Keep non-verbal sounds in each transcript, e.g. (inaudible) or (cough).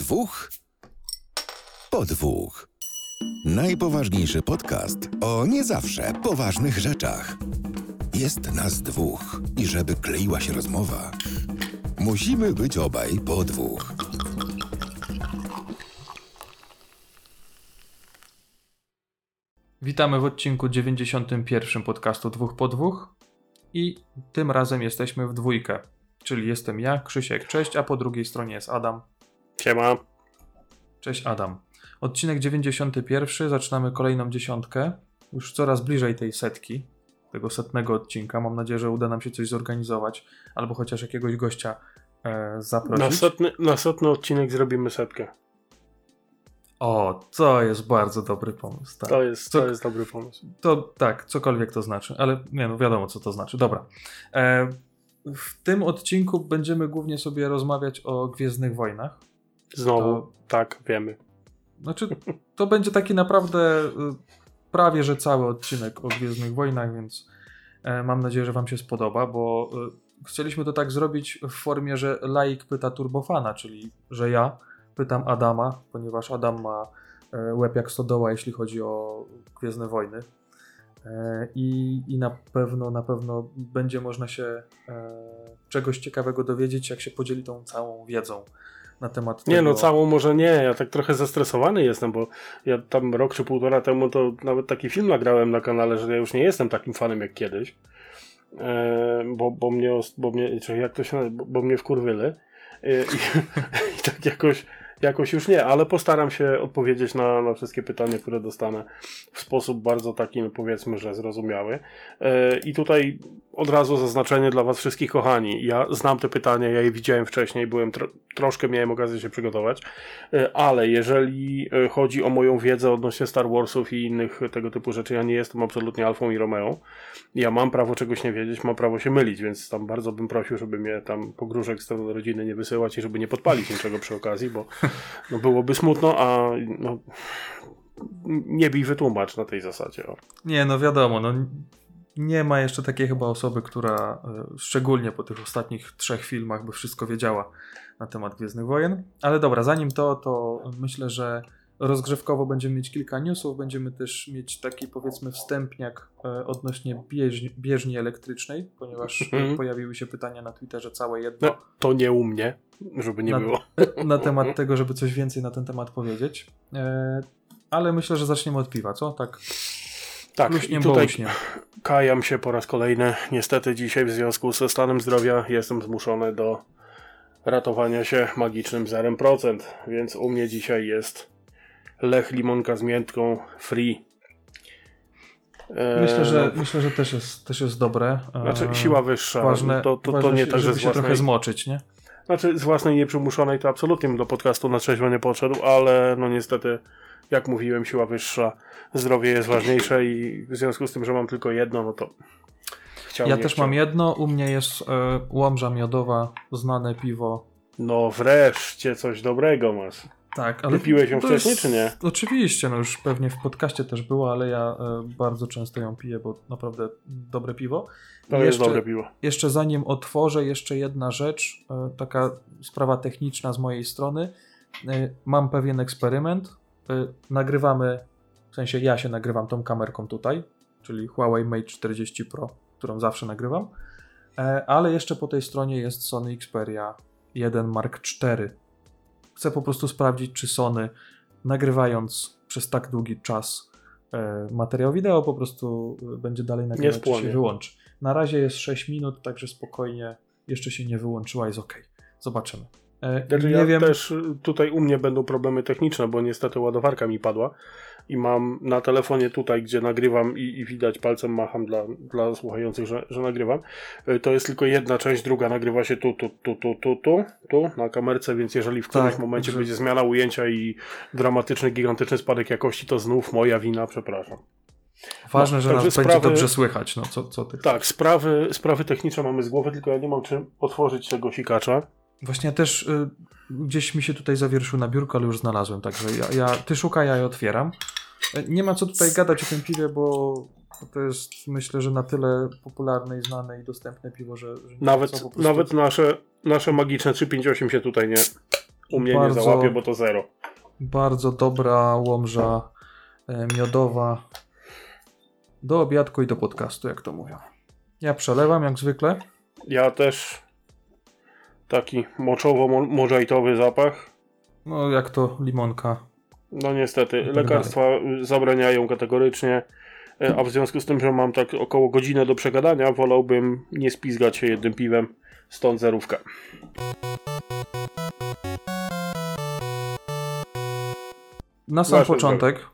dwóch po dwóch. Najpoważniejszy podcast o nie zawsze poważnych rzeczach. Jest nas dwóch i żeby kleiła się rozmowa, musimy być obaj po dwóch. Witamy w odcinku 91 podcastu Dwóch po Dwóch i tym razem jesteśmy w dwójkę, czyli jestem ja, Krzysiek, cześć, a po drugiej stronie jest Adam. Siema. Cześć Adam. Odcinek 91, zaczynamy kolejną dziesiątkę, już coraz bliżej tej setki, tego setnego odcinka. Mam nadzieję, że uda nam się coś zorganizować, albo chociaż jakiegoś gościa e, zaprosić. Na setny, na setny odcinek zrobimy setkę. O, to jest bardzo dobry pomysł. Tak. To, jest, Co- to jest dobry pomysł. To tak, cokolwiek to znaczy, ale nie no, wiadomo co to znaczy. Dobra. E, w tym odcinku będziemy głównie sobie rozmawiać o Gwiezdnych Wojnach. Znowu, To- tak, wiemy. Znaczy, to będzie taki naprawdę y, prawie że cały odcinek o Gwiezdnych Wojnach, więc e, mam nadzieję, że Wam się spodoba, bo y, chcieliśmy to tak zrobić w formie, że laik pyta turbofana, czyli że ja pytam Adama, ponieważ Adam ma e, łeb jak stodoła, jeśli chodzi o Gwiezdne Wojny. E, I, I na pewno, na pewno będzie można się czegoś ciekawego dowiedzieć, jak się podzieli tą całą wiedzą na temat Nie tego. no, całą może nie, ja tak trochę zestresowany jestem, bo ja tam rok czy półtora temu to nawet taki film nagrałem na kanale, że ja już nie jestem takim fanem jak kiedyś. E, bo, bo mnie, bo mnie, czy jak to się nazywa, bo, bo mnie wkurwyli. E, i, (laughs) I tak jakoś, jakoś już nie, ale postaram się odpowiedzieć na, na wszystkie pytania, które dostanę w sposób bardzo taki, no powiedzmy, że zrozumiały. E, I tutaj od razu zaznaczenie dla Was wszystkich, kochani. Ja znam te pytania, ja je widziałem wcześniej, byłem tro, troszkę miałem okazję się przygotować, E, ale jeżeli e, chodzi o moją wiedzę odnośnie Star Warsów i innych tego typu rzeczy, ja nie jestem absolutnie Alfą i Romeo. Ja mam prawo czegoś nie wiedzieć, mam prawo się mylić, więc tam bardzo bym prosił, żeby mnie tam pogróżek z rodziny nie wysyłać i żeby nie podpalić niczego przy okazji, bo no, byłoby smutno, a no, nie bij wytłumacz na tej zasadzie. O. Nie, no wiadomo, no nie ma jeszcze takiej chyba osoby, która e, szczególnie po tych ostatnich trzech filmach by wszystko wiedziała na temat Gwiezdnych Wojen. Ale dobra, zanim to, to myślę, że rozgrzewkowo będziemy mieć kilka newsów, będziemy też mieć taki powiedzmy wstępniak e, odnośnie bieżni, bieżni elektrycznej, ponieważ e, Mhm. pojawiły się pytania na Twitterze całe jedno No, to nie u mnie, żeby nie na, było. na temat tego, żeby coś więcej na ten temat powiedzieć. Ale myślę, że zaczniemy od piwa, co? Tak, Tak, i tutaj bołuśniem. kajam się po raz kolejny. Niestety dzisiaj w związku ze stanem zdrowia jestem zmuszony do ratowania się magicznym 0%, więc u mnie dzisiaj jest Lech limonka z miętką free. Myślę, że, no, myślę, że też jest, też jest dobre. Znaczy E, siła wyższa, ważne, to, to, to ważne nie tak, że z się trochę własnej, zmoczyć, nie? znaczy z własnej nieprzymuszonej to absolutnie do podcastu na trzeźwo nie podszedł, ale no niestety jak mówiłem, siła wyższa, zdrowie jest ważniejsze i w związku z tym, że mam tylko jedno, no to chciał, Ja też chciał. mam jedno, u mnie jest e, łomża miodowa, znane piwo. No wreszcie coś dobrego masz. Tak, ale Wypiłeś ją wcześniej, jest- czy nie? Oczywiście, no już pewnie w podcaście też było, ale ja e, bardzo często ją piję, bo naprawdę dobre piwo. To I jest jeszcze, dobre piwo. Jeszcze zanim otworzę, jeszcze jedna rzecz, e, taka sprawa techniczna z mojej strony. Mam pewien eksperyment. E, Nagrywamy, w sensie ja się nagrywam tą kamerką tutaj, czyli Huawei Mate 40 Pro, którą zawsze nagrywam, E, ale jeszcze po tej stronie jest Sony Xperia 1 Mark IV. Chcę po prostu sprawdzić, czy Sony nagrywając przez tak długi czas e, materiał wideo po prostu będzie dalej nagrywać, czy się wyłączy. Na razie jest 6 minut, także spokojnie, jeszcze się nie wyłączyła, jest ok. Zobaczymy. E, Znaczy nie ja wiem, też y, tutaj u mnie będą problemy techniczne, bo niestety ładowarka mi padła i mam na telefonie tutaj, gdzie nagrywam i, i widać palcem macham dla, dla słuchających, że, że nagrywam. Y, To jest tylko jedna część, druga nagrywa się tu, tu, tu, tu, tu, tu, tu na kamerce, więc jeżeli w którymś Tak, momencie że- będzie zmiana ujęcia i dramatyczny, gigantyczny spadek jakości, to znów moja wina, przepraszam. ważne, no, że nas będzie sprawy- dobrze słychać. No, co, co ty Tak, sprawy, sprawy techniczne mamy z głowy, tylko ja nie mam czym otworzyć tego sikacza. Właśnie też y, gdzieś mi się tutaj zawierszył na biurko, ale już znalazłem, także ja, ja, ty szukaj, ja je otwieram. Y, Nie ma co tutaj gadać o tym piwie, bo to jest myślę, że na tyle popularne i znane i dostępne piwo, że, że Nawet, prostu- nawet nasze, nasze magiczne 358 się tutaj nie U mnie Bardzo- nie załapie, bo to zero. Bardzo dobra łomża e, miodowa do obiadku i do podcastu, jak to mówią. Ja przelewam jak zwykle. Ja też taki moczowo-możajtowy zapach. No jak to limonka. No niestety, tak lekarstwa zabraniają kategorycznie, y, a w związku z tym, że mam tak około godzinę do przegadania, wolałbym nie spizgać się jednym piwem, stąd zerówka. Na sam Wasze początek,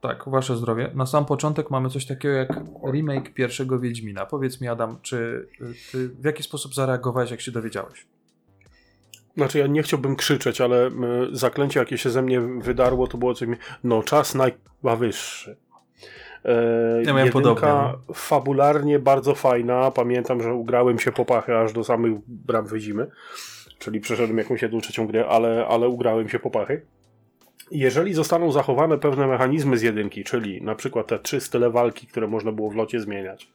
tak, wasze zdrowie. Na sam początek mamy coś takiego jak remake pierwszego Wiedźmina. Powiedz mi, Adam, czy ty w jaki sposób zareagowałeś, jak się dowiedziałeś? Znaczy ja nie chciałbym krzyczeć, ale y, zaklęcie jakie się ze mnie wydarło, to było coś, mi- no czas najwyższy. E, Ja miałem podobnie, no. fabularnie bardzo fajna. Pamiętam, że ugrałem się po pachy aż do samych bram wyzimy. Czyli przeszedłem jakąś jedną trzecią grę, ale, ale ugrałem się po pachy. Jeżeli zostaną zachowane pewne mechanizmy z jedynki, czyli na przykład te trzy style walki, które można było w locie zmieniać, E,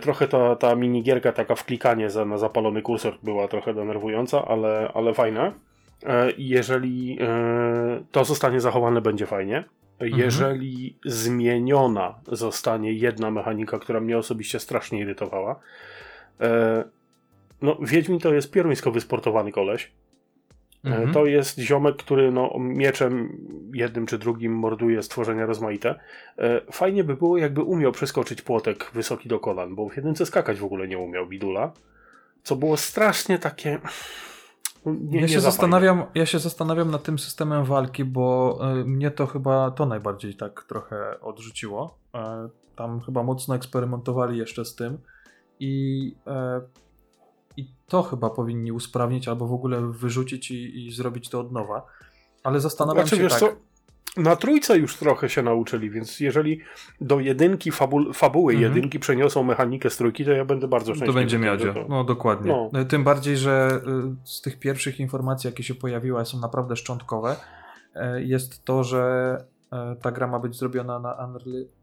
Trochę ta, ta minigierka taka w klikanie za, na zapalony kursor była trochę denerwująca, ale, ale fajna. E, Jeżeli e, to zostanie zachowane, będzie fajnie. Jeżeli zmieniona zostanie jedna mechanika, która mnie osobiście strasznie irytowała, e, no Wiedźmin to jest pieruńsko wysportowany koleś. E, Mhm. To jest ziomek, który no, mieczem jednym czy drugim morduje stworzenia rozmaite. E, Fajnie by było, jakby umiał przeskoczyć płotek wysoki do kolan, bo w jedynce skakać w ogóle nie umiał Bidula. Co było strasznie takie. no, Nie, ja, się za zastanawiam, ja się zastanawiam nad tym systemem walki, bo y, mnie to chyba to najbardziej tak trochę odrzuciło. E, tam chyba mocno eksperymentowali jeszcze z tym i, e, i to chyba powinni usprawnić albo w ogóle wyrzucić i, i zrobić to od nowa. Ale zastanawiam Znaczy, się tak. co, na trójce już trochę się nauczyli, więc jeżeli do jedynki fabu fabuły Mhm. jedynki przeniosą mechanikę z trójki, to ja będę bardzo To szczęśliwy. będzie że miodzie. to- No dokładnie. No. Y, Tym bardziej, że y, z tych pierwszych informacji, jakie się pojawiły, są naprawdę szczątkowe, y, jest to, że ta gra ma być zrobiona na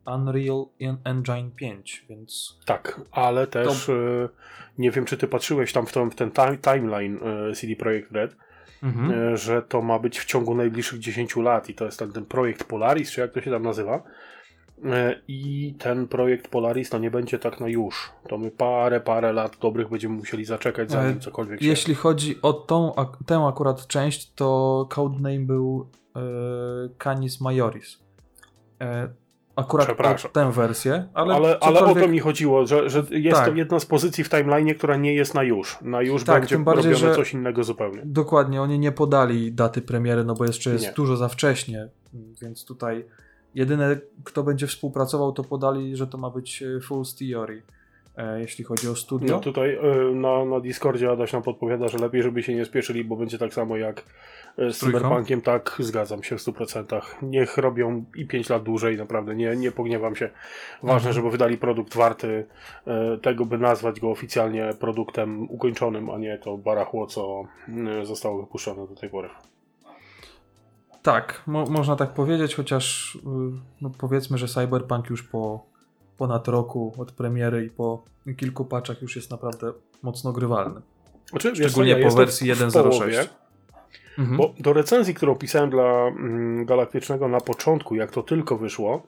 Unreal, Engine 5, więc Tak, ale też e, nie wiem, czy ty patrzyłeś tam w ten, w ten ti- timeline e, CD Projekt Red, mhm. e, że to ma być w ciągu najbliższych 10 lat i to jest ten, ten projekt Polaris, czy jak to się tam nazywa. E, I ten projekt Polaris to nie będzie tak na już. To my parę, parę lat dobrych będziemy musieli zaczekać, zanim E, cokolwiek się... Jeśli chodzi o tą, ak- tę akurat część, to codename był y, Canis Majoris. E, akurat o tę wersję, ale, Ale, ale o cokolwiek- to mi chodziło, że, że jest Tak. to jedna z pozycji w timeline, która nie jest na już. Na już Tak, będzie tym bardziej, robione coś innego zupełnie. Dokładnie, oni nie podali daty premiery, no bo jeszcze jest Nie. dużo za wcześnie, więc tutaj jedyne, kto będzie współpracował, to podali, że to ma być e, Full Theory, e, jeśli chodzi o studio. No tutaj y, na, na Discordzie Adaś nam podpowiada, że lepiej, żeby się nie spieszyli, bo będzie tak samo jak z trójką? Cyberpunkiem. Tak, zgadzam się w 100%. Niech robią i 5 lat dłużej, naprawdę, nie, nie pogniewam się. Ważne, Mhm. żeby wydali produkt warty tego, by nazwać go oficjalnie produktem ukończonym, a nie to barachło, co zostało wypuszczone do tej pory. Tak, mo można tak powiedzieć, chociaż y, no powiedzmy, że Cyberpunk już po ponad roku od premiery i po kilku paczach już jest naprawdę mocno grywalny. Znaczy, Szczególnie po wersji w 1.06. połowie, Mhm. Bo do recenzji, którą pisałem dla mm, Galaktycznego na początku, jak to tylko wyszło,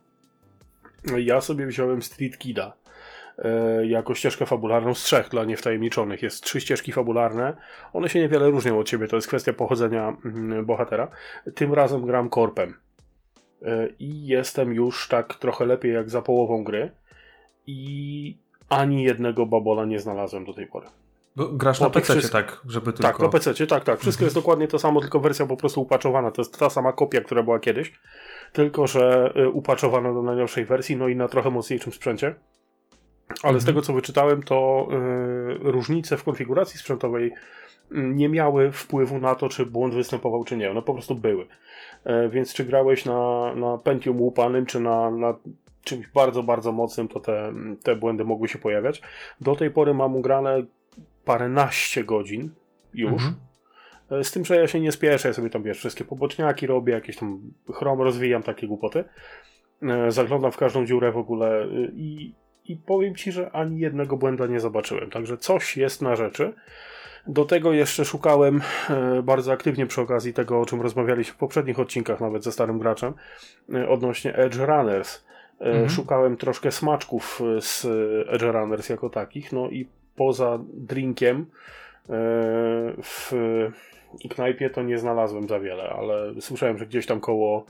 ja sobie wziąłem Street Kida jako ścieżkę fabularną z trzech dla niewtajemniczonych. Jest trzy ścieżki fabularne. One się niewiele różnią od siebie, to jest kwestia pochodzenia mm, bohatera. Tym razem gram korpem. E, I jestem już tak trochę lepiej jak za połową gry. I ani jednego babola nie znalazłem do tej pory. Bo grasz na PC, wszystkich- tak, żeby tylko... Tak, na PC, tak, tak. Wszystko Mhm. jest dokładnie to samo, tylko wersja po prostu upaczowana. To jest ta sama kopia, która była kiedyś, tylko że y, upaczowana do najnowszej wersji, no i na trochę mocniejszym sprzęcie. Ale z Mhm. tego co wyczytałem, to y, różnice w konfiguracji sprzętowej y, nie miały wpływu na to, czy błąd występował, czy nie. One po prostu były. E, więc czy grałeś na, na Pentium łupanym, czy na, na czymś bardzo, bardzo mocnym, to te, te błędy mogły się pojawiać. Do tej pory mam ugrane paręnaście godzin już. Mhm. E, Z tym, że ja się nie spieszę, ja sobie tam wiesz, wszystkie poboczniaki robię, jakieś tam chrom rozwijam, takie głupoty. E, Zaglądam w każdą dziurę w ogóle y, i, i powiem ci, że ani jednego błęda nie zobaczyłem. Także coś jest na rzeczy. Do tego jeszcze szukałem e, bardzo aktywnie przy okazji tego, o czym rozmawialiśmy w poprzednich odcinkach, nawet ze starym graczem, e, odnośnie Edge Runners. E, Mhm. Szukałem troszkę smaczków z Edge Runners jako takich, no i poza drinkiem w knajpie to nie znalazłem za wiele, ale słyszałem, że gdzieś tam koło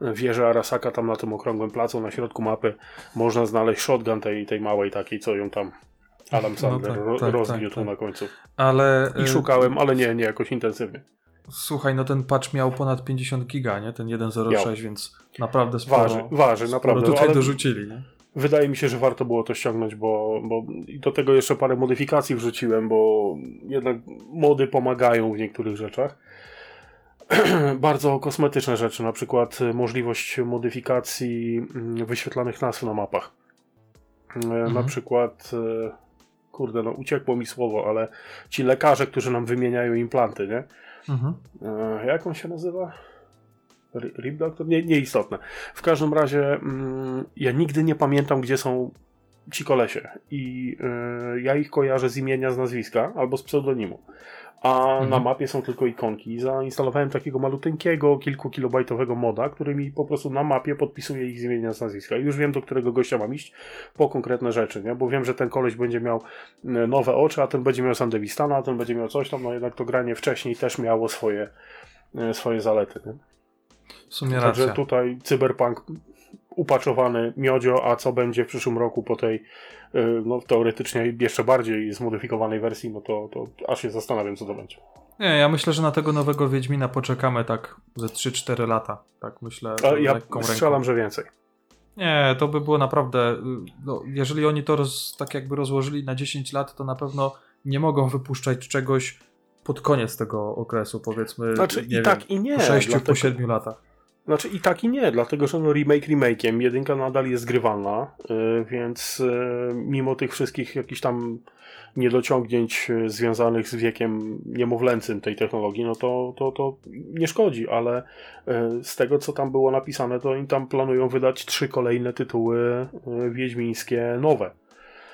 wieży Arasaka, tam na tym okrągłym placu na środku mapy można znaleźć shotgun tej, tej małej takiej, co ją tam Adam No Sandler tak, ro- tak, rozgniótł tak, tak. na końcu. Ale I e, szukałem, ale nie, nie jakoś intensywnie. słuchaj, no ten patch miał ponad 50 giga, nie? Ten 1.06, więc naprawdę sporo, Waży, waży, sporo naprawdę. tutaj ale dorzucili, nie? wydaje mi się, że warto było to ściągnąć, bo, bo i do tego jeszcze parę modyfikacji wrzuciłem, bo jednak mody pomagają w niektórych rzeczach. (clears throat) Bardzo kosmetyczne rzeczy, na przykład y, możliwość modyfikacji mm, wyświetlanych nazw na mapach. Y, Na Mhm. przykład, y, kurde, no uciekło mi słowo, ale ci lekarze, którzy nam wymieniają implanty, nie? Mhm. Jak on się nazywa? Ri- Rip Doctor? Nie, nieistotne. W każdym razie mm, ja nigdy nie pamiętam, gdzie są ci kolesie. I y, ja ich kojarzę z imienia, z nazwiska albo z pseudonimu. A Mhm. na mapie są tylko ikonki. Zainstalowałem takiego maluteńkiego, kilkukilobajtowego moda, który mi po prostu na mapie podpisuje ich z imienia, z nazwiska. I już wiem, do którego gościa mam iść po konkretne rzeczy, nie? Bo wiem, że ten koleś będzie miał y, nowe oczy, a ten będzie miał Sandewistana, a ten będzie miał coś tam, no jednak to granie wcześniej też miało swoje, y, swoje zalety. Nie? W sumie Także racja. tutaj cyberpunk upaczowany miodzio, a co będzie w przyszłym roku po tej y, no, teoretycznie jeszcze bardziej zmodyfikowanej wersji, no to, to aż się zastanawiam, co to będzie. Nie, ja myślę, że na tego nowego Wiedźmina poczekamy tak ze 3-4 lata. Tak myślę. A ja strzelam, ręką. że więcej. Nie, to by było naprawdę. y, No, jeżeli oni to roz, tak jakby rozłożyli na 10 lat, to na pewno nie mogą wypuszczać czegoś pod koniec tego okresu, powiedzmy. Znaczy i wiem, tak i nie. po 6, dlatego, po 7 latach. Znaczy i tak i nie, dlatego że no remake remake'iem, jedynka nadal jest grywalna, y, więc y, mimo tych wszystkich jakichś tam niedociągnięć y, związanych z wiekiem niemowlęcym tej technologii, no to, to, to nie szkodzi, ale z tego co tam było napisane, to oni tam planują wydać trzy kolejne tytuły wiedźmińskie nowe.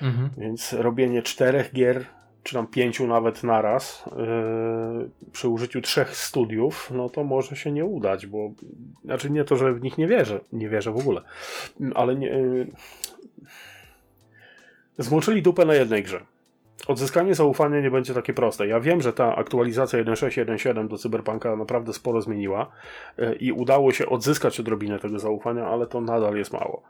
Mhm. Więc robienie czterech gier, czy tam pięciu nawet naraz, yy, przy użyciu trzech studiów, no to może się nie udać, bo znaczy nie to, że w nich nie wierzę, nie wierzę w ogóle, ale nie, yy, zmoczyli dupę na jednej grze. Odzyskanie zaufania nie będzie takie proste. Ja wiem, że ta aktualizacja 1.6.1.7 do Cyberpunka naprawdę sporo zmieniła yy, i udało się odzyskać odrobinę tego zaufania, ale to nadal jest mało.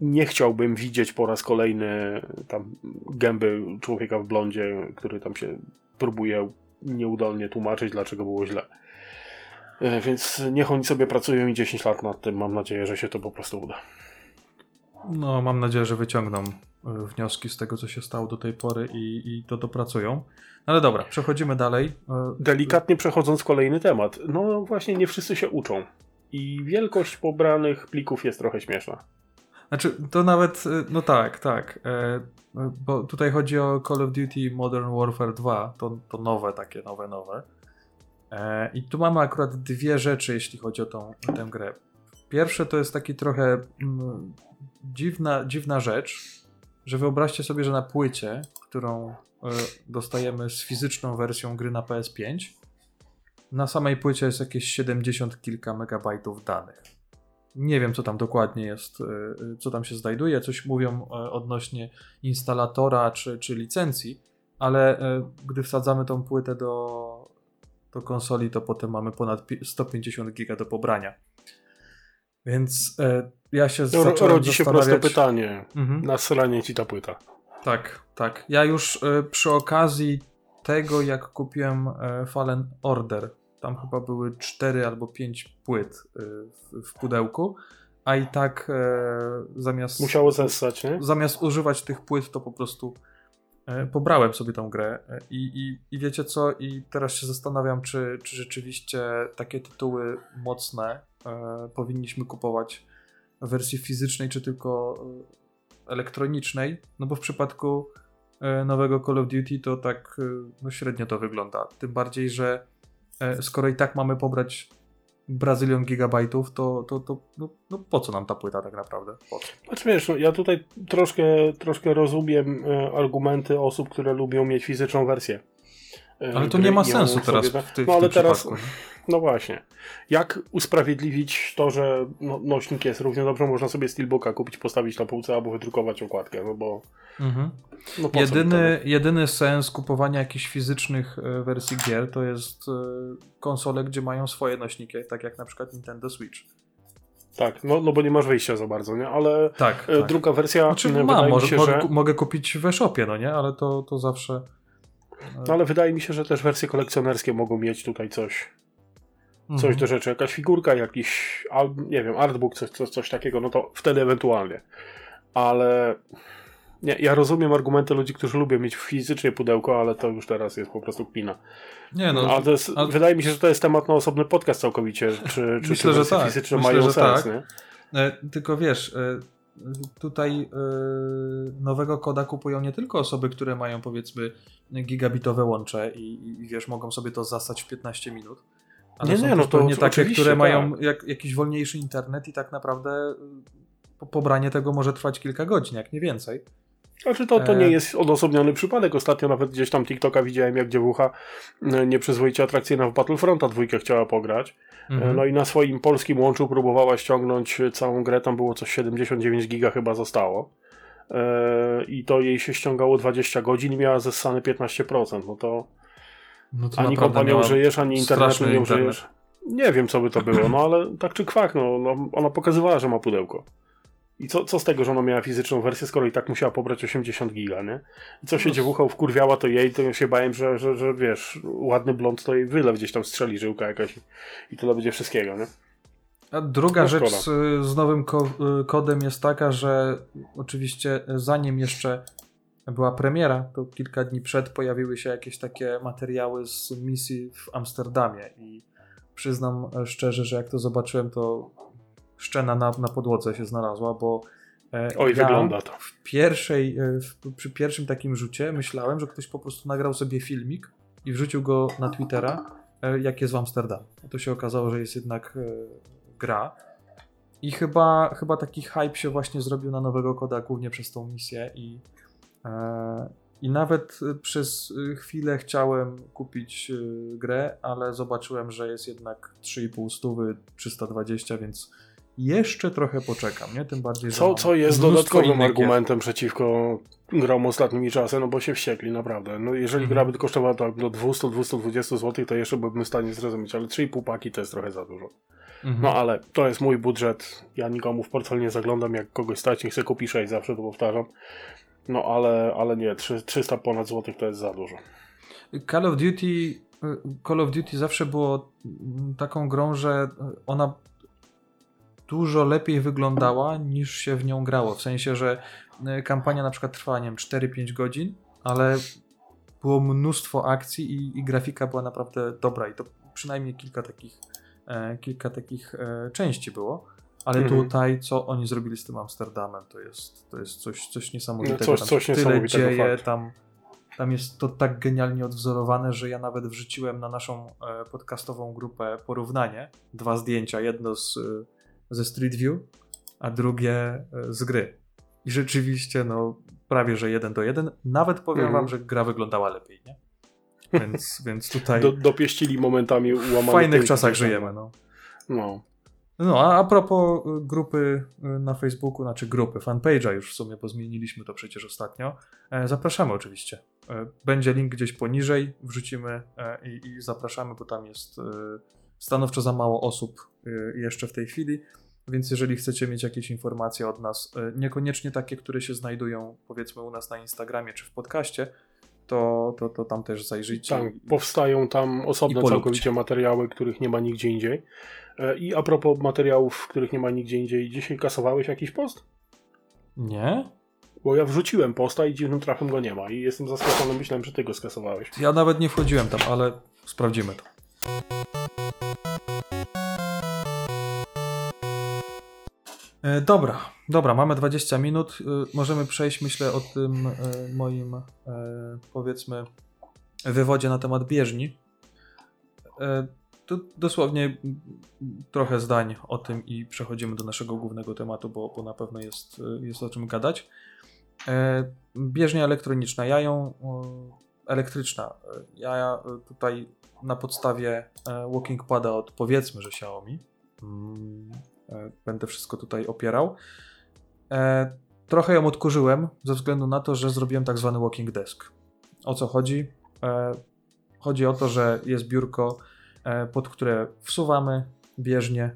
Nie chciałbym widzieć po raz kolejny tam gęby człowieka w blondzie, który tam się próbuje nieudolnie tłumaczyć, dlaczego było źle. E, Więc niech oni sobie pracują i 10 lat nad tym. Mam nadzieję, że się to po prostu uda. No, mam nadzieję, że wyciągną y, wnioski z tego, co się stało do tej pory i, i to dopracują. Ale dobra, przechodzimy dalej. Y, Delikatnie przechodząc kolejny temat. No właśnie, nie wszyscy się uczą. I wielkość pobranych plików jest trochę śmieszna. Znaczy, to nawet, y, no tak, tak. e, y, Bo tutaj chodzi o Call of Duty Modern Warfare 2, to, to nowe, takie nowe, nowe. E, I tu mamy akurat dwie rzeczy, jeśli chodzi o tą, o tę grę. Pierwsze to jest taki trochę mm, dziwna, dziwna rzecz, że wyobraźcie sobie, że na płycie, którą e, dostajemy z fizyczną wersją gry na PS5, na samej płycie jest jakieś 70 kilka megabajtów danych. Nie wiem, co tam dokładnie jest, y, y, co tam się znajduje. Coś mówią e, odnośnie instalatora czy, czy licencji, ale e, gdy wsadzamy tą płytę do, do konsoli, to potem mamy ponad pi- 150 giga do pobrania. Więc e, ja się Ro- zacząłem rodzi się proste pytanie. Mhm. Ci ta płyta. Tak, tak. Ja już e, przy okazji tego, jak kupiłem e, Fallen Order, tam chyba były 4 albo 5 płyt e, w, w pudełku, a i tak e, zamiast, Musiało zessać, nie? zamiast używać tych płyt, to po prostu e, pobrałem sobie tą grę. E, I, i, I wiecie co? I teraz się zastanawiam, czy, czy rzeczywiście takie tytuły mocne e, powinniśmy kupować w wersji fizycznej, czy tylko e, elektronicznej. No bo w przypadku e, nowego Call of Duty to tak no średnio to wygląda. Tym bardziej, że skoro i tak mamy pobrać brazylion gigabajtów, to, to, to no, no po co nam ta płyta tak naprawdę? Znaczy wiesz, no, ja tutaj troszkę, troszkę rozumiem e, argumenty osób, które lubią mieć fizyczną wersję. E, Ale to nie ma sensu sobie teraz w, ty, No w ale tym teraz, przypadku. no właśnie. Jak usprawiedliwić to, że no, nośnik jest? Równie dobrze można sobie Steelbooka kupić, postawić na półce albo wydrukować okładkę, no bo Mhm. no Jedyny, jedyny sens kupowania jakichś fizycznych e, wersji gier to jest e, konsole, gdzie mają swoje nośniki, tak jak na przykład Nintendo Switch. Tak, no, no bo nie masz wyjścia za bardzo, nie? Ale Tak, e, tak. druga wersja, Znaczy, e, mam, może, się, mogę, że... mogę kupić w e-shopie, no nie? Ale to, to zawsze... e, No ale wydaje mi się, że też wersje kolekcjonerskie mogą mieć tutaj coś, coś Mhm. do rzeczy, jakaś figurka, jakiś, nie wiem, artbook, coś, coś, coś takiego, no to wtedy ewentualnie. Ale nie, ja rozumiem argumenty ludzi, którzy lubią mieć fizycznie pudełko, ale to już teraz jest po prostu kpina. Nie no, ale jest, a- wydaje mi się, że to jest temat na osobny podcast całkowicie, czy, (laughs) czy Myślę, te że tak. fizyczne Myślę, mają że sens, tak. nie? E, tylko wiesz, e, tutaj e, nowego koda kupują nie tylko osoby, które mają powiedzmy gigabitowe łącze i, i wiesz, mogą sobie to zastać w 15 minut. Ale Nie, są nie, no to pewnie takie, które tak. mają jak, jakiś wolniejszy internet i tak naprawdę po, pobranie tego może trwać kilka godzin, jak nie więcej. Znaczy to, to E. nie jest odosobniony przypadek. Ostatnio nawet gdzieś tam TikToka widziałem, jak dziewucha e, nieprzyzwoicie atrakcyjna w Battlefronta dwójkę chciała pograć. E, Mhm. No i na swoim polskim łączu próbowała ściągnąć całą grę, tam było coś 79 giga chyba zostało. E, I to jej się ściągało 20 godzin i miała zessane 15%. No to no to ani kompa nie użyjesz, ani internetu nie internet. użyjesz. Nie wiem, co by to było, no ale tak czy kwak, no, no ona pokazywała, że ma pudełko. I co, co z tego, że ona miała fizyczną wersję, skoro i tak musiała pobrać 80 giga, nie? I co się No. dziewucha wkurwiała, to jej, to ja się bałem, że, że, że wiesz, ładny blond to jej wylew gdzieś tam strzeli żyłka jakaś i- i tyle będzie wszystkiego, nie? A druga rzecz z, z nowym ko y, kodem jest taka, że oczywiście zanim jeszcze była premiera, to kilka dni przed pojawiły się jakieś takie materiały z misji w Amsterdamie i przyznam e, szczerze, że jak to zobaczyłem, to szczena na, na podłodze się znalazła, bo e, Oj, ja wygląda to. w pierwszej, e, w, przy pierwszym takim rzucie myślałem, że ktoś po prostu nagrał sobie filmik i wrzucił go na Twittera, jak jest w Amsterdamie. To się okazało, że jest jednak gra. I chyba, chyba taki hype się właśnie zrobił na nowego koda, głównie przez tą misję i, e, i nawet e, przez e, chwilę chciałem kupić grę, ale zobaczyłem, że jest jednak 3,5 stówy, 320, więc jeszcze trochę poczekam, nie? Tym bardziej, Co, co jest dodatkowym argumentem przeciwko grom ostatnimi czasy, no bo się wściekli, naprawdę. No jeżeli Mhm. gra by kosztowała tak do 200-220 zł, to jeszcze byłbym w stanie zrozumieć, ale 3,5 paki to jest trochę za dużo. Gier. Mhm. No ale to jest mój budżet. Ja nikomu w portfel nie zaglądam. Jak kogoś stać, niech sobie kupi 6, zawsze to powtarzam. No ale, ale nie, trzy- 300 ponad złotych to jest za dużo. Call of Duty Call of Duty zawsze było taką grą, że ona dużo lepiej wyglądała niż się w nią grało. W sensie, że y, kampania na przykład trwała, nie wiem, 4-5 godzin, ale było mnóstwo akcji i, i grafika była naprawdę dobra i to przynajmniej kilka takich, e, kilka takich e, części było. Ale Mhm. tutaj, co oni zrobili z tym Amsterdamem, to jest, to jest coś, coś niesamowitego. coś- Tam coś tyle niesamowitego, dzieje, fakt. tam, tam jest to tak genialnie odwzorowane, że ja nawet wrzuciłem na naszą e, podcastową grupę porównanie. Dwa zdjęcia, jedno z, e, ze Street View, a drugie e, z gry. I rzeczywiście, no, prawie że jeden do jeden. Nawet powiem Mhm. wam, że gra wyglądała lepiej, nie? Więc, więc tutaj Do, dopieścili momentami w ułamanych fajnych czasach żyjemy, no. No. No, a, a propos y, grupy y, na Facebooku, znaczy grupy, fanpage'a już w sumie, bo zmieniliśmy to przecież ostatnio, e, zapraszamy oczywiście. E, Będzie link gdzieś poniżej, wrzucimy e, i, i zapraszamy, bo tam jest e, stanowczo za mało osób jeszcze w tej chwili, więc jeżeli chcecie mieć jakieś informacje od nas, niekoniecznie takie, które się znajdują powiedzmy u nas na Instagramie czy w podcaście, to, to, to tam też zajrzyjcie. Tak, powstają tam osobne całkowicie materiały, których nie ma nigdzie indziej. E, I a propos materiałów, których nie ma nigdzie indziej, dzisiaj kasowałeś jakiś post? Nie? Bo ja wrzuciłem posta i dziwnym trafem go nie ma i jestem zaskoczony, myślałem, że ty go skasowałeś. Ja nawet nie wchodziłem tam, ale sprawdzimy to. E, Dobra, dobra, mamy 20 minut. E, Możemy przejść, myślę, o tym e, moim, e, powiedzmy, wywodzie na temat bieżni. To dosłownie trochę zdań o tym i przechodzimy do naszego głównego tematu, bo, bo na pewno jest, jest o czym gadać. Bieżnia elektroniczna, ja ją elektryczna. Ja tutaj na podstawie walking pada od powiedzmy, że Xiaomi mm, będę wszystko tutaj opierał. Trochę ją odkurzyłem ze względu na to, że zrobiłem tak zwany walking desk. O co chodzi? Chodzi o to, że jest biurko, e, pod które wsuwamy bieżnię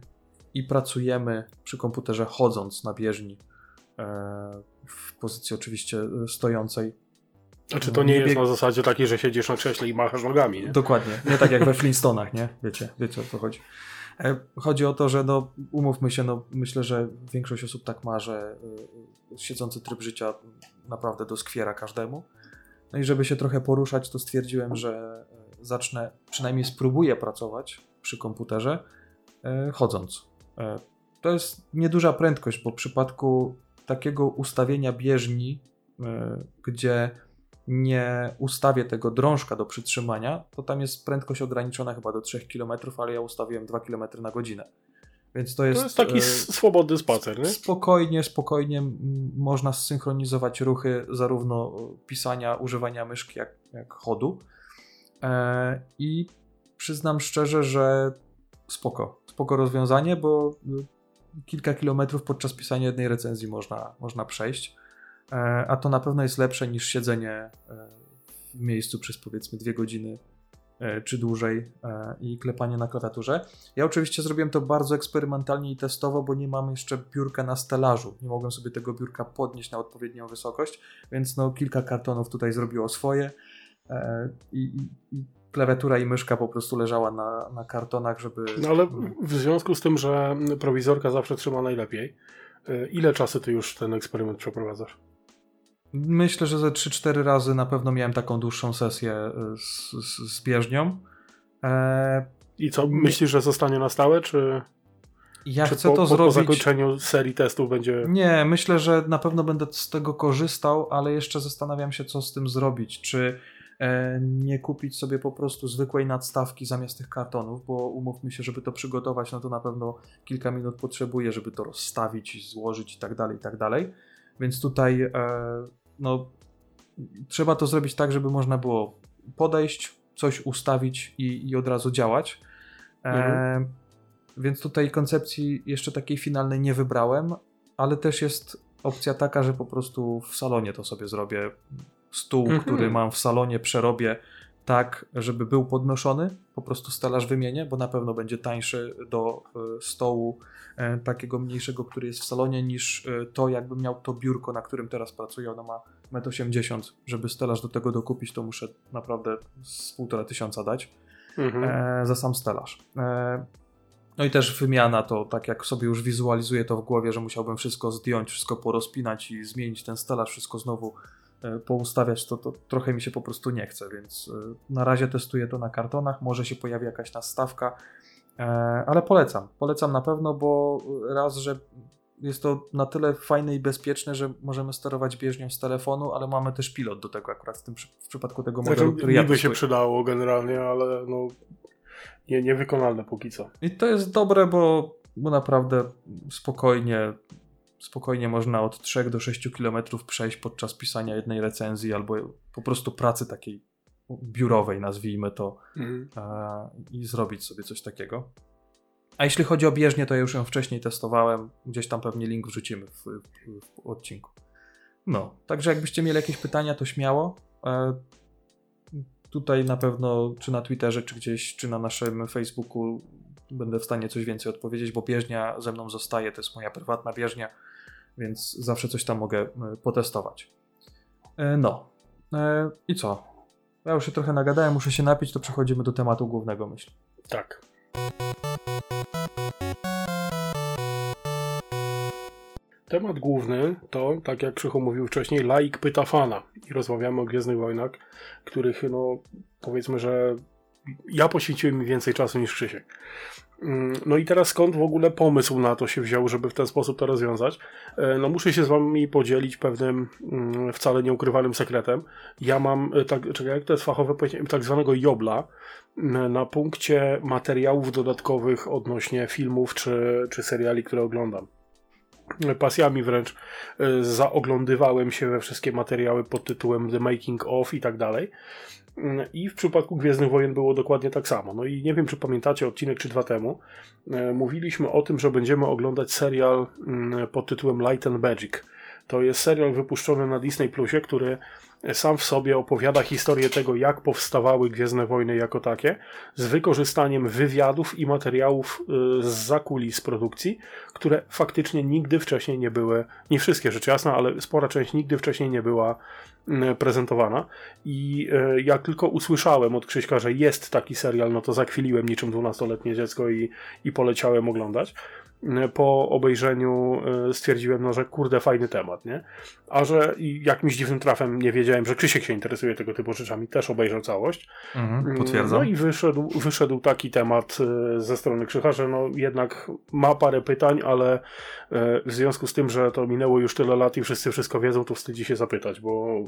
i pracujemy przy komputerze chodząc na bieżni e, w pozycji oczywiście e, stojącej. A czy to nie, nie jest bieg... na zasadzie takiej, że siedzisz na krześle i machasz nogami, nie? Dokładnie, nie tak jak we Flintstonach, nie? Wiecie, wiecie o co chodzi. Chodzi o to, że no, umówmy się, no, myślę, że większość osób tak ma, że siedzący tryb życia naprawdę doskwiera każdemu. No i żeby się trochę poruszać, to stwierdziłem, że e, zacznę, przynajmniej spróbuję pracować przy komputerze e, chodząc. E, to jest nieduża prędkość, bo w przypadku takiego ustawienia bieżni, gdzie nie ustawię tego drążka do przytrzymania, to tam jest prędkość ograniczona chyba do 3 km, ale ja ustawiłem 2 km na godzinę. Więc to jest, to jest taki e, swobodny spacer, nie? Spokojnie, spokojnie można zsynchronizować ruchy zarówno pisania, używania myszki, jak, jak chodu. E, I przyznam szczerze, że spoko. Spoko rozwiązanie, bo y, kilka kilometrów podczas pisania jednej recenzji można, można przejść. E, a to na pewno jest lepsze niż siedzenie e, w miejscu przez powiedzmy dwie godziny E, czy dłużej i klepanie na klawiaturze. Ja oczywiście zrobiłem to bardzo eksperymentalnie i testowo, bo nie mam jeszcze biurka na stelażu. Nie mogłem sobie tego biurka podnieść na odpowiednią wysokość, więc no kilka kartonów tutaj zrobiło swoje i, i, i klawiatura i myszka po prostu leżała na, na kartonach, żeby... No ale w związku z tym, że prowizorka zawsze trzyma najlepiej, ile czasu ty już ten eksperyment przeprowadzasz? Myślę, że ze 3-4 razy na pewno miałem taką dłuższą sesję e, z, z, z bieżnią. E... I co, myślisz, że zostanie na stałe, czy... Ja czy chcę po, to po, zrobić. Po zakończeniu serii testów będzie. Nie, myślę, że na pewno będę z tego korzystał, ale jeszcze zastanawiam się, co z tym zrobić. Czy e, nie kupić sobie po prostu zwykłej nadstawki zamiast tych kartonów, bo umówmy się, żeby to przygotować, no to na pewno kilka minut potrzebuję, żeby to rozstawić, złożyć i tak dalej, i tak dalej. Więc tutaj e, no, trzeba to zrobić tak, żeby można było podejść, coś ustawić i, i od razu działać. E, mhm. więc tutaj koncepcji jeszcze takiej finalnej nie wybrałem, ale też jest opcja taka, że po prostu w salonie to sobie zrobię. Stół, mhm. który mam w salonie, przerobię tak, żeby był podnoszony, po prostu stelaż wymienię, bo na pewno będzie tańszy do e, stołu e, takiego mniejszego, który jest w salonie, niż e, to, jakbym miał to biurko, na którym teraz pracuję. Ono ma 1,80 m. Żeby stelaż do tego dokupić, to muszę naprawdę z półtora tysiąca dać mhm. za sam stelaż. No i też wymiana to, tak jak sobie już wizualizuję to w głowie, że musiałbym wszystko zdjąć, wszystko porozpinać i zmienić ten stelaż, wszystko znowu poustawiać, to, to trochę mi się po prostu nie chce, więc e, na razie testuję to na kartonach, może się pojawi jakaś nastawka, e, ale polecam. Polecam na pewno, bo raz, że jest to na tyle fajne i bezpieczne, że możemy sterować bieżnią z telefonu, ale mamy też pilot do tego akurat w, tym, w przypadku tego modelu, znaczy, który ja by się przydało generalnie, ale no nie, niewykonalne póki co. I to jest dobre, bo, bo naprawdę spokojnie spokojnie można od 3 do 6 km przejść podczas pisania jednej recenzji albo po prostu pracy takiej biurowej, nazwijmy to, mhm. i zrobić sobie coś takiego. A jeśli chodzi o bieżnię, to ja już ją wcześniej testowałem. Gdzieś tam pewnie link wrzucimy w, w, w odcinku. No, także jakbyście mieli jakieś pytania, to śmiało. E, tutaj na pewno, czy na Twitterze, czy gdzieś, czy na naszym Facebooku będę w stanie coś więcej odpowiedzieć, bo bieżnia ze mną zostaje, to jest moja prywatna bieżnia więc zawsze coś tam mogę e, potestować. E, no. E, I co? Ja już się trochę nagadałem, muszę się napić, to przechodzimy do tematu głównego, myślę. Tak. Temat główny to, tak jak Krzychu mówił wcześniej, laik pyta fana. I rozmawiamy o Gwiezdnych Wojnach, których, no, powiedzmy, że ja poświęciłem mi więcej czasu niż Krzysiek. Mm, no i teraz skąd w ogóle pomysł na to się wziął, żeby w ten sposób to rozwiązać? E, no muszę się z wami podzielić pewnym mm, wcale nieukrywanym sekretem. Ja mam, e, tak, czekaj, jak to jest fachowe tak zwanego jobla na punkcie materiałów dodatkowych odnośnie filmów czy, czy seriali, które oglądam pasjami wręcz e, zaoglądywałem się we wszystkie materiały pod tytułem The Making of i tak dalej. Mm, I w przypadku Gwiezdnych Wojen było dokładnie tak samo. No i nie wiem, czy pamiętacie odcinek czy dwa temu. E, mówiliśmy o tym, że będziemy oglądać serial mm, pod tytułem Light and Magic. To jest serial wypuszczony na Disney Plusie, który sam w sobie opowiada historię tego, jak powstawały Gwiezdne Wojny jako takie, z wykorzystaniem wywiadów i materiałów y, z zakulis produkcji, które faktycznie nigdy wcześniej nie były, nie wszystkie rzecz jasna, ale spora część nigdy wcześniej nie była prezentowana. I y, jak tylko usłyszałem od Krzyśka, że jest taki serial, no to zakwiliłem niczym dwunastoletnie dziecko i, i poleciałem oglądać po obejrzeniu e, stwierdziłem, no, że kurde, fajny temat, nie? A że jakimś dziwnym trafem nie wiedziałem, że Krzysiek się interesuje tego typu rzeczami, też obejrzał całość. Mhm, mm, potwierdzam. No i wyszedł, wyszedł taki temat e, ze strony Krzycha, że no jednak ma parę pytań, ale e, w związku z tym, że to minęło już tyle lat i wszyscy wszystko wiedzą, to wstydzi się zapytać, bo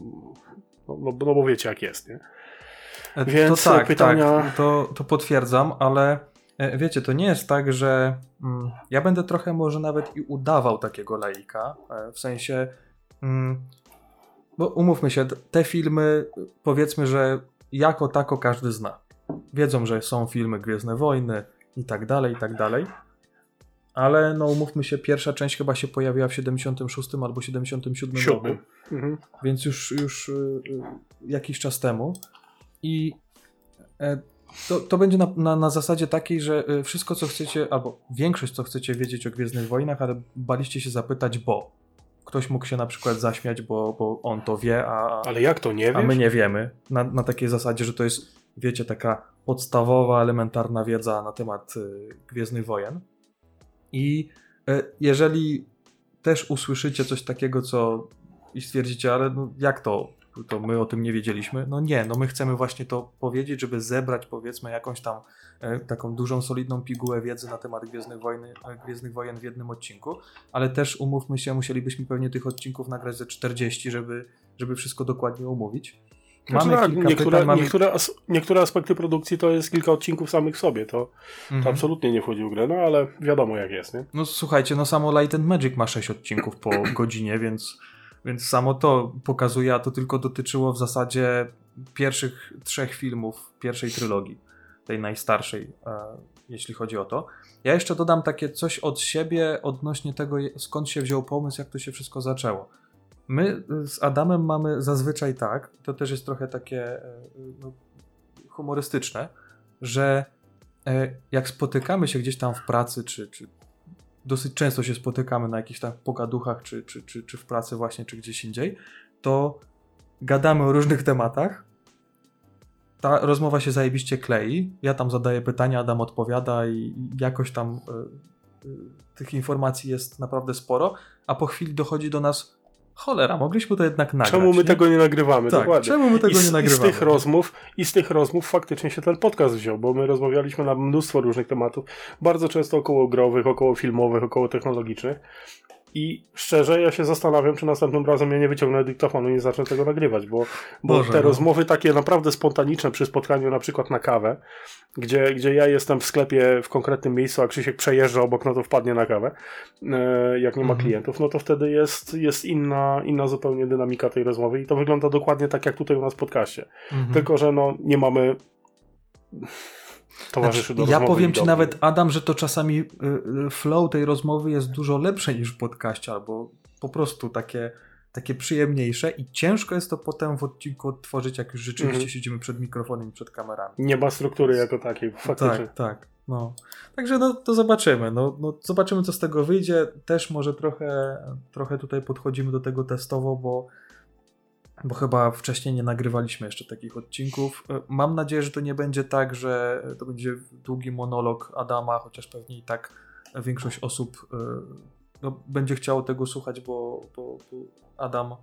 no, no, no bo wiecie jak jest, nie? Więc to tak, pytania... Tak, to, to potwierdzam, ale wiecie, to nie jest tak, że mm, ja będę trochę może nawet i udawał takiego laika, e, w sensie, mm, bo umówmy się, te filmy powiedzmy, że jako tako każdy zna. Wiedzą, że są filmy Gwiezdne Wojny i tak dalej, i tak dalej. Ale no umówmy się, pierwsza część chyba się pojawiła w 76 albo 77 roku. Mhm. Więc już, już y, y, jakiś czas temu. I e, to, to będzie na, na, na, zasadzie takiej, że y, wszystko, co chcecie, albo większość, co chcecie wiedzieć o Gwiezdnych Wojnach, ale baliście się zapytać, bo ktoś mógł się na przykład zaśmiać, bo, bo on to wie, a, ale jak to nie wiesz? a my nie wiemy. Na, na takiej zasadzie, że to jest, wiecie, taka podstawowa, elementarna wiedza na temat y, Gwiezdnych Wojen. I y, jeżeli też usłyszycie coś takiego, co i stwierdzicie, ale no, jak to? To my o tym nie wiedzieliśmy. No nie, no my chcemy właśnie to powiedzieć, żeby zebrać powiedzmy jakąś tam e, taką dużą, solidną pigułę wiedzy na temat Gwiezdnych, Wojny, e, Gwiezdnych Wojen w jednym odcinku, ale też umówmy się, musielibyśmy pewnie tych odcinków nagrać ze 40, żeby, żeby wszystko dokładnie omówić. Mamy znaczy, kilka niektóre, pytań, mamy... niektóre, as niektóre aspekty produkcji to jest kilka odcinków samych w sobie, to, mhm. to absolutnie nie wchodzi w grę, no ale wiadomo jak jest, nie? No słuchajcie, no samo Light and Magic ma 6 odcinków po godzinie, więc więc samo to pokazuje, a to tylko dotyczyło w zasadzie pierwszych trzech filmów pierwszej trylogii, tej najstarszej, e, jeśli chodzi o to. Ja jeszcze dodam takie coś od siebie odnośnie tego, skąd się wziął pomysł, jak to się wszystko zaczęło. My z Adamem mamy zazwyczaj tak, to też jest trochę takie e, no, humorystyczne, że e, jak spotykamy się gdzieś tam w pracy, czy, czy dosyć często się spotykamy na jakichś tam pogaduchach, czy, czy, czy, czy w pracy właśnie, czy gdzieś indziej, to gadamy o różnych tematach. Ta rozmowa się zajebiście klei. Ja tam zadaję pytania, Adam odpowiada i jakoś tam y, y, tych informacji jest naprawdę sporo, a po chwili dochodzi do nas cholera, mogliśmy to jednak nagrać. Czemu my nie? tego nie nagrywamy? Tak, Dokładnie. czemu my tego I nie nagrywamy? I z, tych rozmów, I z tych rozmów faktycznie się ten podcast wziął, bo my rozmawialiśmy na mnóstwo różnych tematów, bardzo często około growych, około filmowych, około technologicznych i szczerze, ja się zastanawiam, czy następnym razem ja nie wyciągnę dyktofonu i nie zacznę tego nagrywać, bo, bo Boże, te no. rozmowy takie naprawdę spontaniczne przy spotkaniu na przykład na kawę, gdzie, gdzie ja jestem w sklepie w konkretnym miejscu, a Krzysiek przejeżdża obok, no to wpadnie na kawę, e, jak nie ma mhm. klientów, no to wtedy jest, jest inna, inna zupełnie dynamika tej rozmowy i to wygląda dokładnie tak, jak tutaj u nas w podcaście. Mhm. Tylko, że no nie mamy towarzyszy znaczy, do Ja powiem ci nawet, Adam, że to czasami y, y, flow tej rozmowy jest dużo lepsze niż w podcaście, albo po prostu takie, takie przyjemniejsze i ciężko jest to potem w odcinku odtworzyć, jak już rzeczywiście mhm. siedzimy przed mikrofonem i przed kamerami. Nie ma struktury jako takiej, faktycznie. Tak, tak. No. Także no, to zobaczymy. No, no, zobaczymy, co z tego wyjdzie. Też może trochę, trochę tutaj podchodzimy do tego testowo, bo bo chyba wcześniej nie nagrywaliśmy jeszcze takich odcinków. E, mam nadzieję, że to nie będzie tak, że to będzie długi monolog Adama, chociaż pewnie i tak większość osób e, no, będzie chciało tego słuchać, bo, bo, bo Adam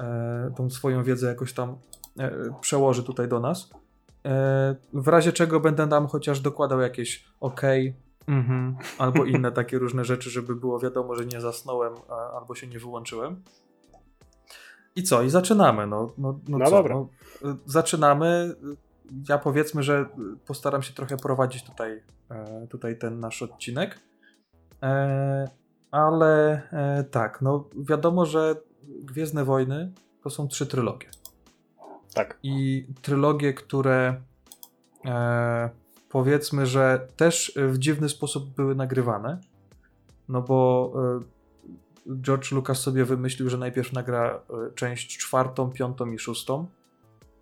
e, tą swoją wiedzę jakoś tam przełoży tutaj do nas. w razie czego będę tam chociaż dokładał jakieś ok, mhm, albo inne (laughs) takie różne rzeczy, żeby było wiadomo, że nie zasnąłem albo się nie wyłączyłem. I co? I zaczynamy. No, no, no, No co? dobra. No, y, zaczynamy. Ja powiedzmy, że postaram się trochę prowadzić tutaj, e, tutaj ten nasz odcinek. E, ale e, tak, no wiadomo, że Gwiezdne Wojny to są trzy trylogie. Tak. I trylogie, które powiedzmy, że też w dziwny sposób były nagrywane. No bo George Lucas sobie wymyślił, że najpierw nagra e, część czwartą, piątą i szóstą.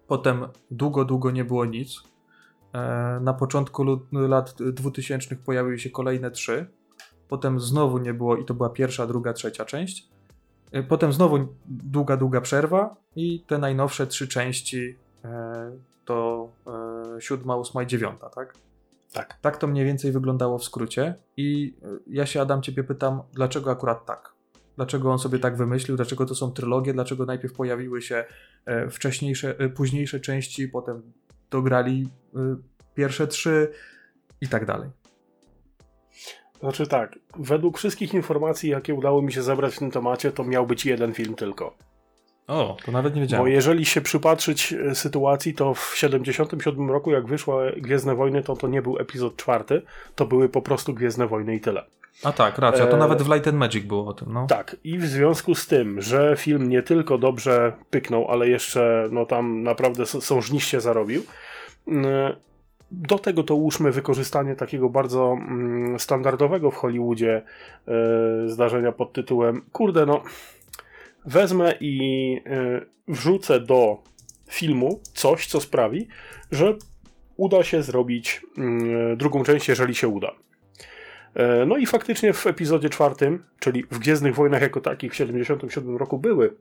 Potem długo, długo nie było nic. E, na początku lat 2000 pojawiły się kolejne trzy. Potem znowu nie było i to była pierwsza, druga, trzecia część. E, Potem znowu długa, długa przerwa i te najnowsze trzy części to siódma, ósma i dziewiąta, tak? Tak. Tak to mniej więcej wyglądało w skrócie i ja się Adam ciebie pytam, dlaczego akurat tak? Dlaczego on sobie tak wymyślił? Dlaczego to są trylogie? Dlaczego najpierw pojawiły się e, wcześniejsze, e, późniejsze części, potem dograli e, pierwsze trzy i tak dalej. Znaczy tak, według wszystkich informacji, jakie udało mi się zebrać w tym temacie, to miał być jeden film tylko. O, to nawet nie Bo wiedziałem. jeżeli się przypatrzyć sytuacji, to w 77 roku, jak wyszły Gwiezdne Wojny, to to nie był epizod czwarty, to były po prostu Gwiezdne Wojny i tyle. A tak, racja, to E, nawet w Light and Magic było o tym, no. Tak, i w związku z tym, że film nie tylko dobrze pyknął, ale jeszcze no tam naprawdę sążniście zarobił, mm, do tego to łóżmy wykorzystanie takiego bardzo mm, standardowego w Hollywoodzie e, zdarzenia pod tytułem kurde no wezmę i e, wrzucę do filmu coś, co sprawi, że uda się zrobić mm, drugą część, jeżeli się uda. E, No i faktycznie w epizodzie czwartym, czyli w Gwiezdnych Wojnach jako takich w 77 roku były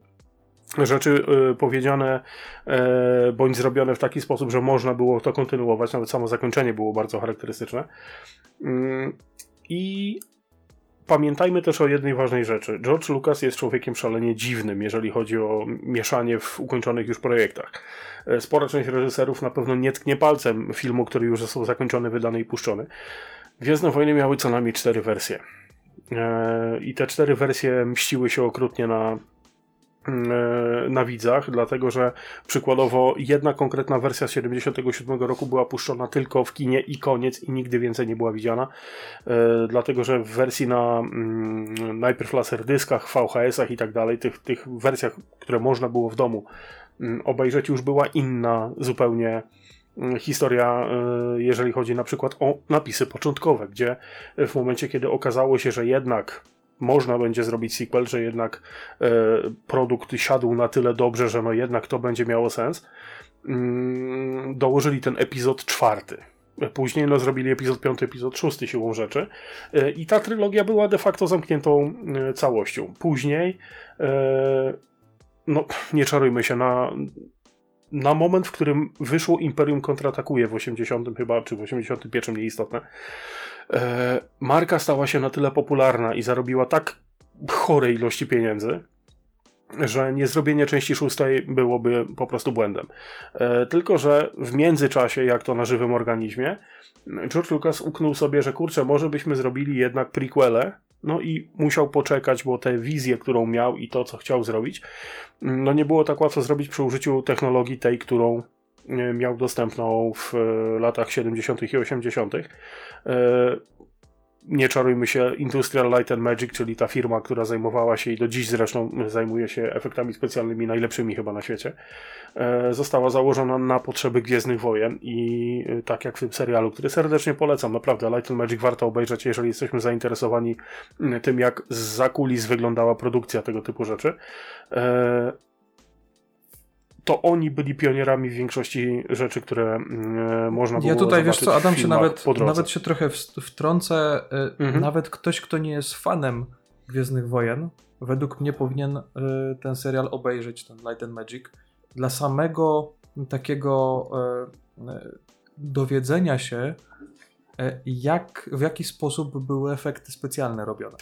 rzeczy e, powiedziane e, bądź zrobione w taki sposób, że można było to kontynuować, nawet samo zakończenie było bardzo charakterystyczne. Mm, I pamiętajmy też o jednej ważnej rzeczy. George Lucas jest człowiekiem szalenie dziwnym, jeżeli chodzi o mieszanie w ukończonych już projektach. Spora część reżyserów na pewno nie tknie palcem filmu, który już został zakończony, wydany i puszczony. Gwiezdne Wojny miały co najmniej cztery wersje. E, I te cztery wersje mściły się okrutnie na, e, na widzach, dlatego że przykładowo jedna konkretna wersja z 77 roku była puszczona tylko w kinie i koniec i nigdy więcej nie była widziana, e, dlatego że w wersji na mm, najpierw laserdyskach, VHS-ach i tak dalej, tych, tych wersjach, które można było w domu mm, obejrzeć, już była inna zupełnie mm, historia, e, jeżeli chodzi na przykład o napisy początkowe, gdzie w momencie, kiedy okazało się, że jednak można będzie zrobić sequel, że jednak e, produkt siadł na tyle dobrze, że no jednak to będzie miało sens, mm, dołożyli ten epizod czwarty. Później no, zrobili epizod piąty, epizod szósty siłą rzeczy. E, I ta trylogia była de facto zamkniętą całością. Później, no nie czarujmy się, na, na moment, w którym wyszło Imperium kontratakuje w 80 chyba, czy w 81 nieistotne, e, marka stała się na tyle popularna i zarobiła tak chore ilości pieniędzy, że nie zrobienie części szóstej byłoby po prostu błędem. E, tylko, że w międzyczasie, jak to na żywym organizmie, George Lucas uknął sobie, że kurczę, może byśmy zrobili jednak prequele, no i musiał poczekać, bo tę wizję, którą miał i to, co chciał zrobić, no nie było tak łatwo zrobić przy użyciu technologii tej, którą e, miał dostępną w e, latach 70. i 80. E, Nie czarujmy się, Industrial Light and Magic, czyli ta firma, która zajmowała się i do dziś zresztą zajmuje się efektami specjalnymi, najlepszymi chyba na świecie, e, została założona na potrzeby Gwiezdnych Wojen i e, tak jak w tym serialu, który serdecznie polecam, naprawdę Light and Magic warto obejrzeć, jeżeli jesteśmy zainteresowani tym, jak z kulis wyglądała produkcja tego typu rzeczy. E, to oni byli pionierami w większości rzeczy, które mm, można było Ja tutaj, wiesz co, Adam się nawet, nawet się trochę wtrącę. y, Mhm. Nawet ktoś, kto nie jest fanem Gwiezdnych Wojen, według mnie powinien y, ten serial obejrzeć, ten Light and Magic, dla samego takiego dowiedzenia się, jak, w jaki sposób były efekty specjalne robione.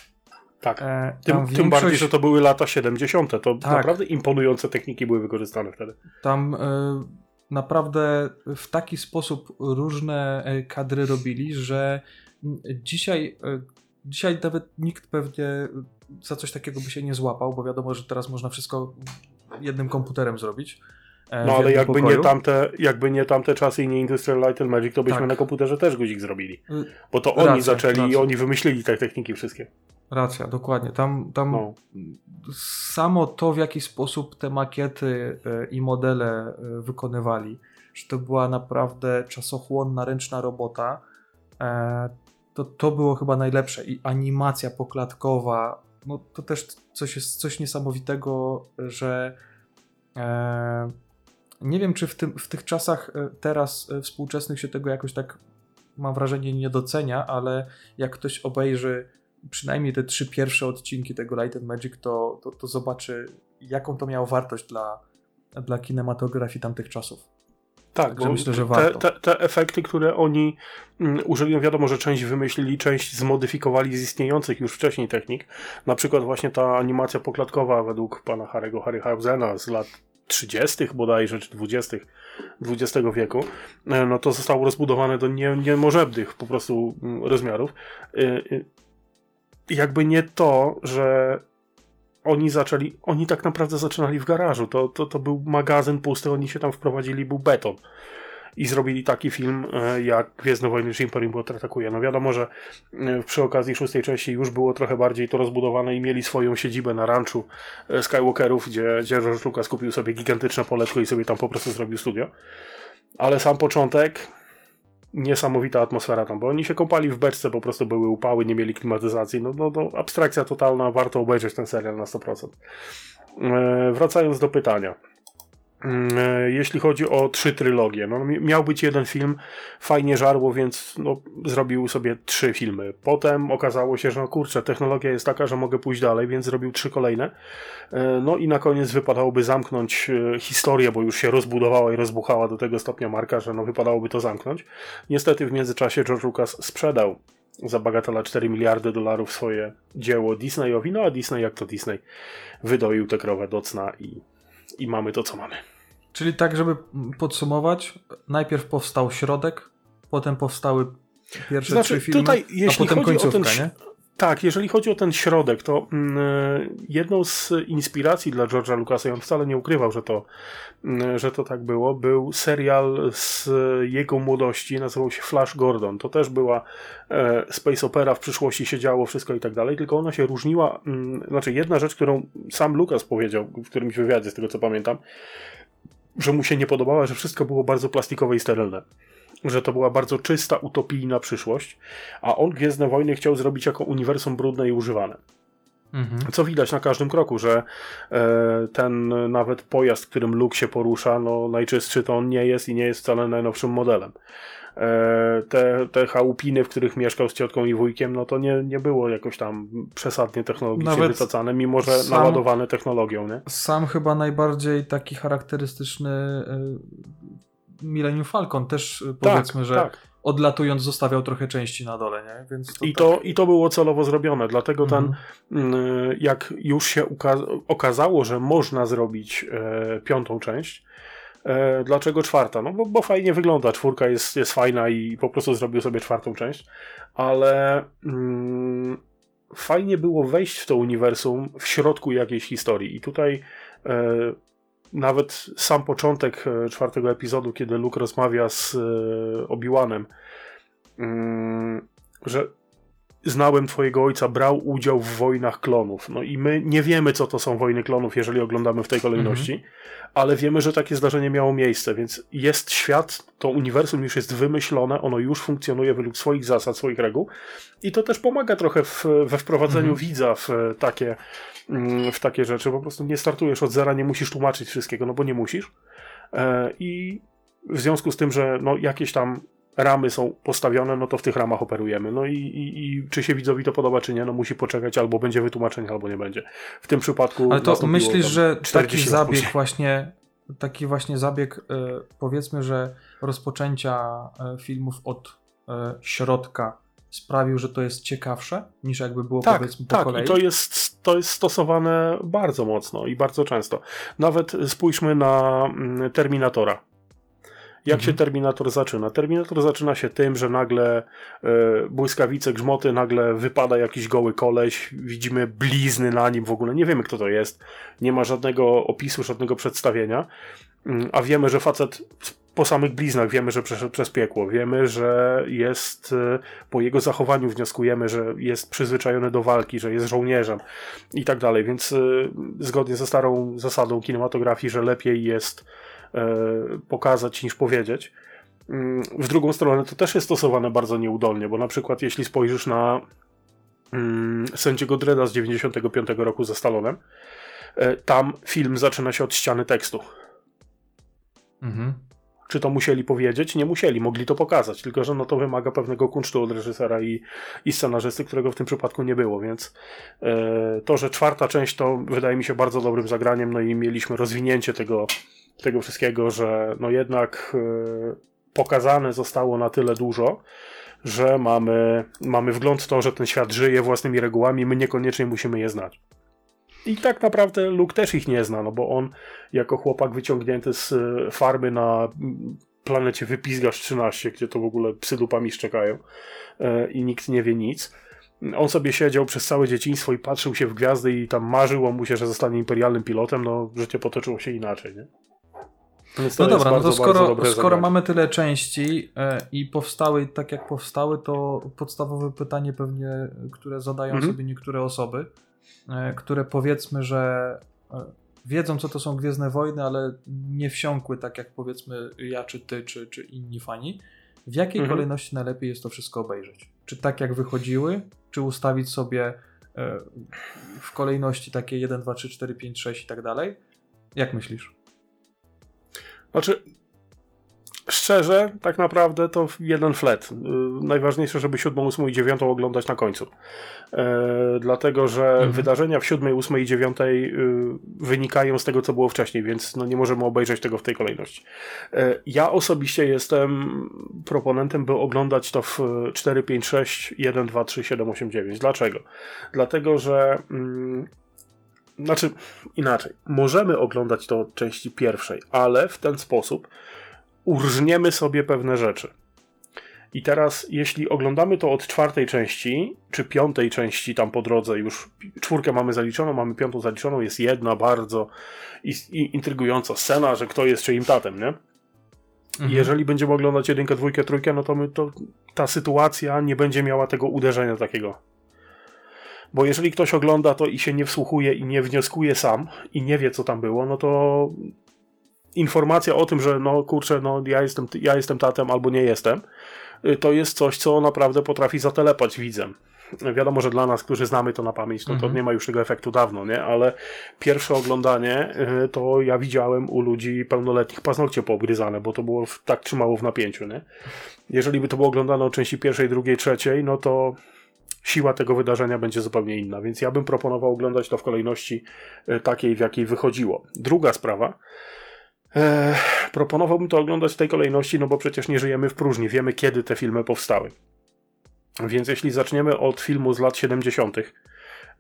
Tak. E, Tym, tam tym bardziej, większość- że to były lata 70. To Tak. naprawdę imponujące techniki były wykorzystane wtedy. Tam y, naprawdę w taki sposób różne e, kadry robili, że dzisiaj, e, dzisiaj nawet nikt pewnie za coś takiego by się nie złapał, bo wiadomo, że teraz można wszystko jednym komputerem zrobić. E, no ale jakby nie, tamte, jakby nie tamte czasy i nie Industrial Light and Magic, to byśmy tak. na komputerze też guzik zrobili. Y, bo to racja, oni zaczęli racja. i oni wymyślili te techniki wszystkie. Racja, dokładnie. Tam, tam no. samo to, w jaki sposób te makiety e, i modele e, wykonywali, że to była naprawdę czasochłonna, ręczna robota, to, to było chyba najlepsze. I animacja poklatkowa, no to też coś jest coś niesamowitego, że nie wiem, czy w, tym, w tych czasach e, teraz e, współczesnych się tego jakoś tak, mam wrażenie, nie docenia, ale jak ktoś obejrzy przynajmniej te trzy pierwsze odcinki tego Light and Magic, to, to, to zobaczy, jaką to miało wartość dla, dla kinematografii tamtych czasów. Tak, Także bo myślę, że warto. Te, te, te, efekty, które oni mm, użyli, no wiadomo, że część wymyślili, część zmodyfikowali z istniejących już wcześniej technik. Na przykład właśnie ta animacja poklatkowa według pana Harry'ego Harryhausena z lat 30. bodajże, czy 20. XX wieku, e, no to zostało rozbudowane do nie, niemożebnych po prostu mm, rozmiarów. Jakby nie to, że oni zaczęli, oni tak naprawdę zaczynali w garażu. To, to, to był magazyn pusty, oni się tam wprowadzili, był beton i zrobili taki film e, jak Gwiezdne Wojny czy Imperium atakuje. No wiadomo, że e, przy okazji szóstej części już było trochę bardziej to rozbudowane i mieli swoją siedzibę na ranchu e, Skywalkerów, gdzie, gdzie George Lucas kupił sobie gigantyczne poletko i sobie tam po prostu zrobił studio. Ale sam początek niesamowita atmosfera tam, bo oni się kąpali w beczce, po prostu były upały, nie mieli klimatyzacji, no, no, no abstrakcja totalna, warto obejrzeć ten serial na 100%. E, wracając do pytania. Mm, e, jeśli chodzi o trzy trylogie. No, miał być jeden film, fajnie żarło, więc no, zrobił sobie trzy filmy. Potem okazało się, że no kurczę, technologia jest taka, że mogę pójść dalej, więc zrobił trzy kolejne. E, no i na koniec wypadałoby zamknąć e, historię, bo już się rozbudowała i rozbuchała do tego stopnia marka, że no wypadałoby to zamknąć. Niestety w międzyczasie George Lucas sprzedał za bagatela 4 miliardy dolarów swoje dzieło Disneyowi, no a Disney jak to Disney wydoił tę krowę do cna i i mamy to, co mamy. Czyli tak, żeby podsumować, najpierw powstał środek, potem powstały pierwsze znaczy, trzy filmy, tutaj, a potem końcówka, ten, nie? Tak, jeżeli chodzi o ten środek, to mm, jedną z inspiracji dla George'a Lucasa, i on wcale nie ukrywał, że to, mm, że to tak było, był serial z jego młodości, nazywał się Flash Gordon. To też była e, space opera, w przyszłości się działo wszystko i tak dalej, tylko ona się różniła, mm, znaczy jedna rzecz, którą sam Lucas powiedział w którymś wywiadzie, z tego co pamiętam, że mu się nie podobała, że wszystko było bardzo plastikowe i sterylne że to była bardzo czysta, utopijna przyszłość, a on Gwiezdne Wojny chciał zrobić jako uniwersum brudne i używane. Mhm. Co widać na każdym kroku, że e, ten nawet pojazd, którym Luke się porusza, no najczystszy to on nie jest i nie jest wcale najnowszym modelem. E, te, te chałupiny, w których mieszkał z ciotką i wujkiem, no to nie, nie było jakoś tam przesadnie technologicznie Nawet wycofane, mimo że sam, naładowane technologią. Nie? Sam chyba najbardziej taki charakterystyczny e, Millennium Falcon też y, tak, powiedzmy, że tak. odlatując zostawiał trochę części na dole, nie? Więc to I, to, tak... I to było celowo zrobione, dlatego mhm. ten, y, jak już się okazało, że można zrobić e, piątą część, e, Dlaczego czwarta? No bo, bo fajnie wygląda, czwórka jest, jest fajna i po prostu zrobił sobie czwartą część, ale mm, fajnie było wejść w to uniwersum w środku jakiejś historii i tutaj e, nawet sam początek e, czwartego epizodu, kiedy Luke rozmawia z e, Obi-Wanem, mm, że znałem twojego ojca, brał udział w wojnach klonów. No i my nie wiemy, co to są wojny klonów, jeżeli oglądamy w tej kolejności, mhm. ale wiemy, że takie zdarzenie miało miejsce, więc jest świat, to uniwersum już jest wymyślone, ono już funkcjonuje według swoich zasad, swoich reguł i to też pomaga trochę w, we wprowadzeniu mhm. widza w takie Mm, w takie rzeczy. Po prostu nie startujesz od zera, nie musisz tłumaczyć wszystkiego, no bo nie musisz. E, I w związku z tym, że no jakieś tam ramy są postawione, no to w tych ramach operujemy. No i, i, i, czy się widzowi to podoba, czy nie, no musi poczekać, albo będzie wytłumaczenie, albo nie będzie. W tym przypadku. Ale to myślisz, że taki zabieg właśnie, taki właśnie zabieg, e, powiedzmy, że rozpoczęcia e, filmów od środka sprawił, że to jest ciekawsze niż jakby było tak, powiedzmy po tak, kolei. Tak, to jest, to jest stosowane bardzo mocno i bardzo często. Nawet spójrzmy na mm, Terminatora. Jak się Terminator zaczyna? Terminator zaczyna się tym, że nagle e, błyskawice, grzmoty, nagle wypada jakiś goły koleś, widzimy blizny na nim w ogóle, nie wiemy kto to jest, nie ma żadnego opisu, żadnego przedstawienia, mm, a wiemy, że facet po samych bliznach wiemy, że przeszedł przez piekło, wiemy, że jest, e, po jego zachowaniu wnioskujemy, że jest przyzwyczajony do walki, że jest żołnierzem i tak dalej, więc e, zgodnie ze starą zasadą kinematografii, że lepiej jest pokazać niż powiedzieć. Mm, w drugą stronę to też jest stosowane bardzo nieudolnie, bo na przykład jeśli spojrzysz na mm, sędziego Dreda z 95 roku ze Stalonem, tam film zaczyna się od ściany tekstu. Mhm. Czy to musieli powiedzieć? Nie musieli, mogli to pokazać, tylko że no to wymaga pewnego kunsztu od reżysera i, i scenarzysty, którego w tym przypadku nie było, więc e, to, że czwarta część to wydaje mi się bardzo dobrym zagraniem, no i mieliśmy rozwinięcie tego, tego wszystkiego, że no jednak e, pokazane zostało na tyle dużo, że mamy, mamy wgląd w to, że ten świat żyje własnymi regułami, my niekoniecznie musimy je znać. I tak naprawdę Luke też ich nie zna, no bo on jako chłopak wyciągnięty z e, farmy na planecie Wypizgasz 13, gdzie to w ogóle psy dupami szczekają e, i nikt nie wie nic. On sobie siedział przez całe dzieciństwo i patrzył się w gwiazdy i tam marzyło mu się, że zostanie imperialnym pilotem, no życie potoczyło się inaczej, nie? no dobra, no to skoro, skoro mamy tyle części e, i powstały tak jak powstały, to podstawowe pytanie pewnie, które zadają mhm. sobie niektóre osoby, które powiedzmy, że e, wiedzą, co to są Gwiezdne Wojny, ale nie wsiąkły tak jak powiedzmy ja, czy ty, czy, czy inni fani. W jakiej mhm. kolejności najlepiej jest to wszystko obejrzeć? Czy tak jak wychodziły, czy ustawić sobie e, w kolejności takie 1, 2, 3, 4, 5, 6 i tak dalej? Jak myślisz? Znaczy, szczerze, tak naprawdę to jeden flet. Y, najważniejsze, żeby siódmą, ósmą i dziewiątą oglądać na końcu. E, dlatego, że mhm. wydarzenia w siódmej, ósmej i dziewiątej y, wynikają z tego, co było wcześniej, więc no nie możemy obejrzeć tego w tej kolejności. Ja osobiście jestem proponentem, by oglądać to w 4, 5, 6, 1, 2, 3, 7, 8, 9. Dlaczego? Dlatego, że mm, znaczy inaczej. Możemy oglądać to od części pierwszej, ale w ten sposób, urżniemy sobie pewne rzeczy. I teraz, jeśli oglądamy to od czwartej części, czy piątej części tam po drodze, już czwórkę mamy zaliczoną, mamy piątą zaliczoną, jest jedna bardzo intrygująca scena, że kto jest czyim tatem, nie? Mhm. Jeżeli będziemy oglądać jedynkę, dwójkę, trójkę, no to, my, to ta sytuacja nie będzie miała tego uderzenia takiego. Bo jeżeli ktoś ogląda to i się nie wsłuchuje i nie wnioskuje sam i nie wie, co tam było, no to informacja o tym, że no kurczę, no ja jestem, ja jestem tatem albo nie jestem, y, to jest coś, co naprawdę potrafi zatelepać widzem. Wiadomo, że dla nas, którzy znamy to na pamięć, no to mhm. nie ma już tego efektu dawno, nie? Ale pierwsze oglądanie y, to ja widziałem u ludzi pełnoletnich paznokcie poobgryzane, bo to było w, tak trzymało w napięciu, nie? Jeżeli by to było oglądane od części pierwszej, drugiej, trzeciej, no to siła tego wydarzenia będzie zupełnie inna, więc ja bym proponował oglądać to w kolejności y, takiej, w jakiej wychodziło. Druga sprawa, Eee, proponowałbym to oglądać w tej kolejności, no bo przecież nie żyjemy w próżni, wiemy kiedy te filmy powstały. Więc jeśli zaczniemy od filmu z lat 70.,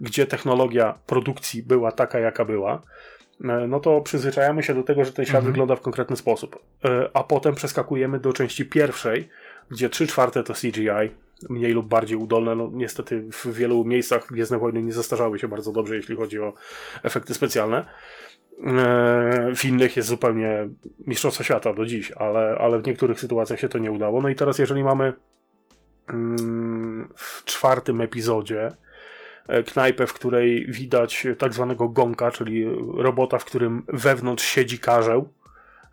gdzie technologia produkcji była taka, jaka była, e, no to przyzwyczajamy się do tego, że ten świat mhm. wygląda w konkretny sposób. E, a potem przeskakujemy do części pierwszej, gdzie 3 czwarte to CGI, mniej lub bardziej udolne. No, niestety w wielu miejscach Gwiezdne Wojny nie zastarzały się bardzo dobrze, jeśli chodzi o efekty specjalne. E, w innych jest zupełnie mistrzostwo świata do dziś, ale, ale w niektórych sytuacjach się to nie udało. No i teraz, jeżeli mamy mm, w czwartym epizodzie e, knajpę, w której widać tak zwanego gonka, czyli robota, w którym wewnątrz siedzi karzeł,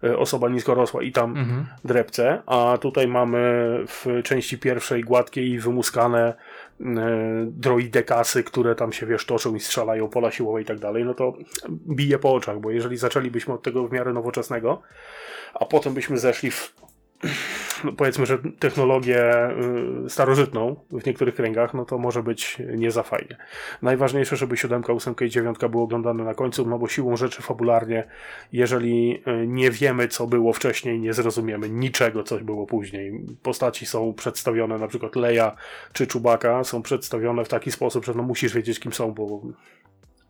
e, osoba niskorosła i tam mhm. drepce, a tutaj mamy w części pierwszej gładkie i wymuskane droidekasy, które tam się wiesz, toczą i strzelają pola siłowe i tak dalej, no to bije po oczach, bo jeżeli zaczęlibyśmy od tego w miarę nowoczesnego, a potem byśmy zeszli w no powiedzmy, że technologię y, starożytną w niektórych kręgach, no to może być nie za fajnie. Najważniejsze, żeby siódemka, ósemka i dziewiątka były oglądane na końcu, no bo siłą rzeczy fabularnie, jeżeli y, nie wiemy, co było wcześniej, nie zrozumiemy niczego, co było później. Postaci są przedstawione, na przykład Leia czy Czubaka są przedstawione w taki sposób, że no musisz wiedzieć, kim są, bo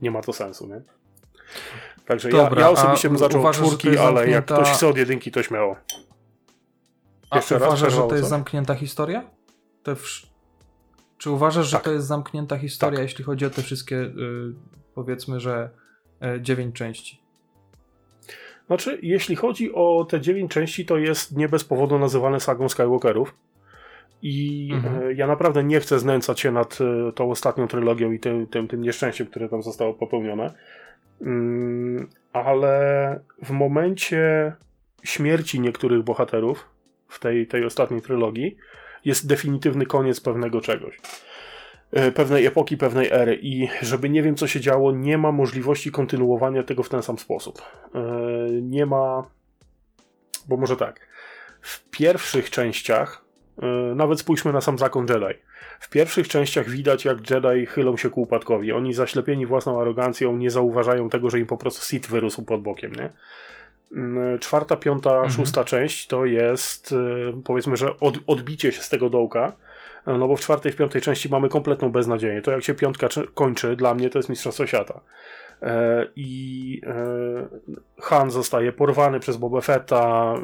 nie ma to sensu, nie? Także Dobra, ja, ja osobiście bym zaczął od czwórki, ale jak ktoś chce od jedynki, to śmiało. A Jeszcze raz uważasz, że to jest zamknięta historia? Czy uważasz, że Tak. to jest zamknięta historia, Tak. jeśli chodzi o te wszystkie, y, powiedzmy, że y, dziewięć części? Znaczy, jeśli chodzi o te dziewięć części, to jest nie bez powodu nazywane sagą Skywalkerów. I Mhm. e, ja naprawdę nie chcę znęcać się nad e, tą ostatnią trylogią i tym, tym, tym nieszczęściem, które tam zostało popełnione. Mm, ale w momencie śmierci niektórych bohaterów w tej, tej ostatniej trylogii jest definitywny koniec pewnego czegoś. E, Pewnej epoki, pewnej ery, i żeby nie wiem, co się działo, nie ma możliwości kontynuowania tego w ten sam sposób. E, Nie ma. Bo może tak. W pierwszych częściach, e, nawet spójrzmy na sam zakon Jedi. W pierwszych częściach widać, jak Jedi chylą się ku upadkowi. Oni zaślepieni własną arogancją nie zauważają tego, że im po prostu Sith wyrósł pod bokiem, nie? Mm, Czwarta, piąta, Mhm. szósta część to jest e, powiedzmy, że od, odbicie się z tego dołka. e, No bo w czwartej, w piątej części mamy kompletną beznadzieję. To jak się piątka czy- kończy, dla mnie to jest Mistrzostwo Świata. E, I e, Han zostaje porwany przez Boba Fetta,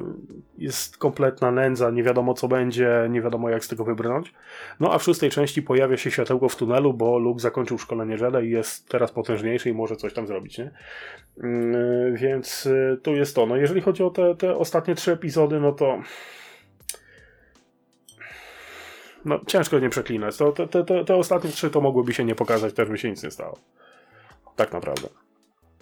jest kompletna nędza, nie wiadomo co będzie, nie wiadomo jak z tego wybrnąć. No a w szóstej części pojawia się światełko w tunelu, bo Luke zakończył szkolenie Jedi i jest teraz potężniejszy i może coś tam zrobić, nie? Mm, Więc y, tu jest to. No jeżeli chodzi o te, te ostatnie trzy epizody, no to no ciężko nie przeklinać. To, te, te, te ostatnie trzy to mogłyby się nie pokazać, też by się nic nie stało. Tak naprawdę.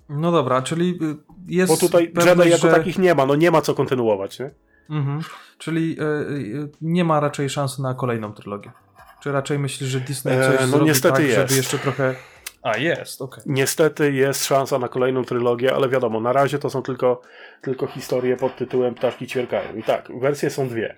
No dobra, czyli y, jest. Bo tutaj pewność, Jedi jako że... takich nie ma, no nie ma co kontynuować, nie? Mhm. Czyli y, y, nie ma raczej szansy na kolejną trylogię. Czy raczej myślisz, że Disney E, coś no zrobi niestety tak, żeby jest. jeszcze trochę... A, jest, okej. Niestety jest szansa na kolejną trylogię, ale wiadomo, na razie to są tylko, tylko historie pod tytułem Ptaszki ćwierkają. I tak, wersje są dwie.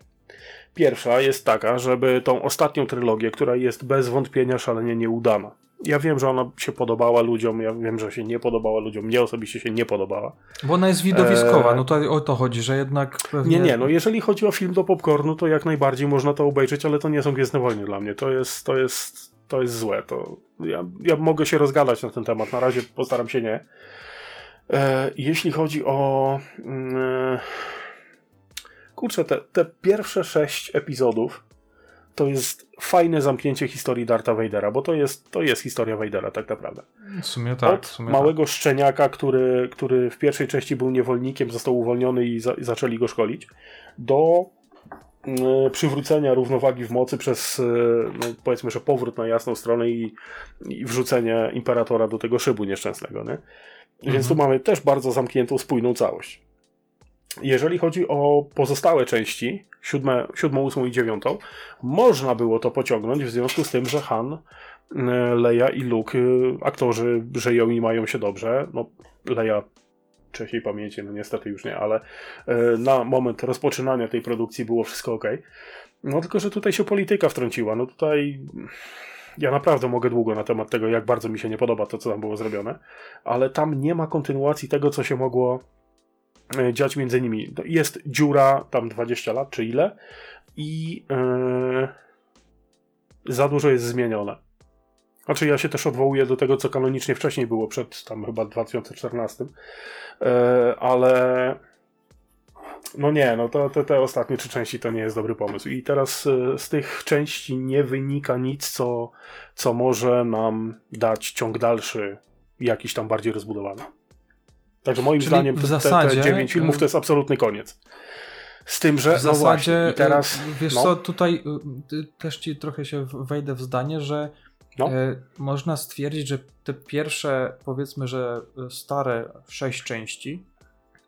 Pierwsza jest taka, żeby tą ostatnią trylogię, która jest bez wątpienia szalenie nieudana. Ja wiem, że ona się podobała ludziom, ja wiem, że się nie podobała ludziom, mnie osobiście się nie podobała. Bo ona jest widowiskowa, E, no to o to chodzi, że jednak pewnie... Nie, nie, no jeżeli chodzi o film do popcornu, to jak najbardziej można to obejrzeć, ale to nie są Gwiezdne Wojny dla mnie. To jest, to jest, to jest złe. To ja, ja mogę się rozgadać na ten temat, na razie postaram się nie. E, jeśli chodzi o... Mm, kurczę, te, te pierwsze sześć epizodów to jest fajne zamknięcie historii Darta Vadera, bo to jest, to jest historia Vadera tak naprawdę. W sumie tak, Od sumie małego szczeniaka, który, który w pierwszej części był niewolnikiem, został uwolniony i, za, i zaczęli go szkolić, do y, przywrócenia równowagi w mocy przez, y, no, powiedzmy, że powrót na jasną stronę i, i wrzucenie imperatora do tego szybu nieszczęsnego. Nie? Więc tu mamy też bardzo zamkniętą, spójną całość. Jeżeli chodzi o pozostałe części, siódme, siódmą, ósmą i dziewiątą, można było to pociągnąć w związku z tym, że Han, y, Leia i Luke, y, aktorzy żyją i mają się dobrze. No, Leia trzeciej pamięci, no niestety już nie, ale y, na moment rozpoczynania tej produkcji było wszystko ok. No tylko, że tutaj się polityka wtrąciła. No tutaj ja naprawdę mogę długo na temat tego, jak bardzo mi się nie podoba to, co tam było zrobione, ale tam nie ma kontynuacji tego, co się mogło e, dziać między nimi. Jest dziura tam 20 lat, czy ile i e, za dużo jest zmienione. Znaczy ja się też odwołuję do tego, co kanonicznie wcześniej było, przed tam chyba 2014, e, ale no nie, no to, te ostatnie trzy części to nie jest dobry pomysł. I teraz e, z tych części nie wynika nic, co, co może nam dać ciąg dalszy, jakiś tam bardziej rozbudowany. Także moim Czyli zdaniem w te, zasadzie, te, dziewięć filmów to jest absolutny koniec. Z tym, że W no zasadzie, właśnie, i teraz y, wiesz no, co, tutaj y, y, też ci trochę się wejdę w zdanie, że No. można stwierdzić, że te pierwsze, powiedzmy, że stare sześć części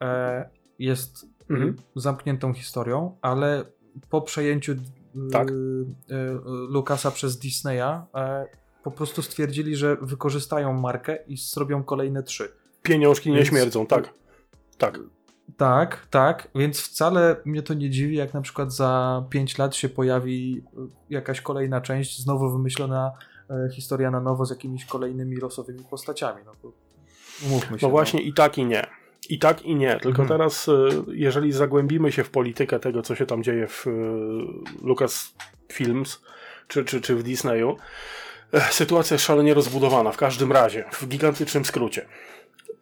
e, jest Mhm. zamkniętą historią, ale po przejęciu Tak. Lucasa przez Disneya e, po prostu stwierdzili, że wykorzystają markę i zrobią kolejne trzy. Pieniążki nie Więc- śmierdzą, tak. Tak. Tak, tak, więc wcale mnie to nie dziwi, jak na przykład za 5 lat się pojawi y, jakaś kolejna część, znowu wymyślona e, historia na nowo z jakimiś kolejnymi losowymi postaciami. No, bo umówmy się. No właśnie i tak i nie. I tak i nie. Tylko Mhm. teraz, y, jeżeli zagłębimy się w politykę tego, co się tam dzieje w Lucas Films czy, czy, czy w Disneyu, sytuacja jest szalenie rozbudowana w każdym razie, w gigantycznym skrócie.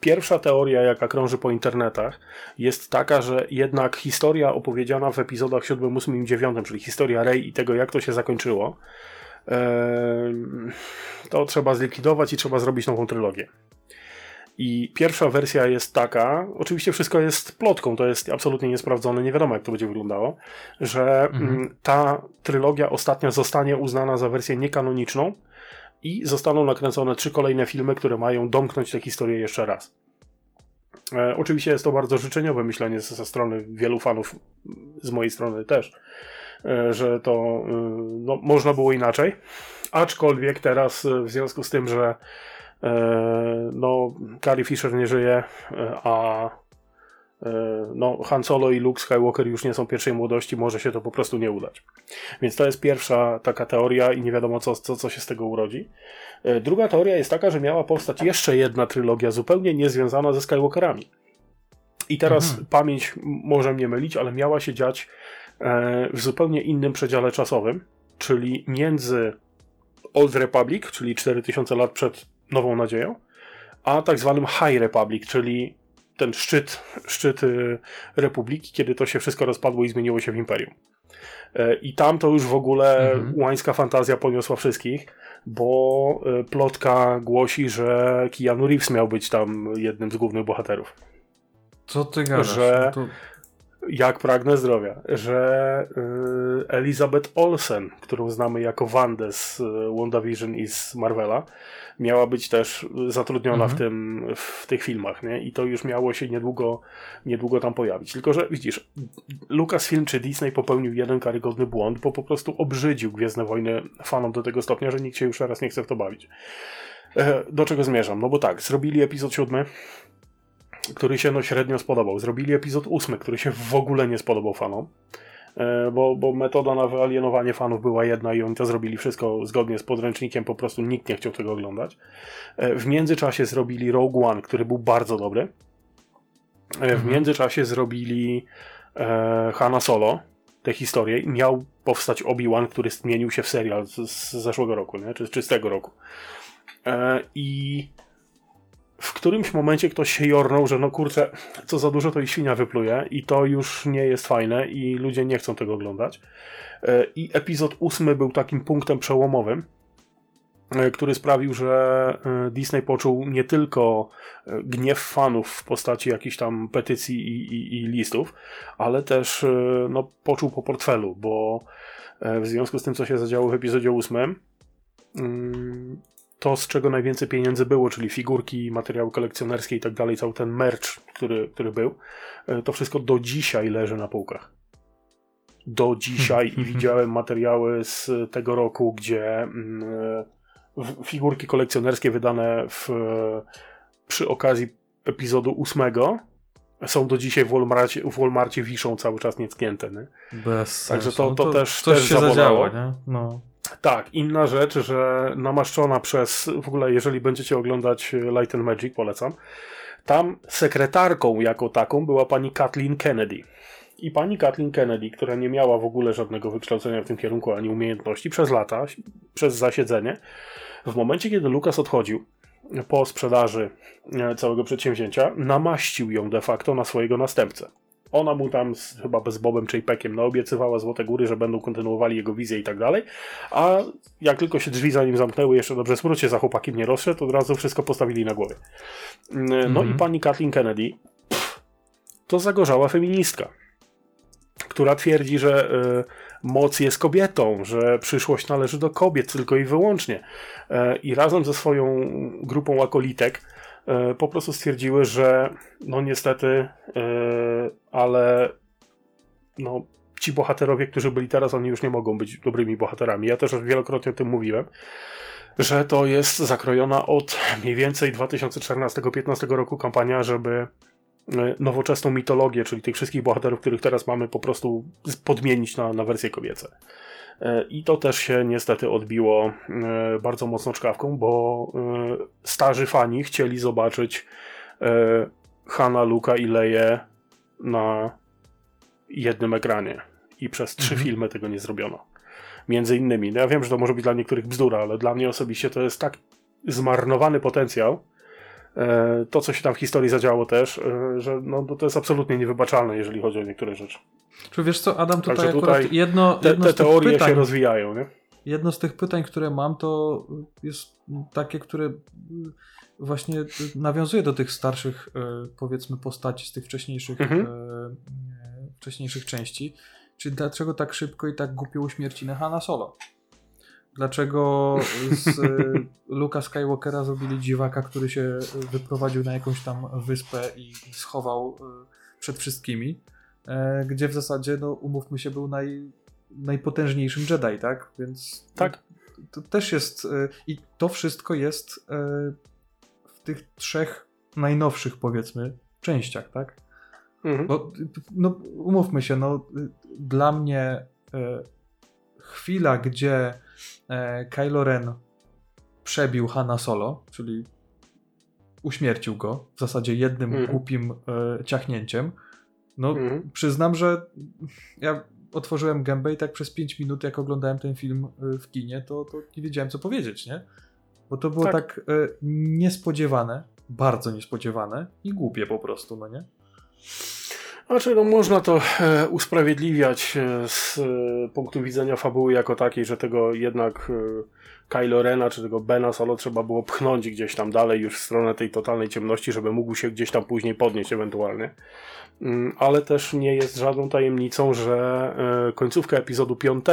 Pierwsza teoria, jaka krąży po internetach, jest taka, że jednak historia opowiedziana w epizodach 7, 8 i 9, czyli historia Rey i tego, jak to się zakończyło, to trzeba zlikwidować i trzeba zrobić nową trylogię. I pierwsza wersja jest taka, oczywiście wszystko jest plotką, to jest absolutnie niesprawdzone, nie wiadomo jak to będzie wyglądało, że mhm. Mm, ta trylogia ostatnia zostanie uznana za wersję niekanoniczną i zostaną nakręcone trzy kolejne filmy, które mają domknąć tę historię jeszcze raz. E, oczywiście jest to bardzo życzeniowe myślenie ze strony wielu fanów, z mojej strony też, e, że to e, no, można było inaczej. Aczkolwiek teraz e, w związku z tym, że E, no, Carrie Fisher nie żyje, e, a no, Han Solo i Luke Skywalker już nie są pierwszej młodości, może się to po prostu nie udać. Więc to jest pierwsza taka teoria i nie wiadomo, co, co, co się z tego urodzi. Druga teoria jest taka, że miała powstać jeszcze jedna trylogia zupełnie niezwiązana ze Skywalkerami. I teraz mhm. pamięć może mnie mylić, ale miała się dziać w zupełnie innym przedziale czasowym, czyli między Old Republic, czyli 4000 lat przed Nową Nadzieją, a tak zwanym High Republic, czyli ten szczyt, szczyt y, Republiki, kiedy to się wszystko rozpadło i zmieniło się w Imperium. E, I tam to już w ogóle mhm. łańska fantazja poniosła wszystkich, bo y, plotka głosi, że Keanu Reeves miał być tam jednym z głównych bohaterów. Co ty gadasz? Że, no to jak pragnę zdrowia, że y, Elizabeth Olsen, którą znamy jako Wandę z y, WandaVision i z Marvela, miała być też zatrudniona mhm. w, tym, w tych filmach, nie? I to już miało się niedługo, niedługo tam pojawić. Tylko, że widzisz, Lucasfilm czy Disney popełnił jeden karygodny błąd, bo po prostu obrzydził Gwiezdne Wojny fanom do tego stopnia, że nikt się już teraz nie chce w to bawić. E, do czego zmierzam? No bo tak, zrobili epizod siódmy, który się no średnio spodobał. Zrobili epizod ósmy, który się w ogóle nie spodobał fanom. E, bo, bo metoda na wyalienowanie fanów była jedna i oni to zrobili wszystko zgodnie z podręcznikiem, po prostu nikt nie chciał tego oglądać. E, w międzyczasie zrobili Rogue One, który był bardzo dobry. E, w mhm. międzyczasie zrobili e, Hanna Solo, tę historię i miał powstać Obi-Wan, który zmienił się w serial z, z zeszłego roku, nie? Czy, czy z tego roku. E, I w którymś momencie ktoś się jornął, że no kurczę, co za dużo to i świnia wypluje i to już nie jest fajne i ludzie nie chcą tego oglądać. E, I epizod ósmy był takim punktem przełomowym, e, który sprawił, że e, Disney poczuł nie tylko gniew fanów w postaci jakichś tam petycji i, i, i listów, ale też no, poczuł po portfelu, bo w związku z tym, co się zadziało w epizodzie ósmym, mm, to, z czego najwięcej pieniędzy było, czyli figurki, materiały kolekcjonerskie i tak dalej, cały ten merch, który, który był, e, to wszystko do dzisiaj leży na półkach. Do dzisiaj i (laughs) widziałem materiały z tego roku, gdzie mm, e, figurki kolekcjonerskie wydane w, przy okazji epizodu ósmego są do dzisiaj w Walmartie, w Walmartie wiszą cały czas nietknięte. Nie? Bez Także to, to, to, też, też się zadziało, nie? No. Tak, inna rzecz, że namaszczona przez, w ogóle jeżeli będziecie oglądać Light and Magic, polecam, tam sekretarką jako taką była pani Kathleen Kennedy. I pani Kathleen Kennedy, która nie miała w ogóle żadnego wykształcenia w tym kierunku ani umiejętności przez lata, przez zasiedzenie, w momencie kiedy Lukas odchodził po sprzedaży e, całego przedsięwzięcia, namaścił ją de facto na swojego następcę. Ona mu tam z, chyba bez Bobem Chapeckiem naobiecywała Złote Góry, że będą kontynuowali jego wizję i tak dalej, a jak tylko się drzwi za nim zamknęły, jeszcze dobrze smrócie za chłopakiem nie rozszedł, od razu wszystko postawili na głowie. No mhm. i pani Kathleen Kennedy pff, to zagorzała feministka, która twierdzi, że y, moc jest kobietą, że przyszłość należy do kobiet tylko i wyłącznie. Y, I razem ze swoją grupą akolitek po prostu stwierdziły, że no niestety, e, ale no, ci bohaterowie, którzy byli teraz, oni już nie mogą być dobrymi bohaterami. Ja też wielokrotnie o tym mówiłem, że to jest zakrojona od mniej więcej 2014-2015 roku kampania, żeby e, nowoczesną mitologię, czyli tych wszystkich bohaterów, których teraz mamy, po prostu podmienić na, na wersje kobiece. E, I to też się niestety odbiło e, bardzo mocno czkawką, bo e, starzy fani chcieli zobaczyć Hanna, Luka i Leję na jednym ekranie. I przez trzy mhm. filmy tego nie zrobiono. Między innymi. No ja wiem, że to może być dla niektórych bzdura, ale dla mnie osobiście to jest tak zmarnowany potencjał, to, co się tam w historii zadziało też, e, że no, to jest absolutnie niewybaczalne, jeżeli chodzi o niektóre rzeczy. Czy wiesz co, Adam, tutaj, Także akurat tutaj jedno, Te, jedno te z tych teorie pytań, się rozwijają, nie? jedno z tych pytań, które mam, to jest takie, które właśnie nawiązuje do tych starszych, e, powiedzmy, postaci z tych wcześniejszych, Mhm. e, e, wcześniejszych części. Czyli dlaczego tak szybko i tak głupio uśmiercili Hanna Solo? Dlaczego z e, Luka Skywalkera zrobili dziwaka, który się wyprowadził na jakąś tam wyspę i schował e, przed wszystkimi, e, gdzie w zasadzie, no umówmy się, był naj, najpotężniejszym Jedi, tak? Więc Tak. to też jest i to wszystko jest w tych trzech najnowszych powiedzmy częściach, tak? Mhm. Bo no, umówmy się, no dla mnie chwila, gdzie e, Kylo Ren przebił Hanna Solo, czyli uśmiercił go w zasadzie jednym Mhm. głupim e, ciachnięciem, no Mhm. przyznam, że ja otworzyłem gębę i tak przez 5 minut, jak oglądałem ten film y, w kinie, to, to nie wiedziałem, co powiedzieć, nie? Bo to było Tak. tak, y, niespodziewane, bardzo niespodziewane i głupie po prostu, no nie? Znaczy, no można to e, usprawiedliwiać e, z e, punktu widzenia fabuły jako takiej, że tego jednak e, Kylo Rena czy tego Bena Solo trzeba było pchnąć gdzieś tam dalej już w stronę tej totalnej ciemności, żeby mógł się gdzieś tam później podnieść ewentualnie. Mm, Ale też nie jest żadną tajemnicą, że e, końcówka epizodu 5,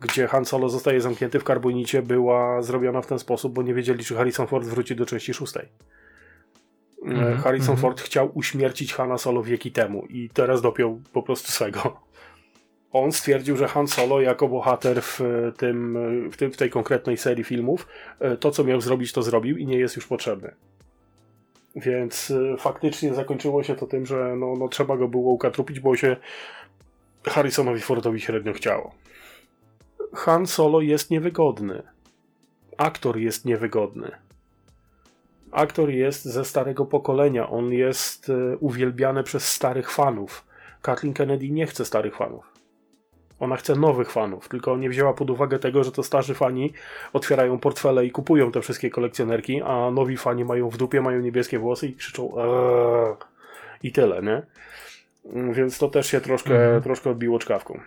gdzie Han Solo zostaje zamknięty w karbonicie, była zrobiona w ten sposób, bo nie wiedzieli, czy Harrison Ford wróci do części szóstej. E, Mhm, Harrison mhm. Ford chciał uśmiercić Hanna Solo wieki temu i teraz dopiął po prostu swego. On stwierdził, że Han Solo jako bohater w, tym, w, tym, w tej konkretnej serii filmów e, to, co miał zrobić, to zrobił i nie jest już potrzebny. Więc e, faktycznie zakończyło się to tym, że no, no, trzeba go było ukatrupić, bo się Harrisonowi Fordowi średnio chciało. Han Solo jest niewygodny. Aktor jest niewygodny aktor jest ze starego pokolenia. On jest e, uwielbiany przez starych fanów. Kathleen Kennedy nie chce starych fanów. Ona chce nowych fanów, tylko nie wzięła pod uwagę tego, że to starzy fani otwierają portfele i kupują te wszystkie kolekcjonerki, a nowi fani mają w dupie, mają niebieskie włosy i krzyczą i tyle, nie? Mm, Więc to też się troszkę, Mhm. troszkę odbiło czkawką.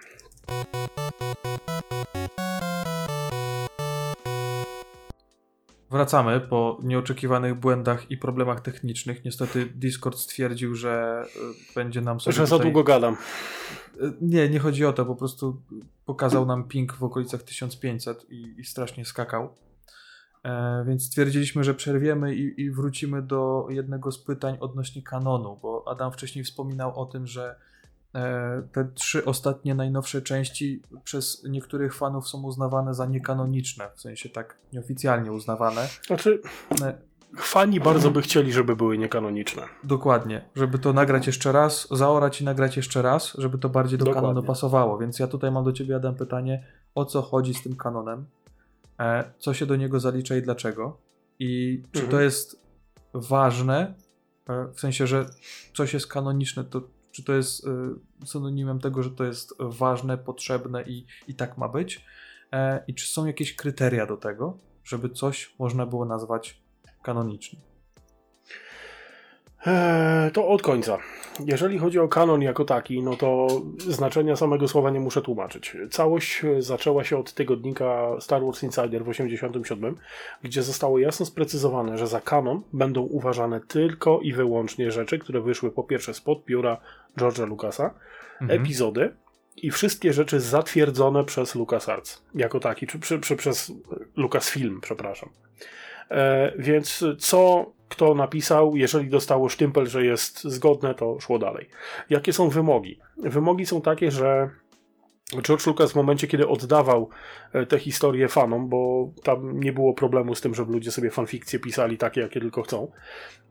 Wracamy po nieoczekiwanych błędach i problemach technicznych. Niestety Discord stwierdził, że y, będzie nam sobie Że za długo gadam. Y, Nie, nie chodzi o to, po prostu pokazał nam ping w okolicach 1500 i, i strasznie skakał. E, więc stwierdziliśmy, że przerwiemy i, i wrócimy do jednego z pytań odnośnie kanonu, bo Adam wcześniej wspominał o tym, że e, te trzy ostatnie najnowsze części przez niektórych fanów są uznawane za niekanoniczne, w sensie tak nieoficjalnie uznawane. Znaczy, E, fani bardzo by chcieli, żeby były niekanoniczne. Dokładnie, żeby to nagrać jeszcze raz, zaorać i nagrać jeszcze raz, żeby to bardziej do Dokładnie. kanonu pasowało. Więc ja tutaj mam do ciebie, Adam, pytanie, o co chodzi z tym kanonem, e, co się do niego zalicza i dlaczego, i czy Mhm. to jest ważne, e, w sensie, że coś jest kanoniczne, to czy to jest e, synonimem tego, że to jest ważne, potrzebne i, i tak ma być, e, i czy są jakieś kryteria do tego, żeby coś można było nazwać kanonicznym. Eee, to od końca. Jeżeli chodzi o kanon jako taki, no to znaczenia samego słowa nie muszę tłumaczyć. Całość e, zaczęła się od tygodnika Star Wars Insider w 87, gdzie zostało jasno sprecyzowane, że za kanon będą uważane tylko i wyłącznie rzeczy, które wyszły po pierwsze spod pióra George'a Lucasa, Mhm. epizody i wszystkie rzeczy zatwierdzone przez LucasArts jako taki, czy, czy, czy przez Lucasfilm, przepraszam. E, więc co kto napisał, jeżeli dostało sztympel, że jest zgodne, to szło dalej. Jakie są wymogi? Wymogi są takie, że George Lucas w momencie, kiedy oddawał e, te historie fanom, bo tam nie było problemu z tym, żeby ludzie sobie fanfikcje pisali takie, jakie tylko chcą.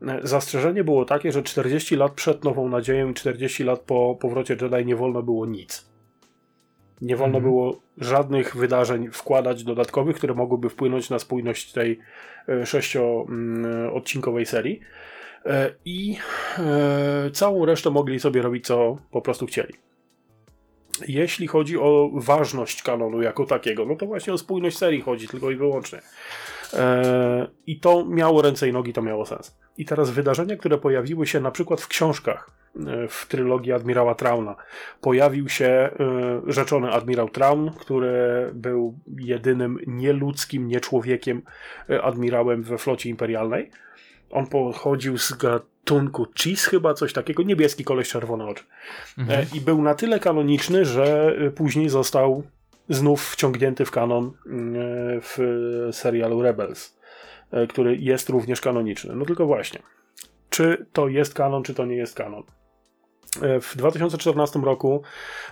e, Zastrzeżenie było takie, że 40 lat przed Nową Nadzieją i 40 lat po powrocie Jedi nie wolno było nic. Nie wolno Mhm. było żadnych wydarzeń wkładać dodatkowych, które mogłyby wpłynąć na spójność tej e, sześcioodcinkowej serii. E, I e, całą resztę mogli sobie robić, co po prostu chcieli. Jeśli chodzi o ważność kanonu jako takiego, no to właśnie o spójność serii chodzi tylko i wyłącznie. I to miało ręce i nogi, to miało sens. I teraz wydarzenia, które pojawiły się na przykład w książkach, w trylogii admirała Trauna. Pojawił się e, rzeczony admirał Traun, który był jedynym nieludzkim, nieczłowiekiem e, admirałem we flocie imperialnej. On pochodził z gatunku Cheese chyba, coś takiego, niebieski koleś, czerwone oczy. Mhm. I był na tyle kanoniczny, że później został znów wciągnięty w kanon w serialu Rebels, który jest również kanoniczny. No tylko właśnie, czy to jest kanon, czy to nie jest kanon? W 2014 roku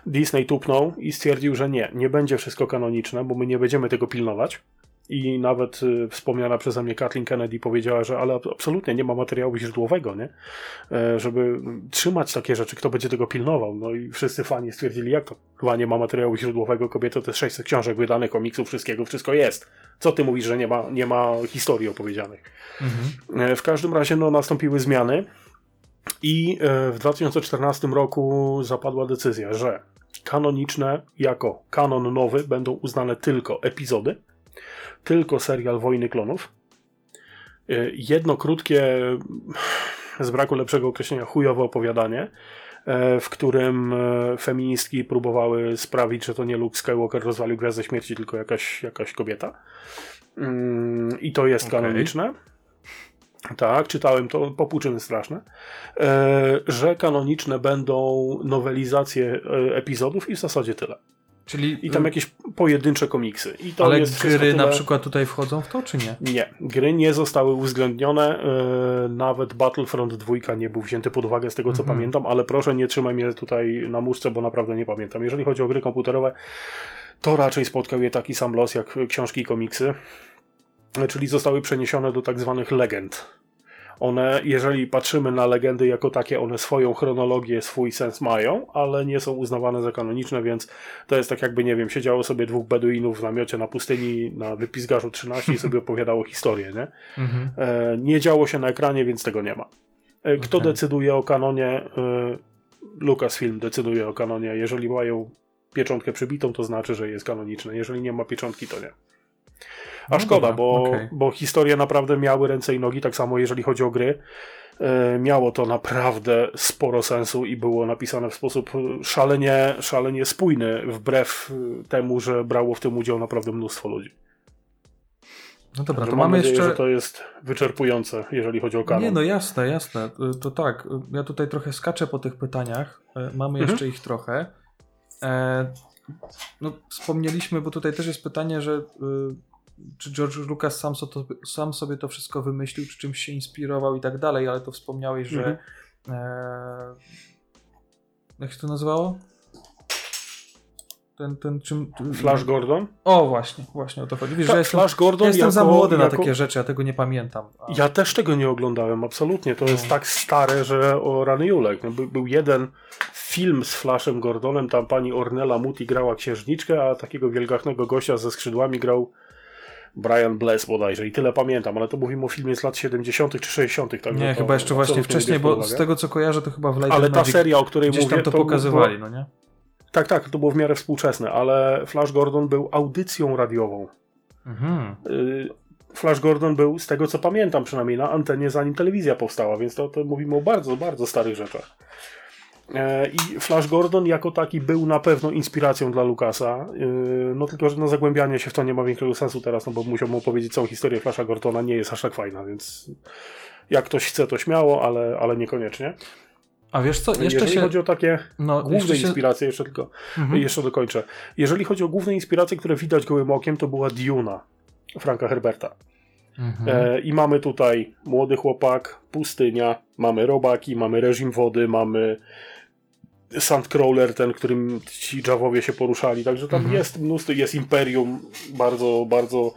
Disney tupnął i stwierdził, że nie, nie będzie wszystko kanoniczne, bo my nie będziemy tego pilnować. I nawet y, wspomniana przeze mnie Kathleen Kennedy powiedziała, że ale absolutnie nie ma materiału źródłowego, nie? E, żeby trzymać takie rzeczy, kto będzie tego pilnował. No i wszyscy fani stwierdzili, jak to chyba nie ma materiału źródłowego, kobieto, to jest 600 książek wydanych, komiksów, wszystkiego, wszystko jest. Co ty mówisz, że nie ma, nie ma historii opowiedzianych? Mhm. E, w każdym razie no, nastąpiły zmiany i e, w 2014 roku zapadła decyzja, że kanoniczne jako kanon nowy będą uznane tylko epizody, tylko serial Wojny Klonów. E, jedno krótkie, z braku lepszego określenia, chujowe opowiadanie, e, w którym feministki próbowały sprawić, że to nie Luke Skywalker rozwalił Gwiazdę Śmierci, tylko jakaś, jakaś kobieta. Mm, I to jest Okej. kanoniczne. Tak, czytałem to, popłuczyny straszne, e, że kanoniczne będą nowelizacje e, epizodów i w zasadzie tyle. Czyli I tam jakieś pojedyncze komiksy. I to ale jest gry tyle. na przykład tutaj wchodzą w to, czy nie? Nie, gry nie zostały uwzględnione. e, nawet Battlefront 2 nie był wzięty pod uwagę z tego co Mhm. pamiętam, ale proszę nie trzymaj mnie tutaj na muszce, bo naprawdę nie pamiętam. Jeżeli chodzi o gry komputerowe, to raczej spotkał je taki sam los jak książki i komiksy, czyli zostały przeniesione do tak zwanych legend. One, jeżeli patrzymy na legendy jako takie, one swoją chronologię, swój sens mają, ale nie są uznawane za kanoniczne, więc to jest tak jakby, nie wiem, siedziało sobie dwóch beduinów w namiocie na pustyni na wypizgarzu 13 i sobie opowiadało historię, nie? Mhm. E, nie działo się na ekranie, więc tego nie ma. E, Kto Okej. decyduje o kanonie? E, Lucasfilm decyduje o kanonie. Jeżeli mają pieczątkę przybitą, to znaczy, że jest kanoniczne. Jeżeli nie ma pieczątki, to nie. A No szkoda, dobra, bo, okej. bo historie naprawdę miały ręce i nogi, tak samo jeżeli chodzi o gry. E, miało to naprawdę sporo sensu i było napisane w sposób e, szalenie, szalenie spójny, wbrew e, temu, że brało w tym udział naprawdę mnóstwo ludzi. No dobra, Także to mam mamy nadzieję, jeszcze... że to jest wyczerpujące, jeżeli chodzi o kanon. Nie, no jasne, jasne. Y, To tak, ja tutaj trochę skaczę po tych pytaniach. Mamy Mhm. jeszcze ich trochę. E, no, wspomnieliśmy, bo tutaj też jest pytanie, że czy George Lucas sam, so to, sam sobie to wszystko wymyślił, czy czymś się inspirował i tak dalej, ale to wspomniałeś, że Mhm. e, jak się to nazywało? Ten, ten czym... Flash Gordon? O, właśnie, właśnie o to chodzi. Wiesz, Ta, że jestem, Flash Gordon ja jestem jako, za młody na jako... takie rzeczy, ja tego nie pamiętam. A- Ja też tego nie oglądałem, absolutnie. To jest No. tak stare, że o rany Julek. No, By, był jeden film z Flashem Gordonem, tam pani Ornella Muti grała księżniczkę, a takiego wielgachnego gościa ze skrzydłami grał Brian Bless bodajże. I tyle pamiętam, ale to mówimy o filmie z lat 70. czy 60. Tak Nie, chyba jeszcze właśnie wcześniej, bo z tego co kojarzę, to chyba w Light Ale and ta Magic seria, o której mówię, tam to, to pokazywali, Było, no nie? tak, tak, to było w miarę współczesne, ale Flash Gordon był audycją radiową. Mhm. Y, Flash Gordon był, z tego co pamiętam przynajmniej, na antenie zanim telewizja powstała, więc to, to mówimy o bardzo, bardzo starych rzeczach. E, I Flash Gordon jako taki był na pewno inspiracją dla Lucasa, y, no tylko, że no zagłębianie się w to nie ma większego sensu teraz, no bo musiałbym opowiedzieć całą historię Flasha Gordona, nie jest aż tak fajna, więc jak ktoś chce, to śmiało, ale, ale niekoniecznie. A wiesz co, jeszcze Jeżeli się... chodzi o takie no, główne jeszcze się... inspiracje, jeszcze tylko Mhm. jeszcze dokończę. Jeżeli chodzi o główne inspiracje, które widać gołym okiem, to była Duna Franka Herberta. Mhm. E, I mamy tutaj młody chłopak, pustynia, mamy robaki, mamy reżim wody, mamy Sandcrawler, ten, którym ci Javowie się poruszali, także tam Mhm. jest mnóstwo, jest imperium bardzo, bardzo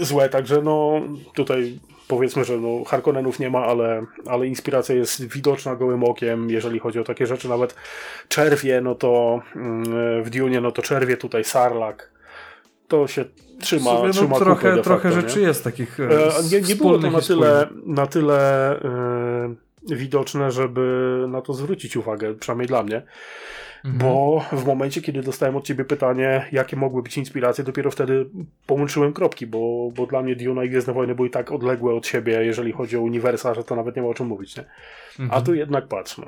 złe, także no tutaj powiedzmy, że no Harkonnenów nie ma, ale, ale inspiracja jest widoczna gołym okiem, jeżeli chodzi o takie rzeczy, nawet czerwie, no to mm, w Dune, no to czerwie, tutaj sarlak, to się trzyma, sumie, no, trzyma trochę, facto, rzeczy nie? jest takich e, nie, nie było to na tyle, na tyle e, widoczne, żeby na to zwrócić uwagę, przynajmniej dla mnie. Mhm. Bo w momencie, kiedy dostałem od ciebie pytanie, jakie mogły być inspiracje, dopiero wtedy połączyłem kropki, bo, bo dla mnie Dune i Gwiezdne Wojny były tak odległe od siebie, jeżeli chodzi o uniwersa, że to nawet nie ma o czym mówić. Nie? Mhm. A tu jednak patrz. No.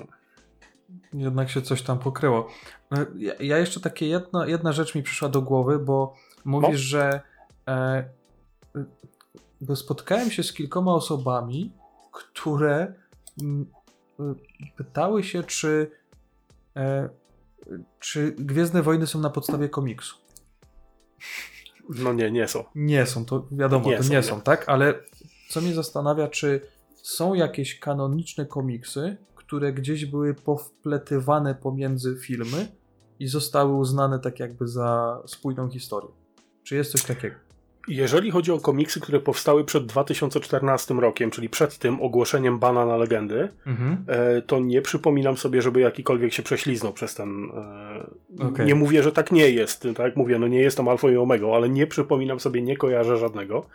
Jednak się coś tam pokryło. E, ja, ja jeszcze takie jedna, jedna rzecz mi przyszła do głowy, bo mówisz, no. że e, bo spotkałem się z kilkoma osobami, które pytały się, czy e, czy Gwiezdne Wojny są na podstawie komiksu? No nie, nie są. Nie są, to wiadomo, nie to są, nie są, tak? Ale co mnie zastanawia, czy są jakieś kanoniczne komiksy, które gdzieś były powpletywane pomiędzy filmy i zostały uznane tak jakby za spójną historię. Czy jest coś takiego? Jeżeli chodzi o komiksy, które powstały przed 2014 rokiem, czyli przed tym ogłoszeniem bana na legendy, mhm. E, to nie przypominam sobie, żeby jakikolwiek się prześliznął przez ten. E, okay. Nie mówię, że tak nie jest, tak jak mówię, no nie jestem alfa i omega, ale nie przypominam sobie, nie kojarzę żadnego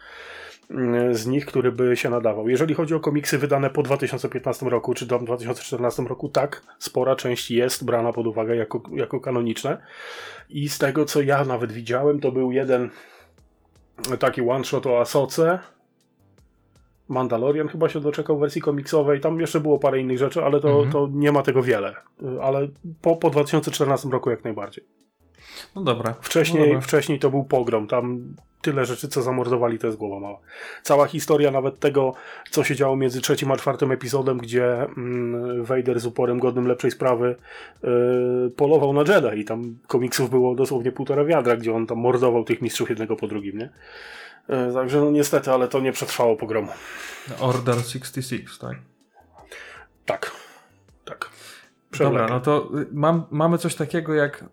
mm, z nich, który by się nadawał. Jeżeli chodzi o komiksy wydane po 2015 roku czy do 2014 roku, tak, spora część jest brana pod uwagę jako, jako kanoniczne. I z tego, co ja nawet widziałem, to był jeden taki one shot o Asoce. Mandalorian chyba się doczekał w wersji komiksowej. Tam jeszcze było parę innych rzeczy, ale to, mhm. to nie ma tego wiele. Ale po, po 2014 roku jak najbardziej. No dobra. Wcześniej, no dobra. wcześniej to był pogrom. Tam tyle rzeczy, co zamordowali, to jest głowa mała. Cała historia nawet tego, co się działo między trzecim a czwartym epizodem, gdzie mm, Vader z uporem godnym lepszej sprawy yy, polował na Jedi i tam komiksów było dosłownie półtora wiadra, gdzie on tam mordował tych mistrzów jednego po drugim, nie? Yy, także no niestety, ale to nie przetrwało pogromu. Order 66, tak? Tak. Tak. Dobra, no to y, mam, mamy coś takiego jak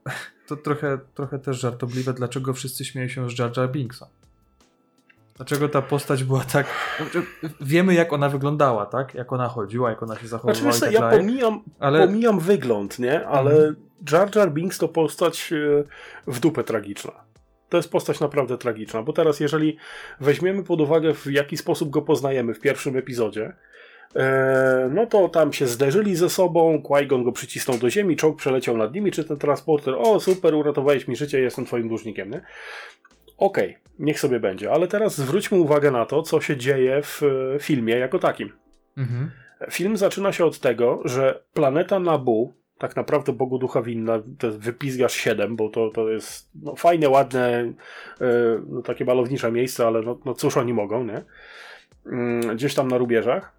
to trochę, trochę też żartobliwe, dlaczego wszyscy śmieją się z Jar Jar Binksa. Dlaczego ta postać była tak. Znaczy, wiemy, jak ona wyglądała, tak? Jak ona chodziła, jak ona się zachowywała. Znaczy, tak ja pomijam, ale... pomijam wygląd, nie? Ale mhm. Jar Jar Binks to postać e, w dupę tragiczna. To jest postać naprawdę tragiczna, bo teraz, jeżeli weźmiemy pod uwagę, w jaki sposób go poznajemy w pierwszym epizodzie, no to tam się zderzyli ze sobą, Qui-Gon go przycisnął do ziemi, czołg przeleciał nad nimi, czy ten transporter, o super, uratowałeś mi życie, jestem twoim dłużnikiem, nie? Okej, okay, niech sobie będzie, ale teraz zwróćmy uwagę na to, co się dzieje w e, filmie jako takim. Mhm. Film zaczyna się od tego, że planeta Nabu, tak naprawdę Bogu Ducha Winna, to jest wypizgasz 7, bo to, to jest no, fajne, ładne, yy, no, takie malownicze miejsce, ale no, no cóż oni mogą, nie? Yy, gdzieś tam na rubieżach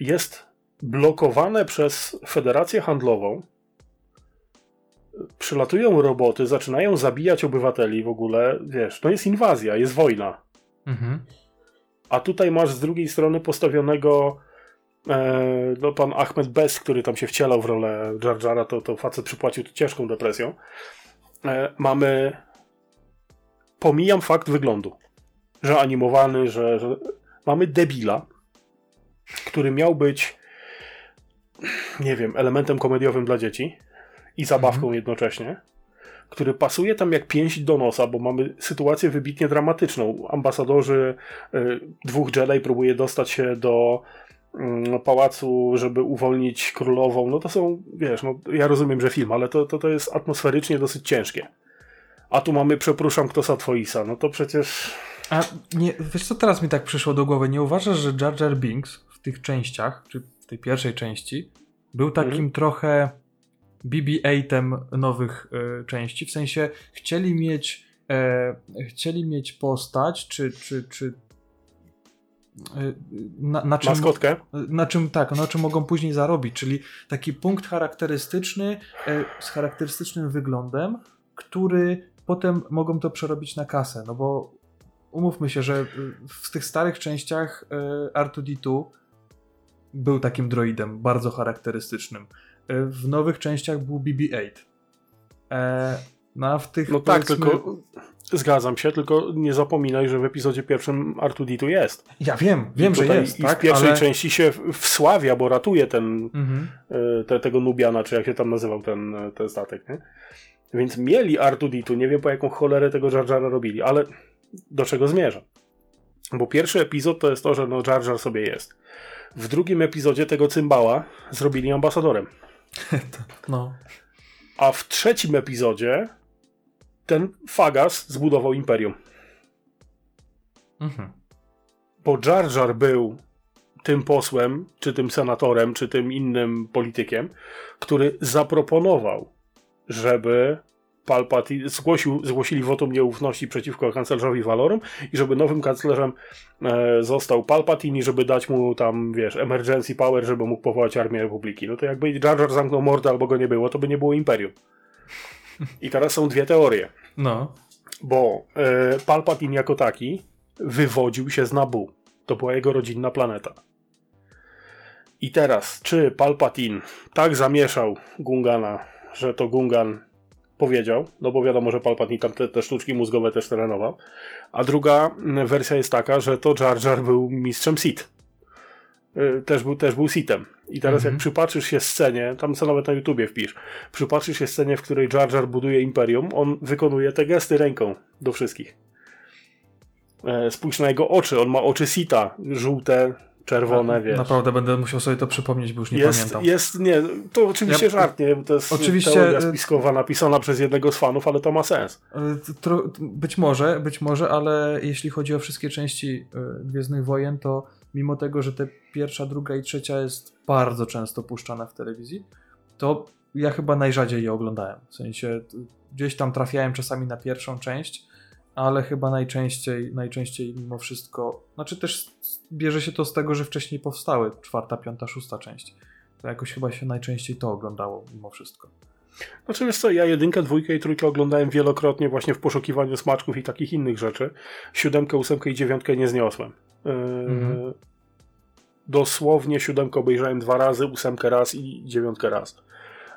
jest blokowane przez Federację Handlową. Przylatują roboty, zaczynają zabijać obywateli w ogóle. Wiesz, to jest inwazja, jest wojna. Mhm. A tutaj masz z drugiej strony postawionego e, no, pan Ahmed Bes, który tam się wcielał w rolę Jar Jara, to, to facet przypłacił ciężką depresją. E, mamy pomijam fakt wyglądu, że animowany, że, że mamy debila, który miał być, nie wiem, elementem komediowym dla dzieci i zabawką mhm. jednocześnie, który pasuje tam jak pięść do nosa, bo mamy sytuację wybitnie dramatyczną. Ambasadorzy y, dwóch Jedi próbuje dostać się do y, pałacu, żeby uwolnić królową. No to są, wiesz, no, ja rozumiem, że film, ale to, to, to jest atmosferycznie dosyć ciężkie. A tu mamy, przepraszam, kto Satwoisa. No to przecież... A nie, wiesz co teraz mi tak przyszło do głowy? Nie uważasz, że Jar Jar Binks tych częściach, czy w tej pierwszej części, był takim mhm. trochę BB-8 nowych y, części. W sensie chcieli mieć, e, chcieli mieć postać, czy, czy, czy e, na, na, czym, Maskotkę? Na czym tak, na czym mogą później zarobić, czyli taki punkt charakterystyczny e, z charakterystycznym wyglądem, który potem mogą to przerobić na kasę, no bo umówmy się, że w tych starych częściach R2D2 był takim droidem bardzo charakterystycznym. E, w nowych częściach był BB-8. E, no a w tych. No tak, tylko. Zgadzam się, tylko nie zapominaj, że w epizodzie pierwszym R2D2 jest. Ja wiem, wiem, że jest. I tak, w pierwszej ale... części się wsławia, bo ratuje ten, mhm. E, te, tego Nubiana, czy jak się tam nazywał ten, ten statek. Nie? Więc mieli R2D2, nie wiem po jaką cholerę tego Jar Jara robili, ale do czego zmierzam? Bo pierwszy epizod to jest to, że no Jar Jar sobie jest. W drugim epizodzie tego cymbała zrobili ambasadorem. (laughs) no. A w trzecim epizodzie ten Fagas zbudował imperium. Mhm. Bo Jar Jar był tym posłem, czy tym senatorem, czy tym innym politykiem, który zaproponował, żeby Palpatine zgłosił, zgłosili wotum nieufności przeciwko kanclerzowi Valorum i żeby nowym kanclerzem e, został Palpatine i żeby dać mu tam, wiesz, emergency power, żeby mógł powołać armię Republiki. No to jakby Jar Jar zamknął mordę albo go nie było, to by nie było Imperium. I teraz są dwie teorie. No. Bo e, Palpatine jako taki wywodził się z Nabu. To była jego rodzinna planeta. I teraz, czy Palpatine tak zamieszał Gungana, że to Gungan powiedział, no bo wiadomo, że Palpatine tam te, te sztuczki mózgowe też trenował. A druga mm, wersja jest taka, że to Jar Jar był mistrzem Sith. Y, Też był, też był Sithem. I teraz Mhm. jak przypatrzysz się scenie, tam co nawet na YouTubie wpisz, przypatrzysz się scenie, w której Jar Jar buduje imperium, on wykonuje te gesty ręką do wszystkich. E, Spójrz na jego oczy, on ma oczy Sita, żółte, czerwone, wiesz. Naprawdę będę musiał sobie to przypomnieć, bo już nie jest, pamiętam. jest, nie, to oczywiście Ja- żart, nie, bo to jest Oczywiście, teoria y- spiskowa napisana przez jednego z fanów, ale to ma sens. Tro- Być może, być może, ale jeśli chodzi o wszystkie części y, Gwiezdnych Wojen, to mimo tego, że te pierwsza, druga i trzecia jest bardzo często puszczana w telewizji, to ja chyba najrzadziej je oglądałem. W sensie gdzieś tam trafiałem czasami na pierwszą część, ale chyba najczęściej, najczęściej mimo wszystko, znaczy też bierze się to z tego, że wcześniej powstały czwarta, piąta, szósta część. To jakoś chyba się najczęściej to oglądało mimo wszystko. Znaczy wiesz co, ja jedynkę, dwójkę i trójkę oglądałem wielokrotnie właśnie w poszukiwaniu smaczków i takich innych rzeczy. Siódemkę, ósemkę i dziewiątkę nie zniosłem. Yy, Mhm. Dosłownie siódemkę obejrzałem dwa razy, ósemkę raz i dziewiątkę raz.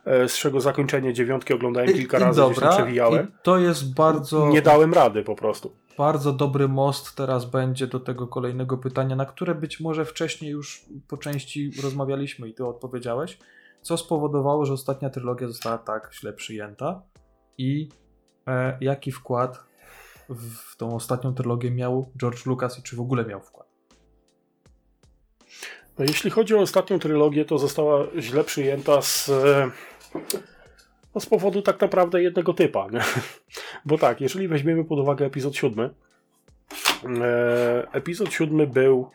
Yy, z czego zakończenie dziewiątki oglądałem kilka razy, gdzieś tam przewijałem. i to jest bardzo... Nie dałem rady po prostu. Bardzo dobry most teraz będzie do tego kolejnego pytania, na które być może wcześniej już po części rozmawialiśmy i ty odpowiedziałeś. Co spowodowało, że ostatnia trylogia została tak źle przyjęta i e, jaki wkład w tą ostatnią trylogię miał George Lucas i czy w ogóle miał wkład? No, jeśli chodzi o ostatnią trylogię, to została źle przyjęta z, e, no, z powodu tak naprawdę jednego typa. Nie? Bo tak, jeżeli weźmiemy pod uwagę epizod siódmy, e, epizod siódmy był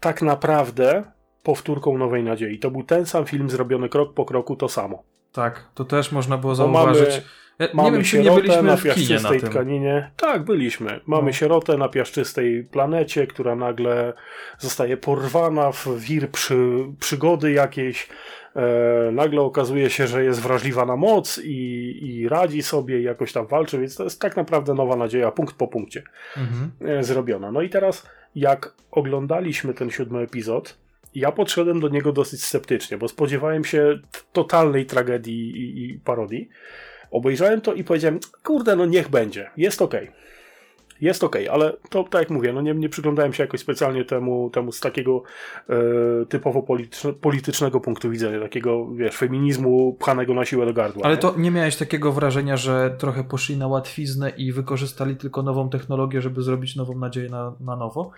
tak naprawdę powtórką Nowej Nadziei. To był ten sam film zrobiony krok po kroku, to samo. Tak, to też można było mamy, zauważyć. Ja mamy nie wiem, czy nie byliśmy na piaszczystej tkaninie. Tak, byliśmy. Mamy No. sierotę na piaszczystej planecie, która nagle zostaje porwana w wir przy, przygody jakiejś. E, nagle okazuje się, że jest wrażliwa na moc i, i radzi sobie i jakoś tam walczy, więc to jest tak naprawdę nowa nadzieja, punkt po punkcie Mhm. e, zrobiona. No i teraz, jak oglądaliśmy ten siódmy epizod, ja podszedłem do niego dosyć sceptycznie, bo spodziewałem się totalnej tragedii i, i parodii. Obejrzałem to i powiedziałem, kurde, no niech będzie, jest okej. Jest okej, ale to tak jak mówię, no nie, nie przyglądałem się jakoś specjalnie temu, temu z takiego e, typowo polityczne, politycznego punktu widzenia, takiego, wiesz, feminizmu pchanego na siłę do gardła. Ale nie? to nie miałeś takiego wrażenia, że trochę poszli na łatwiznę i wykorzystali tylko nową technologię, żeby zrobić nową nadzieję na, na nowo?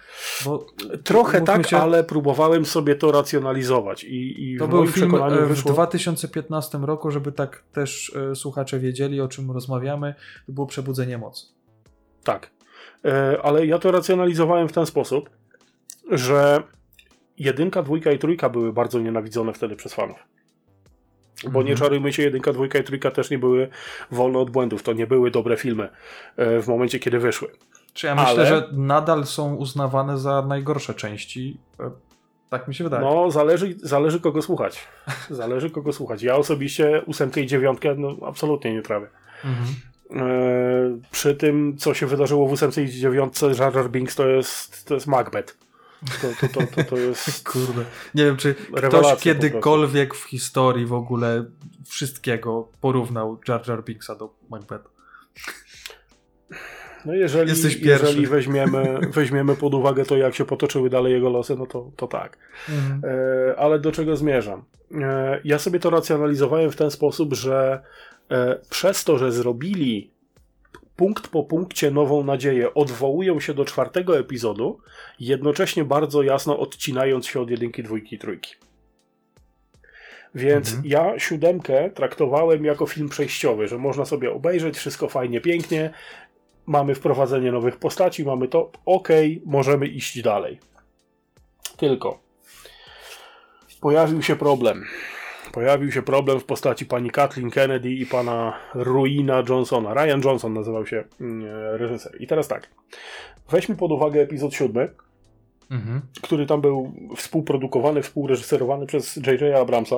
Bo Trochę tak, się, ale próbowałem sobie to racjonalizować i, i To w był film e, w wyszło... 2015 roku, żeby tak też e, słuchacze wiedzieli, o czym rozmawiamy. To było Przebudzenie Mocy. Tak. E, Ale ja to racjonalizowałem w ten sposób, że jedynka, dwójka i trójka były bardzo nienawidzone wtedy przez fanów. Bo nie Mhm. czarujmy się, jedynka, dwójka i trójka też nie były wolne od błędów. To nie były dobre filmy e, w momencie, kiedy wyszły. Czy ja myślę, Ale- że nadal są uznawane za najgorsze części. E, Tak mi się wydaje. No, zależy, zależy kogo słuchać. (laughs) Zależy kogo słuchać. Ja osobiście ósemkę i dziewiątkę no, absolutnie nie trawię. Mhm. Przy tym, co się wydarzyło w ósemce i dziewiątce, Jar Jar Binks to jest, to jest Macbeth. To, to, to, to, jest... (laughs) Kurde. Nie wiem, czy ktoś kiedykolwiek w historii w ogóle wszystkiego porównał Jar Jar Binksa do Macbetha. No jeżeli, Jesteś pierwszy. jeżeli weźmiemy, (laughs) weźmiemy pod uwagę to, jak się potoczyły dalej jego losy, no to, to tak. Mhm. E, ale do czego zmierzam? E, ja sobie to racjonalizowałem w ten sposób, że przez to, że zrobili punkt po punkcie nową nadzieję, odwołują się do czwartego epizodu, jednocześnie bardzo jasno odcinając się od jedynki, dwójki trójki. Więc Mhm. ja siódemkę traktowałem jako film przejściowy, że można sobie obejrzeć, wszystko fajnie, pięknie, mamy wprowadzenie nowych postaci, mamy to, ok, możemy iść dalej. Tylko pojawił się problem. Pojawił się problem w postaci pani Kathleen Kennedy i pana Ruina Johnsona. Ryan Johnson nazywał się mm, reżyser. I teraz tak. Weźmy pod uwagę epizod siódmy, Mhm. który tam był współprodukowany, współreżyserowany przez J.J. Abramsa.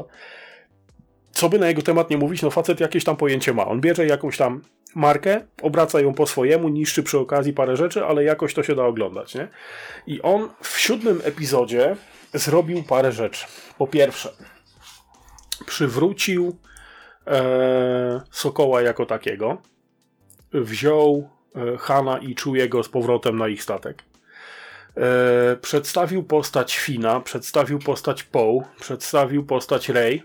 Co by na jego temat nie mówić, no facet jakieś tam pojęcie ma. On bierze jakąś tam markę, obraca ją po swojemu, niszczy przy okazji parę rzeczy, ale jakoś to się da oglądać, nie? I on w siódmym epizodzie zrobił parę rzeczy. Po pierwsze, przywrócił e, Sokoła jako takiego, wziął e, Hana i Czujego z powrotem na ich statek. E, przedstawił postać Fina, przedstawił postać Poe, przedstawił postać Rey.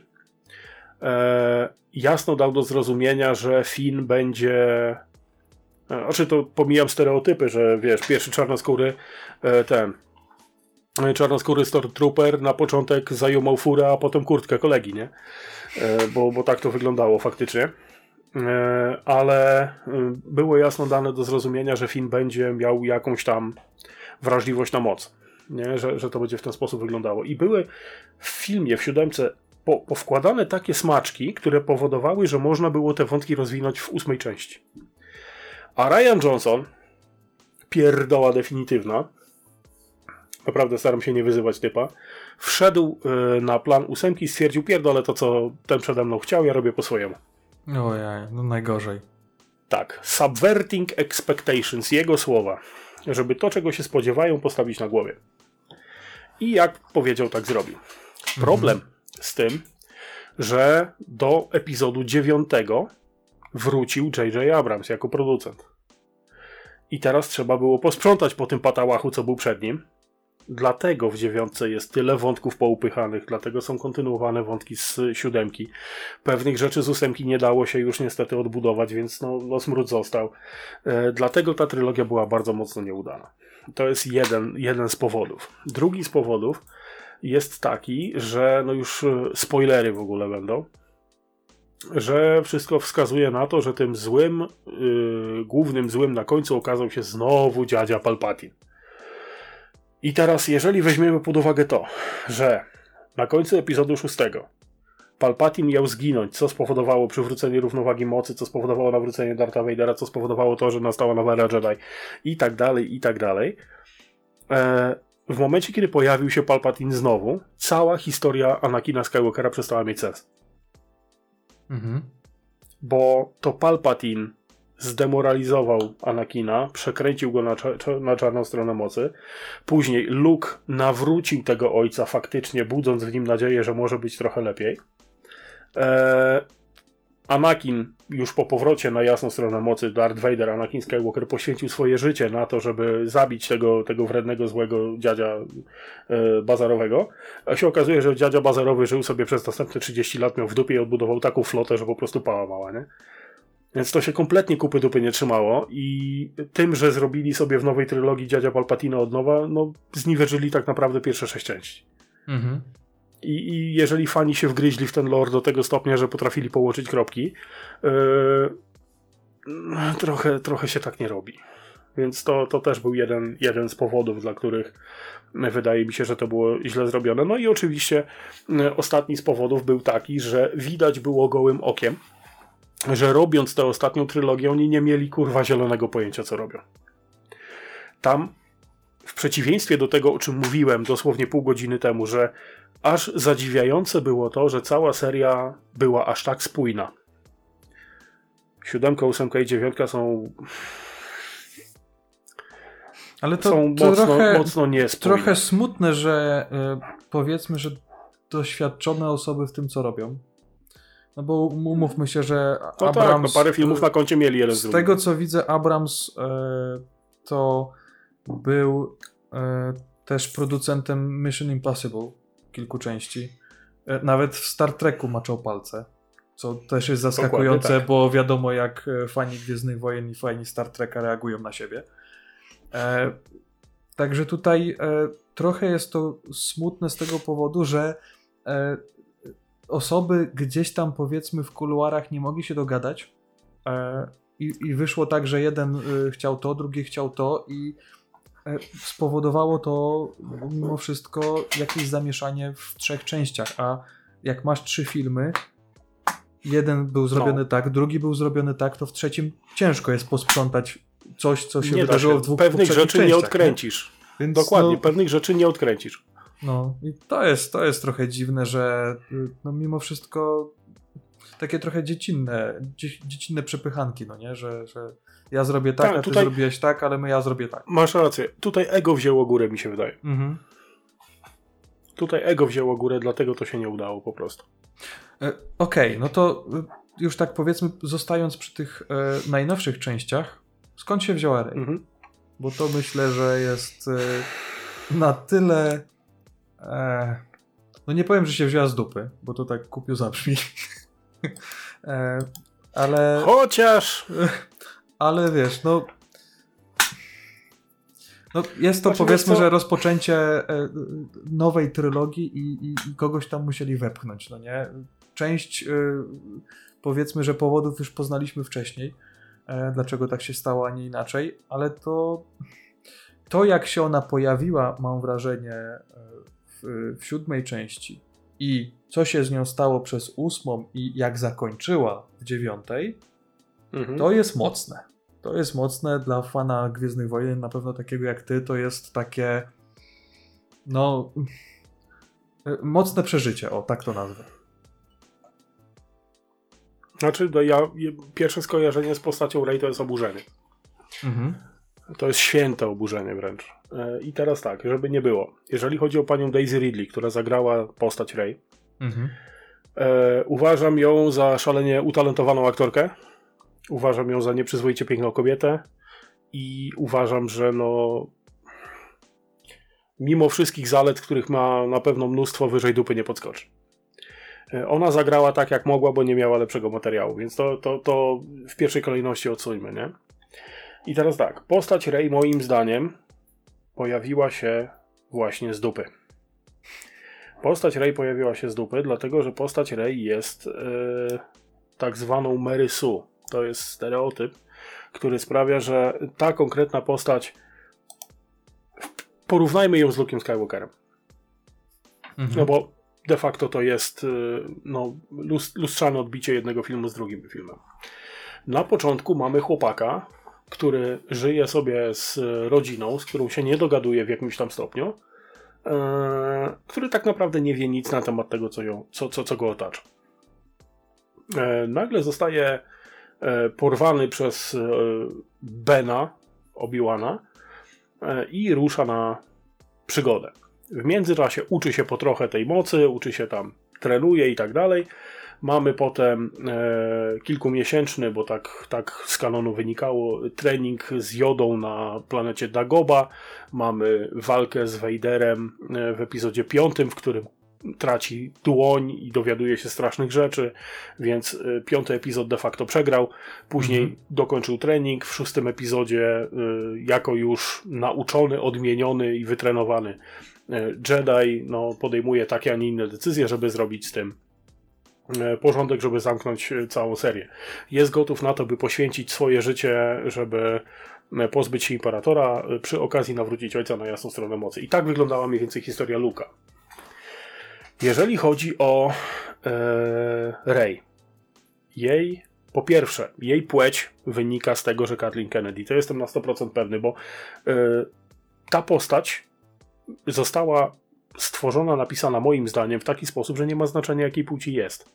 E, jasno dał do zrozumienia, że Finn będzie. E, Znaczy, to pomijam stereotypy, że wiesz, pierwszy czarnoskóry e, ten. E, Czarnoskóry Stormtrooper na początek zajumał furę, a potem kurtkę kolegi, nie? E, Bo, bo tak to wyglądało faktycznie. E, Ale e, było jasno dane do zrozumienia, że Finn będzie miał jakąś tam wrażliwość na moc. Nie? Że, że to będzie w ten sposób wyglądało. I były w filmie, w siódemce, po, powkładane takie smaczki, które powodowały, że można było te wątki rozwinąć w ósmej części. A Ryan Johnson, pierdoła definitywna, naprawdę staram się nie wyzywać typa, wszedł y, na plan ósemki i stwierdził, pierdolę to, co ten przede mną chciał, ja robię po swojemu. Ojej, no najgorzej. Tak, subverting expectations, jego słowa, żeby to, czego się spodziewają, postawić na głowie. I jak powiedział, tak zrobił. Problem z tym, że do epizodu dziewiątego wrócił J.J. Abrams jako producent. I teraz trzeba było posprzątać po tym patałachu, co był przed nim. Dlatego w dziewiątce jest tyle wątków poupychanych, dlatego są kontynuowane wątki z siódemki. Pewnych rzeczy z ósemki nie dało się już niestety odbudować, więc no, no smród został. E, dlatego ta trylogia była bardzo mocno nieudana. To jest jeden, jeden z powodów. Drugi z powodów jest taki, że no już e, spoilery w ogóle będą, że wszystko wskazuje na to, że tym złym, yy, głównym złym na końcu okazał się znowu dziadzia Palpatine. I teraz, jeżeli weźmiemy pod uwagę to, że na końcu epizodu szóstego Palpatine miał zginąć, co spowodowało przywrócenie równowagi mocy, co spowodowało nawrócenie Dartha Vadera, co spowodowało to, że nastała nowa era Jedi i tak dalej, i tak dalej. E, w momencie, kiedy pojawił się Palpatine znowu, cała historia Anakina Skywalkera przestała mieć sens. Mhm. Bo to Palpatine zdemoralizował Anakina, przekręcił go na, na czarną stronę mocy. Później Luke nawrócił tego ojca faktycznie, budząc w nim nadzieję, że może być trochę lepiej. Eee, Anakin już po powrocie na jasną stronę mocy Darth Vader, Anakin Skywalker poświęcił swoje życie na to, żeby zabić tego, tego wrednego, złego dziadzia e, bazarowego. A się okazuje, że dziadzia bazarowy żył sobie przez następne 30 lat, miał w dupie i odbudował taką flotę, że po prostu pała mała, nie? Więc to się kompletnie kupy dupy nie trzymało i tym, że zrobili sobie w nowej trylogii dziadzia Palpatina od nowa, no zniweczyli tak naprawdę pierwsze sześć części. Mhm. I, I jeżeli fani się wgryźli w ten lore do tego stopnia, że potrafili połączyć kropki, yy, trochę, trochę się tak nie robi. Więc to, to też był jeden, jeden z powodów, dla których wydaje mi się, że to było źle zrobione. No i oczywiście yy, ostatni z powodów był taki, że widać było gołym okiem, że robiąc tę ostatnią trylogię, oni nie mieli kurwa zielonego pojęcia, co robią. Tam, w przeciwieństwie do tego, o czym mówiłem dosłownie pół godziny temu, że aż zadziwiające było to, że cała seria była aż tak spójna. Siódemka, ósemka i dziewiątka są, Ale to, są to mocno, trochę, mocno niespójne. trochę smutne, że y, powiedzmy, że doświadczone osoby w tym, co robią. No bo um- umówmy się, że No tak, no Abrams... parę filmów na koncie mieli jeden z Z tego co widzę, Abrams y, to był y, też producentem Mission Impossible kilku części. Y, nawet w Star Treku maczał palce. Co też jest zaskakujące, tak. bo wiadomo, jak e, fani Gwiezdnych Wojen i fani Star Treka reagują na siebie. E, także tutaj e, trochę jest to smutne z tego powodu, że e, osoby gdzieś tam powiedzmy w kuluarach nie mogli się dogadać e, i, i wyszło tak, że jeden y, chciał to, drugi chciał to i e, spowodowało to mimo wszystko jakieś zamieszanie w trzech częściach, a jak masz trzy filmy, jeden był zrobiony No. tak, drugi był zrobiony tak, to w trzecim ciężko jest posprzątać coś, co się nie da wydarzyło się. w dwóch Pewnych rzeczy nie częściach, odkręcisz. Więc Dokładnie, No, pewnych rzeczy nie odkręcisz. No i to jest, to jest trochę dziwne, że y, no mimo wszystko takie trochę dziecinne, dzie, dziecinne przepychanki, no nie, że, że ja zrobię tak, Tak, a ty tutaj- zrobiłeś tak, ale my ja zrobię tak. Masz rację. Tutaj ego wzięło górę, mi się wydaje. Mhm. Tutaj ego wzięło górę, dlatego to się nie udało po prostu. E, Okej, no to y, już tak powiedzmy, zostając przy tych e, najnowszych częściach, skąd się wzięła Rey? Mhm. Bo to myślę, że jest e, na tyle. E, no nie powiem, że się wzięła z dupy, bo to tak kupiu zabrzmi. (laughs) e, ale, Chociaż (laughs) ale wiesz, no. No jest to Znaczy, powiedzmy, że rozpoczęcie e, nowej trylogii i, i, i kogoś tam musieli wepchnąć, no nie? Część e, powiedzmy, że powodów już poznaliśmy wcześniej, e, dlaczego tak się stało, a nie inaczej, ale to to jak się ona pojawiła, mam wrażenie, w, w siódmej części i co się z nią stało przez ósmą i jak zakończyła w dziewiątej, Mhm. to jest mocne. To jest mocne dla fana Gwiezdnych Wojen, na pewno takiego jak ty, to jest takie no (laughs) mocne przeżycie, o tak to nazwę. Znaczy, no ja, pierwsze skojarzenie z postacią Rey to jest oburzenie. Mhm. To jest święte oburzenie wręcz. E, I teraz tak, żeby nie było. Jeżeli chodzi o panią Daisy Ridley, która zagrała postać Rey, Mhm. e, uważam ją za szalenie utalentowaną aktorkę. Uważam ją za nieprzyzwoicie piękną kobietę. I uważam, że no. Mimo wszystkich zalet, których ma na pewno mnóstwo, wyżej dupy nie podskoczy. E, Ona zagrała tak, jak mogła, bo nie miała lepszego materiału, więc to, to, to w pierwszej kolejności odsuńmy, nie? I teraz tak, postać Rey moim zdaniem pojawiła się właśnie z dupy. Postać Rey pojawiła się z dupy, dlatego że postać Rey jest e, tak zwaną Mary Sue. To jest stereotyp, który sprawia, że ta konkretna postać porównajmy ją z Luke'em Skywalkerem. Mhm. No bo de facto to jest y, no, lus- lustrzane odbicie jednego filmu z drugim filmem. Na początku mamy chłopaka, który żyje sobie z rodziną, z którą się nie dogaduje w jakimś tam stopniu, e, który tak naprawdę nie wie nic na temat tego, co, ją, co, co, co go otacza. E, nagle zostaje e, porwany przez Bena, Obi-Wana e, i rusza na przygodę. W międzyczasie uczy się po trochę tej mocy, uczy się tam, trenuje i tak dalej. Mamy potem e, kilkumiesięczny, bo tak, tak z kanonu wynikało, trening z Jodą na planecie Dagoba. Mamy walkę z Vaderem e, w epizodzie piątym, w którym traci dłoń i dowiaduje się strasznych rzeczy, więc e, piąty epizod de facto przegrał. Później Mhm. dokończył trening. W szóstym epizodzie, e, jako już nauczony, odmieniony i wytrenowany Jedi, no, podejmuje takie, a nie inne decyzje, żeby zrobić z tym porządek, żeby zamknąć e, całą serię. Jest gotów na to, by poświęcić swoje życie, żeby e, pozbyć się Imperatora, e, przy okazji nawrócić ojca na jasną stronę mocy. I tak wyglądała mniej więcej historia Luka. Jeżeli chodzi o e, Rey, jej, po pierwsze, jej płeć wynika z tego, że Kathleen Kennedy, to jestem na 100% pewny, bo e, ta postać została stworzona, napisana moim zdaniem w taki sposób, że nie ma znaczenia jakiej płci jest.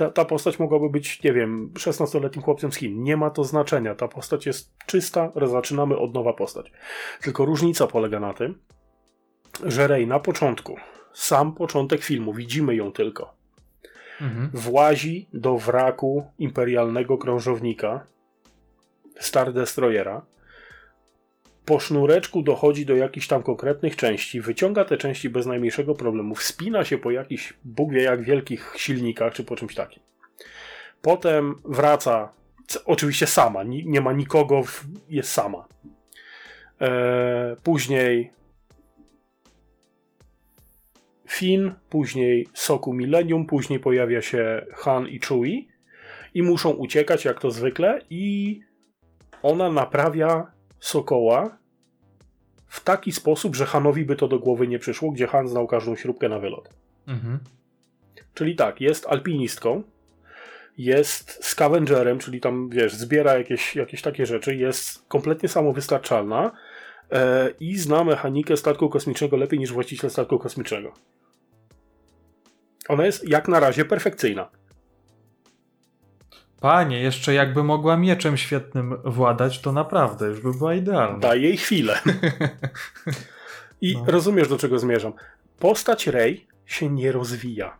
Ta, ta postać mogłaby być, nie wiem, 16-letnim chłopcem z Chin. Nie ma to znaczenia. Ta postać jest czysta, zaczynamy od nowa postać. Tylko różnica polega na tym, że Rey na początku, sam początek filmu, widzimy ją tylko, Mhm. włazi do wraku imperialnego krążownika Star Destroyera. Po sznureczku dochodzi do jakichś tam konkretnych części, wyciąga te części bez najmniejszego problemu, wspina się po jakichś, Bóg wie jak wielkich silnikach, czy po czymś takim. Potem wraca, oczywiście sama, ni- nie ma nikogo, jest sama. Eee, później Finn, później Soku Millennium, później pojawia się Han i Chewie i muszą uciekać jak to zwykle i ona naprawia Sokoła w taki sposób, że Hanowi by to do głowy nie przyszło, gdzie Han znał każdą śrubkę na wylot. Mhm. Czyli tak, jest alpinistką, jest scavengerem, czyli tam, wiesz, zbiera jakieś, jakieś takie rzeczy, jest kompletnie samowystarczalna e, i zna mechanikę statku kosmicznego lepiej niż właściciel statku kosmicznego. Ona jest jak na razie perfekcyjna. Panie, jeszcze jakby mogła mieczem świetnym władać, to naprawdę już by była idealna. Daj jej chwilę. (laughs) I No. rozumiesz, do czego zmierzam. Postać Rey się nie rozwija.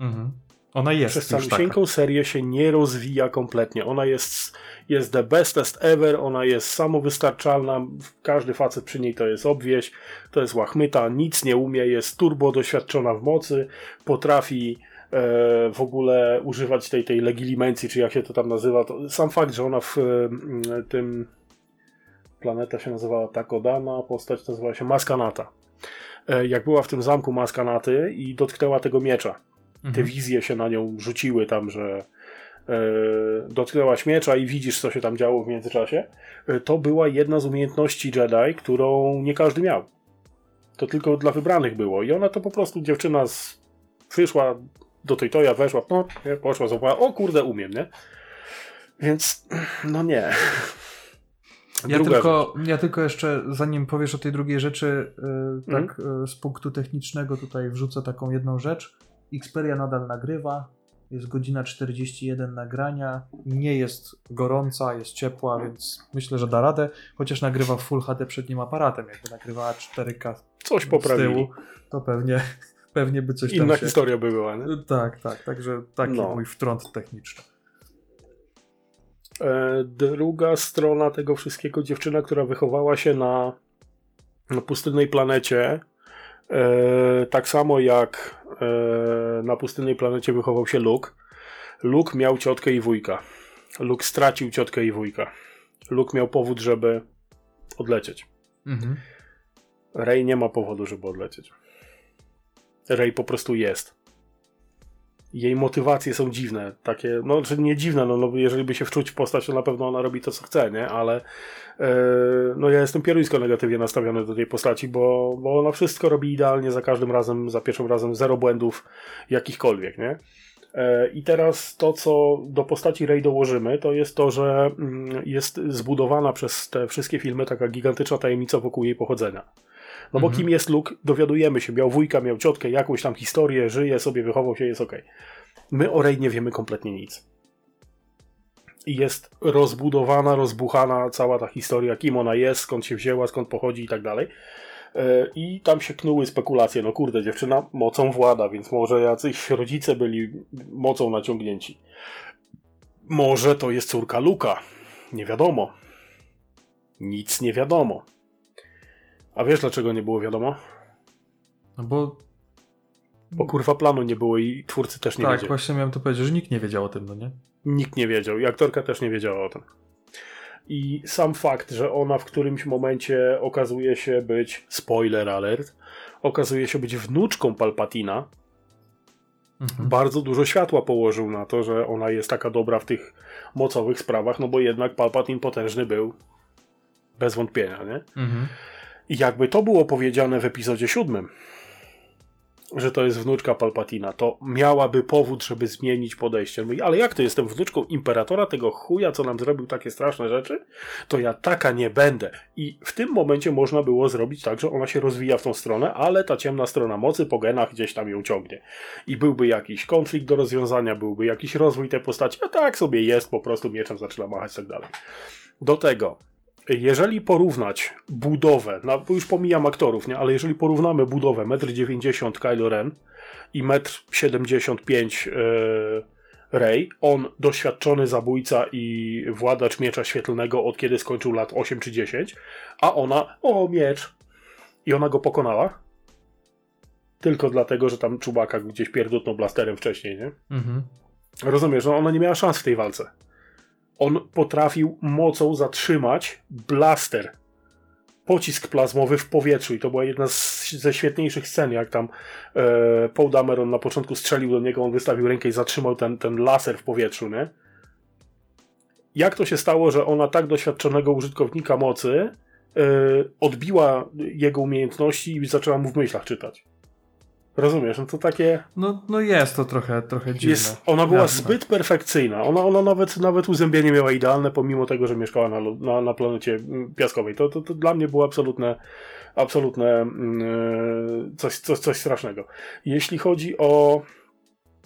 Mhm. Ona jest Przez calusieńką serię się nie rozwija kompletnie. Ona jest, jest the bestest ever, ona jest samowystarczalna, każdy facet przy niej to jest obwieś, to jest łachmyta, nic nie umie, jest turbo doświadczona w mocy, potrafi w ogóle używać tej, tej legilimencji, czy jak się to tam nazywa. To sam fakt, że ona w e, tym planeta się nazywała Takodana, postać nazywała się Maskanata. E, jak była w tym zamku Maskanaty i dotknęła tego miecza, te Mhm. wizje się na nią rzuciły tam, że e, dotknęłaś miecza i widzisz, co się tam działo w międzyczasie, e, to była jedna z umiejętności Jedi, którą nie każdy miał. To tylko dla wybranych było. I ona to po prostu dziewczyna z... przyszła do tej toja, weszła, no, nie, poszła, zobaczyła, o kurde, umiem, nie? Więc, no nie. Ja Druga tylko, ja tylko jeszcze, zanim powiesz o tej drugiej rzeczy, y, tak y, z punktu technicznego tutaj wrzucę taką jedną rzecz. Xperia nadal nagrywa, jest godzina 41 nagrania, nie jest gorąca, jest ciepła, więc myślę, że da radę, chociaż nagrywa w Full HD przednim aparatem, jakby nagrywała 4K Coś z poprawili. tyłu, to pewnie, pewnie by coś Inna tam się... historia by była, nie? Tak, tak, także taki No. mój wtrąd techniczny. E, druga strona tego wszystkiego, dziewczyna, która wychowała się na, na pustynnej planecie, e, tak samo jak e, na pustynnej planecie wychował się Luke. Luke miał ciotkę i wujka. Luke stracił ciotkę i wujka. Luke miał powód, żeby odlecieć. Mhm. Rey nie ma powodu, żeby odlecieć. Rey po prostu jest. Jej motywacje są dziwne, takie, no, czy nie dziwne, no, no jeżeli by się wczuć w postać, to na pewno ona robi to, co chce, nie? Ale e, no ja jestem pieruńsko negatywnie nastawiony do tej postaci, bo, bo ona wszystko robi idealnie za każdym razem, za pierwszym razem, zero błędów jakichkolwiek, nie? E, I teraz to, co do postaci Rey dołożymy, to jest to, że mm, jest zbudowana przez te wszystkie filmy taka gigantyczna tajemnica wokół jej pochodzenia. No bo Mhm. kim jest Luke, dowiadujemy się. Miał wujka, miał ciotkę, jakąś tam historię, żyje sobie, wychował się, jest okej. My o Rey nie wiemy kompletnie nic. I jest rozbudowana, rozbuchana cała ta historia, kim ona jest, skąd się wzięła, skąd pochodzi i tak dalej. E, I tam się knuły spekulacje. No kurde, dziewczyna mocą włada, więc może jacyś rodzice byli mocą naciągnięci. Może to jest córka Luka. Nie wiadomo. Nic nie wiadomo. A wiesz dlaczego nie było wiadomo? No bo Bo kurwa planu nie było i twórcy też nie tak, wiedzieli. właśnie miałem to powiedzieć, że nikt nie wiedział o tym, no nie? Nikt nie wiedział i aktorka też nie wiedziała o tym. I sam fakt, że ona w którymś momencie okazuje się być, spoiler alert, okazuje się być wnuczką Palpatina, Mhm. bardzo dużo światła położył na to, że ona jest taka dobra w tych mocowych sprawach, no bo jednak Palpatin potężny był bez wątpienia, nie? Mhm. Jakby to było powiedziane w epizodzie siódmym, że to jest wnuczka Palpatina, to miałaby powód, żeby zmienić podejście. Mówi, ale jak to jestem wnuczką imperatora, tego chuja, co nam zrobił takie straszne rzeczy, to ja taka nie będę. I w tym momencie można było zrobić tak, że ona się rozwija w tą stronę, ale ta ciemna strona mocy po genach gdzieś tam ją ciągnie. I byłby jakiś konflikt do rozwiązania, byłby jakiś rozwój tej postaci, a tak sobie jest, po prostu mieczem zaczyna machać i tak dalej. Do tego jeżeli porównać budowę, no bo już pomijam aktorów, nie, ale jeżeli porównamy budowę 1,90 m Kylo Ren i 1,75 m e, Rey, on doświadczony zabójca i władacz miecza świetlnego od kiedy skończył lat 8 czy 10, a ona, o miecz, i ona go pokonała. Tylko dlatego, że tam czubaka gdzieś pierdutnął blasterem wcześniej, nie? Mhm. Rozumiesz, że ona nie miała szans w tej walce. On potrafił mocą zatrzymać blaster pocisk plazmowy w powietrzu i to była jedna z, ze świetniejszych scen, jak tam e, Paul Dameron na początku strzelił do niego, on wystawił rękę i zatrzymał ten, ten laser w powietrzu, nie? Jak to się stało, że ona tak doświadczonego użytkownika mocy e, odbiła jego umiejętności i zaczęła mu w myślach czytać? Rozumiesz? No to takie... No, no jest to trochę, trochę dziwne. Jest, ona była Jasne. zbyt perfekcyjna. Ona, ona nawet, nawet uzębienie miała idealne, pomimo tego, że mieszkała na, na, na planecie mm, piaskowej. To, to, to dla mnie było absolutne, absolutne mm, coś, coś, coś strasznego. Jeśli chodzi o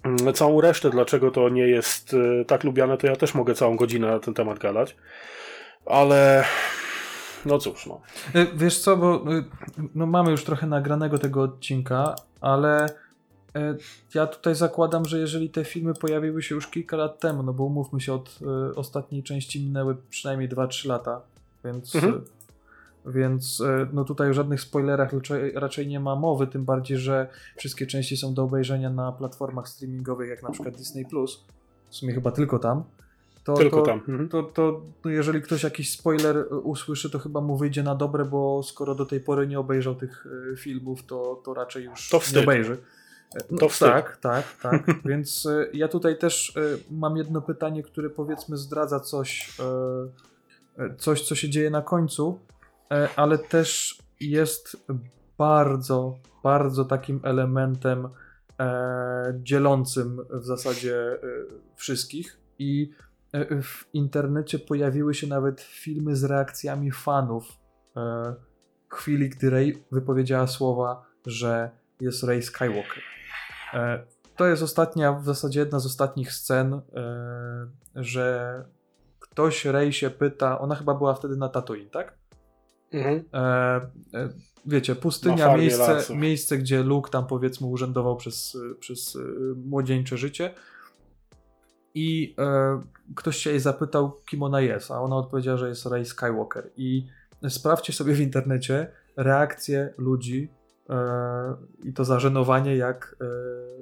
mm, całą resztę, dlaczego to nie jest e, tak lubiane, to ja też mogę całą godzinę na ten temat gadać. Ale no cóż, no. Y, Wiesz co, bo no mamy już trochę nagranego tego odcinka, ale y, ja tutaj zakładam, że jeżeli te filmy pojawiły się już kilka lat temu, no bo umówmy się, od y, ostatniej części minęły przynajmniej 2-3 lata, więc, Mhm. y, więc no tutaj o żadnych spoilerach raczej, raczej nie ma mowy, tym bardziej, że wszystkie części są do obejrzenia na platformach streamingowych, jak na przykład Disney+, w sumie chyba tylko tam. To, Tylko to, tam. Mhm. to, to no jeżeli ktoś jakiś spoiler y, usłyszy, to chyba mu wyjdzie na dobre, bo skoro do tej pory nie obejrzał tych y, filmów, to, to raczej już To nie obejrzy. Y, No, To wstyd. tak, tak, tak. (laughs) Więc ja tutaj też mam jedno pytanie, które powiedzmy zdradza coś, coś co się dzieje na końcu, ale też jest bardzo, bardzo takim elementem e, dzielącym w zasadzie e, wszystkich i e, w internecie pojawiły się nawet filmy z reakcjami fanów e, chwili, gdy Rey wypowiedziała słowa, że jest Rey Skywalker. E, to jest ostatnia, w zasadzie jedna z ostatnich scen, e, że ktoś Rey się pyta, ona chyba była wtedy na Tatooine, tak? Mhm. E, e, wiecie, pustynia, miejsce, lasów. miejsce, gdzie Luke tam powiedzmy urzędował przez, przez e, młodzieńcze życie. I e, ktoś się jej zapytał, kim ona jest, a ona odpowiedziała, że jest Rey Skywalker. I sprawdźcie sobie w internecie reakcje ludzi e, i to zażenowanie, jak e,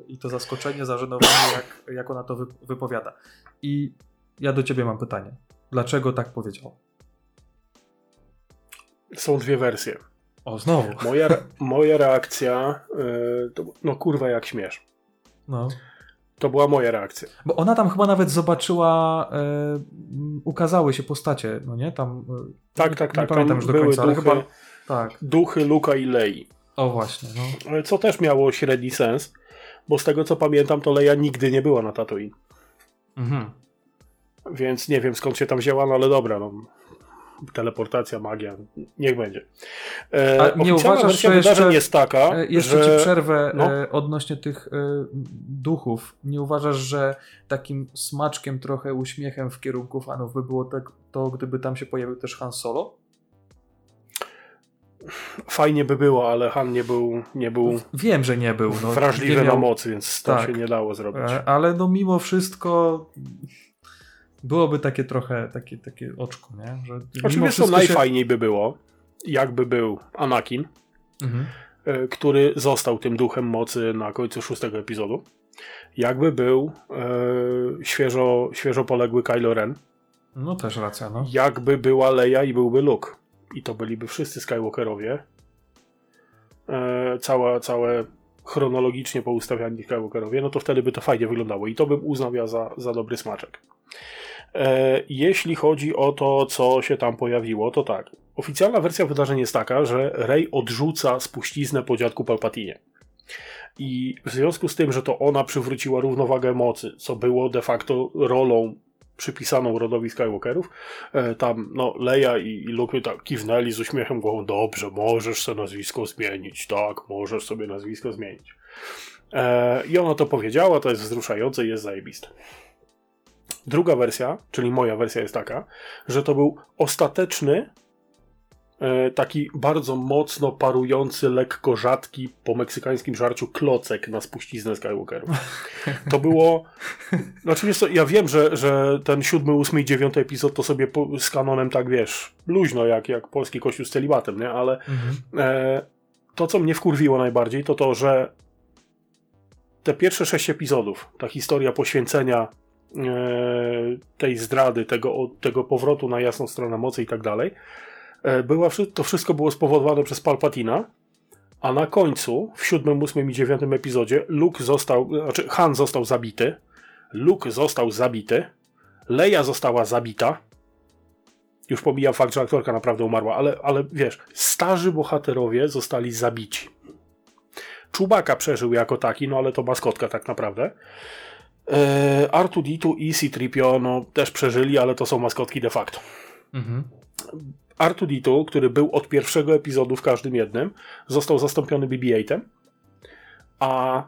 i to zaskoczenie, zażenowanie, jak, jak ona to wy, wypowiada. I ja do ciebie mam pytanie. Dlaczego tak powiedziała? Są dwie wersje. O, znowu. Moja, moja reakcja, y, to, no kurwa jak śmiesz. No. To była moja reakcja. Bo ona tam chyba nawet zobaczyła, e, ukazały się postacie, no nie? Tam. e, Tak, nie, tak, Nie tak. pamiętam Tam już do były końca, ale duchy, chyba. Tak. duchy Luka i Lei. O właśnie, no. Ale Co też miało średni sens, bo z tego co pamiętam, to Leia nigdy nie była na Tatooine. Mhm. Więc nie wiem skąd się tam wzięła, no ale dobra, no. Teleportacja, magia, niech będzie. E, A nie uważasz, że jeszcze- jest taka, E, Jeszcze że... ci przerwę no. e, odnośnie tych e, duchów. Nie uważasz, że takim smaczkiem, trochę uśmiechem w kierunku fanów by było tak, to, gdyby tam się pojawił też Han Solo? Fajnie by było, ale Han nie był, nie był Wiem, że nie był. No, wrażliwy nie na miał- mocy, więc to Tak. się nie dało zrobić. Ale no mimo wszystko byłoby takie trochę takie, takie oczko, nie? Że Oczywiście to wszystko się- najfajniej by było, jakby był Anakin, Mhm. e, który został tym duchem mocy na końcu szóstego epizodu. Jakby był e, świeżo, świeżo poległy Kylo Ren. No też racja, no. Jakby była Leia i byłby Luke. I to byliby wszyscy Skywalkerowie. E, cała, całe chronologicznie poustawiani Skywalkerowie, no to wtedy by to fajnie wyglądało. I to bym uznał ja za, za dobry smaczek. E, jeśli chodzi o to, co się tam pojawiło, to tak. Oficjalna wersja wydarzeń jest taka, że Rey odrzuca spuściznę po dziadku Palpatinie. I w związku z tym, że to ona przywróciła równowagę mocy, co było de facto rolą przypisaną rodowi Skywalkerów, e, tam no Leia i, Luke tak kiwnęli z uśmiechem głową, dobrze, możesz sobie nazwisko zmienić, tak, możesz sobie nazwisko zmienić. E, I ona to powiedziała, to jest wzruszające i jest zajebiste. Druga wersja, czyli moja wersja jest taka, że to był ostateczny e, taki bardzo mocno parujący, lekko rzadki po meksykańskim żarciu klocek na spuściznę Skywalkerów. (laughs) To było. Znaczy, wiesz co, ja wiem, że, że ten siódmy, ósmy i dziewiąty epizod to sobie po, z kanonem tak wiesz, luźno, jak, jak polski kościół z celibatem, nie? Ale Mhm. e, to, co mnie wkurwiło najbardziej, to to, że te pierwsze sześć epizodów, ta historia poświęcenia tej zdrady, tego, tego powrotu na jasną stronę mocy i tak dalej, E, była, to wszystko było spowodowane przez Palpatina, a na końcu, w siódmym, ósmym i dziewiątym epizodzie, Luke został, znaczy Han został zabity, Luke został zabity, Leia została zabita. Już pomijam fakt, że aktorka naprawdę umarła, ale, ale wiesz, starzy bohaterowie zostali zabici. Czubaka przeżył jako taki, no ale to maskotka tak naprawdę. Eee, R2D2 i C-3PO no, też przeżyli, ale to są maskotki de facto. Mhm. R2D2, który był od pierwszego epizodu w każdym jednym, został zastąpiony BB-8, a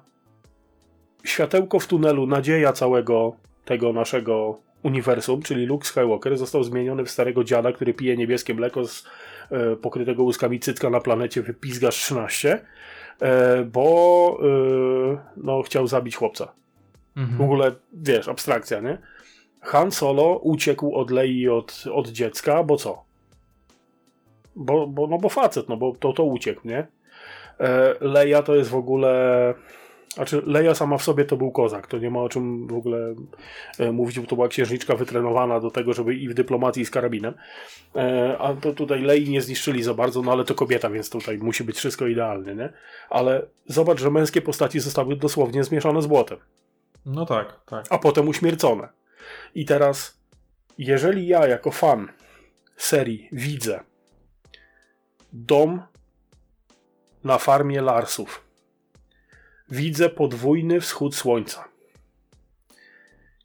światełko w tunelu, nadzieja całego tego naszego uniwersum, czyli Luke Skywalker, został zmieniony w starego dziada, który pije niebieskie mleko z e, pokrytego łuskami cycka na planecie Wypizgasz 13, e, bo e, no, chciał zabić chłopca. Mhm. W ogóle, wiesz, abstrakcja, nie? Han Solo uciekł od Lei od, od dziecka, bo co? Bo, bo, no bo facet, no bo to, to uciekł, nie? E, Leia to jest w ogóle znaczy, Leia sama w sobie to był kozak, to nie ma o czym w ogóle e, mówić, bo to była księżniczka wytrenowana do tego, żeby i w dyplomacji, i z karabinem. E, a to tutaj Lei nie zniszczyli za bardzo, no ale to kobieta, więc tutaj musi być wszystko idealne, nie? Ale zobacz, że męskie postaci zostały dosłownie zmieszane z błotem. No tak, tak. A potem uśmiercone. I teraz, jeżeli ja jako fan serii widzę dom na farmie Larsów, widzę podwójny wschód słońca.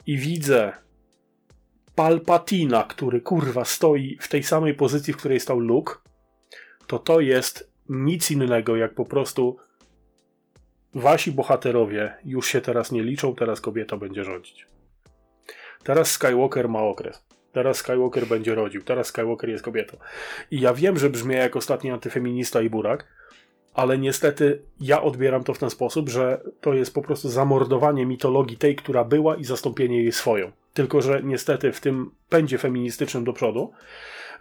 I widzę Palpatina, który kurwa stoi w tej samej pozycji, w której stał Luke, to to jest nic innego jak po prostu wasi bohaterowie już się teraz nie liczą, teraz kobieta będzie rządzić. Teraz Skywalker ma okres. Teraz Skywalker będzie rodził. Teraz Skywalker jest kobietą. I ja wiem, że brzmi jak ostatni antyfeminista i burak, ale niestety ja odbieram to w ten sposób, że to jest po prostu zamordowanie mitologii tej, która była i zastąpienie jej swoją. Tylko, że niestety w tym pędzie feministycznym do przodu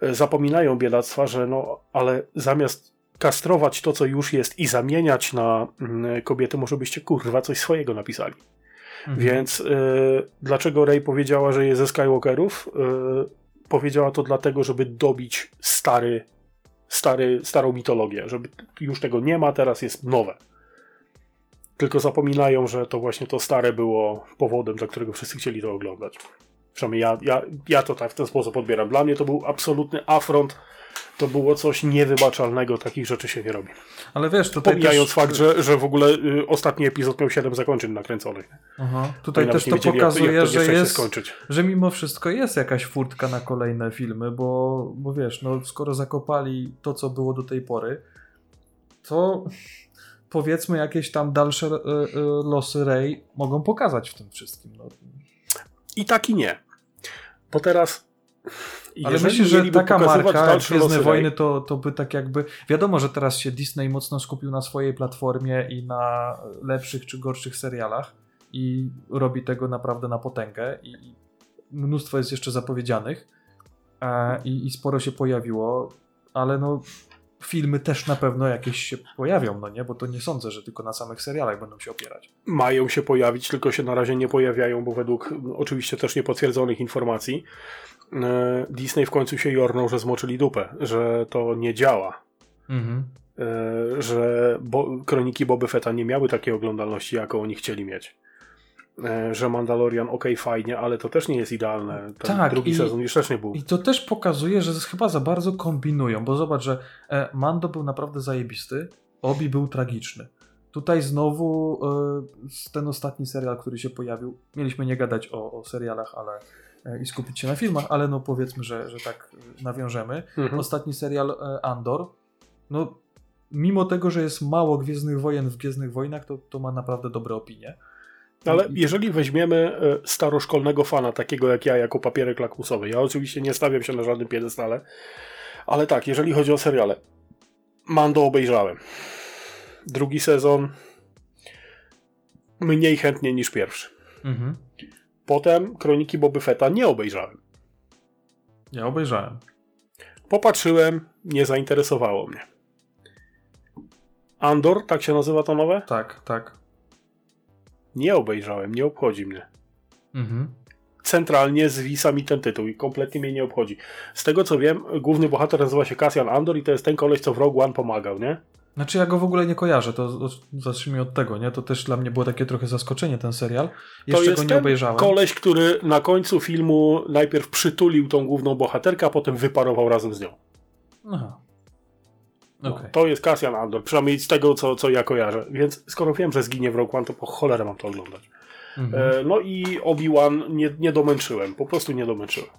e, zapominają biedactwa, że no, ale zamiast kastrować to, co już jest i zamieniać na mm, kobiety, może byście kurwa coś swojego napisali. Mhm. Więc y, dlaczego Rey powiedziała, że jest ze Skywalkerów? Y, powiedziała to dlatego, żeby dobić stary stary, starą mitologię, żeby już tego nie ma, teraz jest nowe. Tylko zapominają, że to właśnie to stare było powodem, dla którego wszyscy chcieli to oglądać. Przynajmniej ja, ja, ja to tak w ten sposób odbieram. Dla mnie to był absolutny afront to było coś niewybaczalnego, takich rzeczy się nie robi. Ale wiesz, tutaj Pomijając też... fakt, że, że w ogóle y, ostatni epizod miał 7 zakończeń nakręconych. Aha. Tutaj też to pokazuje, jak, jak że jest, że mimo wszystko jest jakaś furtka na kolejne filmy, bo, bo wiesz, no skoro zakopali to, co było do tej pory, to powiedzmy jakieś tam dalsze y, y, losy Rey mogą pokazać w tym wszystkim. No. I tak i nie. Bo teraz ale myślę, że taka marka Gwiezdne Wojny to, to by tak jakby... Wiadomo, że teraz się Disney mocno skupił na swojej platformie i na lepszych czy gorszych serialach i robi tego naprawdę na potęgę i mnóstwo jest jeszcze zapowiedzianych e, i, i sporo się pojawiło, ale no filmy też na pewno jakieś się pojawią, no nie? Bo to nie sądzę, że tylko na samych serialach będą się opierać. Mają się pojawić, tylko się na razie nie pojawiają, bo według oczywiście też niepotwierdzonych informacji E, Disney w końcu się jornął, że zmoczyli dupę, że to nie działa. Mhm. E, że bo, kroniki Boby Fetta nie miały takiej oglądalności, jaką oni chcieli mieć. E, że Mandalorian ok, fajnie, ale to też nie jest idealne. Ten tak, drugi i, sezon już też nie był. I to też pokazuje, że chyba za bardzo kombinują, bo zobacz, że Mando był naprawdę zajebisty, Obi był tragiczny. Tutaj znowu ten ostatni serial, który się pojawił, mieliśmy nie gadać o, o serialach, ale E, i skupić się na filmach, ale no powiedzmy, że, że tak nawiążemy. Mhm. Ostatni serial e, Andor, no mimo tego, że jest mało Gwiezdnych Wojen w Gwiezdnych Wojnach, to, to ma naprawdę dobre opinie. Ale jeżeli weźmiemy e, staroszkolnego fana, takiego jak ja, jako papierek lakmusowy, ja oczywiście nie stawiam się na żadnym piedestale, ale tak, jeżeli chodzi o seriale, Mando obejrzałem. Drugi sezon mniej chętnie niż pierwszy. Mhm. Potem Kroniki Boby Fetta nie obejrzałem. Ja obejrzałem. Popatrzyłem, nie zainteresowało mnie. Andor, tak się nazywa to nowe? Tak, tak. Nie obejrzałem, nie obchodzi mnie. Mhm. centralnie zwisa mi ten tytuł i kompletnie mnie nie obchodzi. Z tego co wiem, główny bohater nazywa się Cassian Andor i to jest ten koleś, co w Rogue One pomagał, nie? Znaczy ja go w ogóle nie kojarzę, to zacznijmy od tego, nie? To też dla mnie było takie trochę zaskoczenie ten serial. To Jeszcze jest go nie obejrzałem. koleś, który na końcu filmu najpierw przytulił tą główną bohaterkę, a potem wyparował razem z nią. Aha. No, Okej. To jest Cassian Andor, przynajmniej z tego, co, co ja kojarzę. Więc skoro wiem, że zginie w Rogue One, to po cholerę mam to oglądać. Mhm. E, no i Obi-Wan nie, nie domęczyłem, po prostu nie domęczyłem.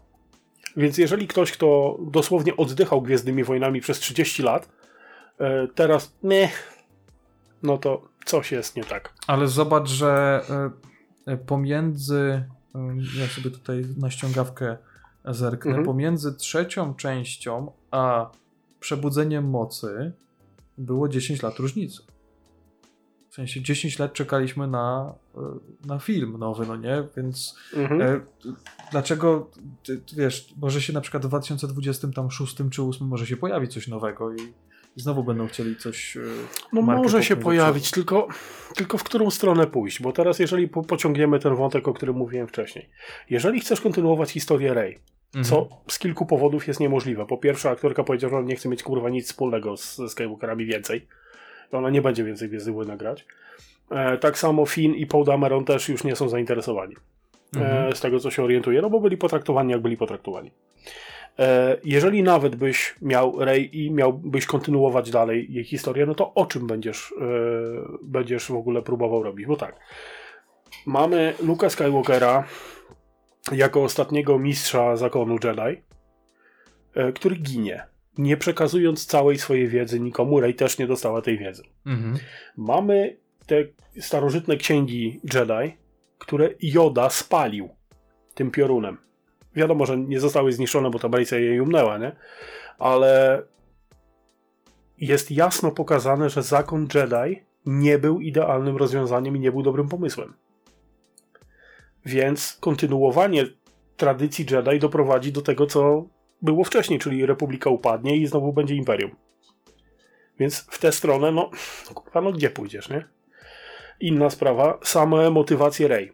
Więc jeżeli ktoś, kto dosłownie oddychał Gwiezdnymi Wojnami przez 30 lat, e, teraz nie, no to coś jest nie tak. Ale zobacz, że e, pomiędzy, ja sobie tutaj na ściągawkę zerknę, Mhm. pomiędzy trzecią częścią a przebudzeniem mocy było 10 lat różnicy. W sensie 10 lat czekaliśmy na, e, na film nowy, no nie? Więc Mhm. e, dlaczego, ty, wiesz, może się na przykład w 2026 czy 2028 może się pojawi coś nowego i, znowu będą chcieli coś... e, No może się do pojawić, tylko, tylko w którą stronę pójść, bo teraz jeżeli po, pociągniemy ten wątek, o którym mówiłem wcześniej. Jeżeli chcesz kontynuować historię Rey. Co z kilku powodów jest niemożliwe. Po pierwsze, aktorka powiedziała, że ona nie chce mieć kurwa nic wspólnego z, ze Skywalkerami więcej. Ona nie będzie więcej Gwiezdny Wojny grać. E, tak samo Finn i Paul Dameron też już nie są zainteresowani. Mhm. E, z tego, co się orientuję, no bo byli potraktowani, jak byli potraktowani. E, jeżeli nawet byś miał Rey i miałbyś kontynuować dalej jej historię, no to o czym będziesz, e, będziesz w ogóle próbował robić? Bo tak, mamy Luka Skywalkera jako ostatniego mistrza zakonu Jedi, e, który ginie, nie przekazując całej swojej wiedzy nikomu. Rey też nie dostała tej wiedzy. Mhm. Mamy te starożytne księgi Jedi, które Yoda spalił tym piorunem. Wiadomo, że nie zostały zniszczone, bo ta Brejsa jej umnęła, nie? Ale jest jasno pokazane, że zakon Jedi nie był idealnym rozwiązaniem i nie był dobrym pomysłem. Więc kontynuowanie tradycji Jedi doprowadzi do tego, co było wcześniej, czyli Republika upadnie i znowu będzie Imperium. Więc w tę stronę, no, kurwa, no gdzie pójdziesz, nie? Inna sprawa, same motywacje Rey.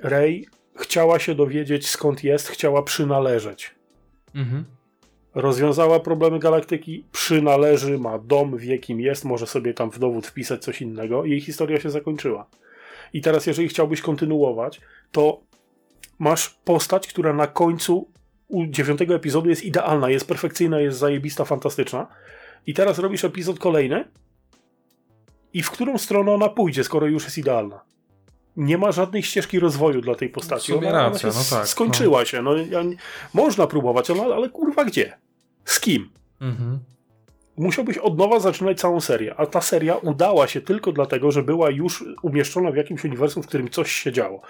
Rey chciała się dowiedzieć skąd jest, chciała przynależeć. Mhm. Rozwiązała problemy galaktyki, przynależy, ma dom, wie kim jest, może sobie tam w dowód wpisać coś innego. Jej historia się zakończyła. I teraz, jeżeli chciałbyś kontynuować, to masz postać, która na końcu u dziewiątego epizodu jest idealna, jest perfekcyjna, jest zajebista, fantastyczna. I teraz robisz epizod kolejny i w którą stronę ona pójdzie, skoro już jest idealna. Nie ma żadnej ścieżki rozwoju dla tej postaci. Ona, ona się no tak, skończyła się. No, ja, można próbować, ale, ale kurwa gdzie? Z kim? Mhm. Musiałbyś od nowa zaczynać całą serię, a ta seria udała się tylko dlatego, że była już umieszczona w jakimś uniwersum, w którym coś się działo.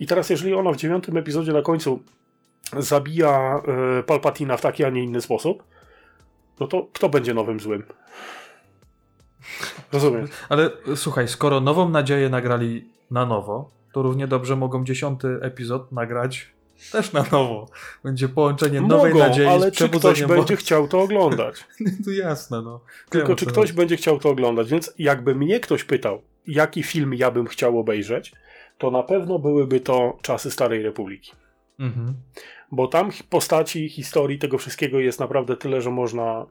I teraz, jeżeli ona w dziewiątym epizodzie na końcu zabija e, Palpatina w taki, a nie inny sposób, no to kto będzie nowym złym? Rozumiem. Ale słuchaj, skoro nową nadzieję nagrali na nowo, to równie dobrze mogą dziesiąty epizod nagrać też na nowo. Będzie połączenie nowej Mogą, nadziei ale z czy ktoś będzie chciał to oglądać? (laughs) To jasne, no. Tylko Wiem, czy ktoś chodzi. będzie chciał to oglądać? Więc jakby mnie ktoś pytał, jaki film ja bym chciał obejrzeć, to na pewno byłyby to Czasy Starej Republiki. Mhm. Bo tam postaci, historii, tego wszystkiego jest naprawdę tyle, że można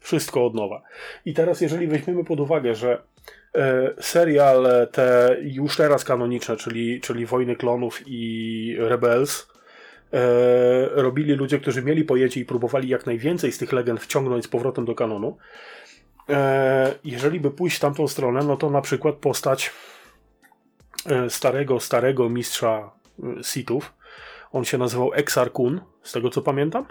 wszystko od nowa. I teraz, jeżeli weźmiemy pod uwagę, że e, serial te już teraz kanoniczne, czyli, czyli Wojny Klonów i Rebels, e, robili ludzie, którzy mieli pojęcie i próbowali jak najwięcej z tych legend wciągnąć z powrotem do kanonu. E, jeżeli by pójść w tamtą stronę, no to na przykład postać starego, starego mistrza Sithów, on się nazywał Exar Kun, z tego co pamiętam.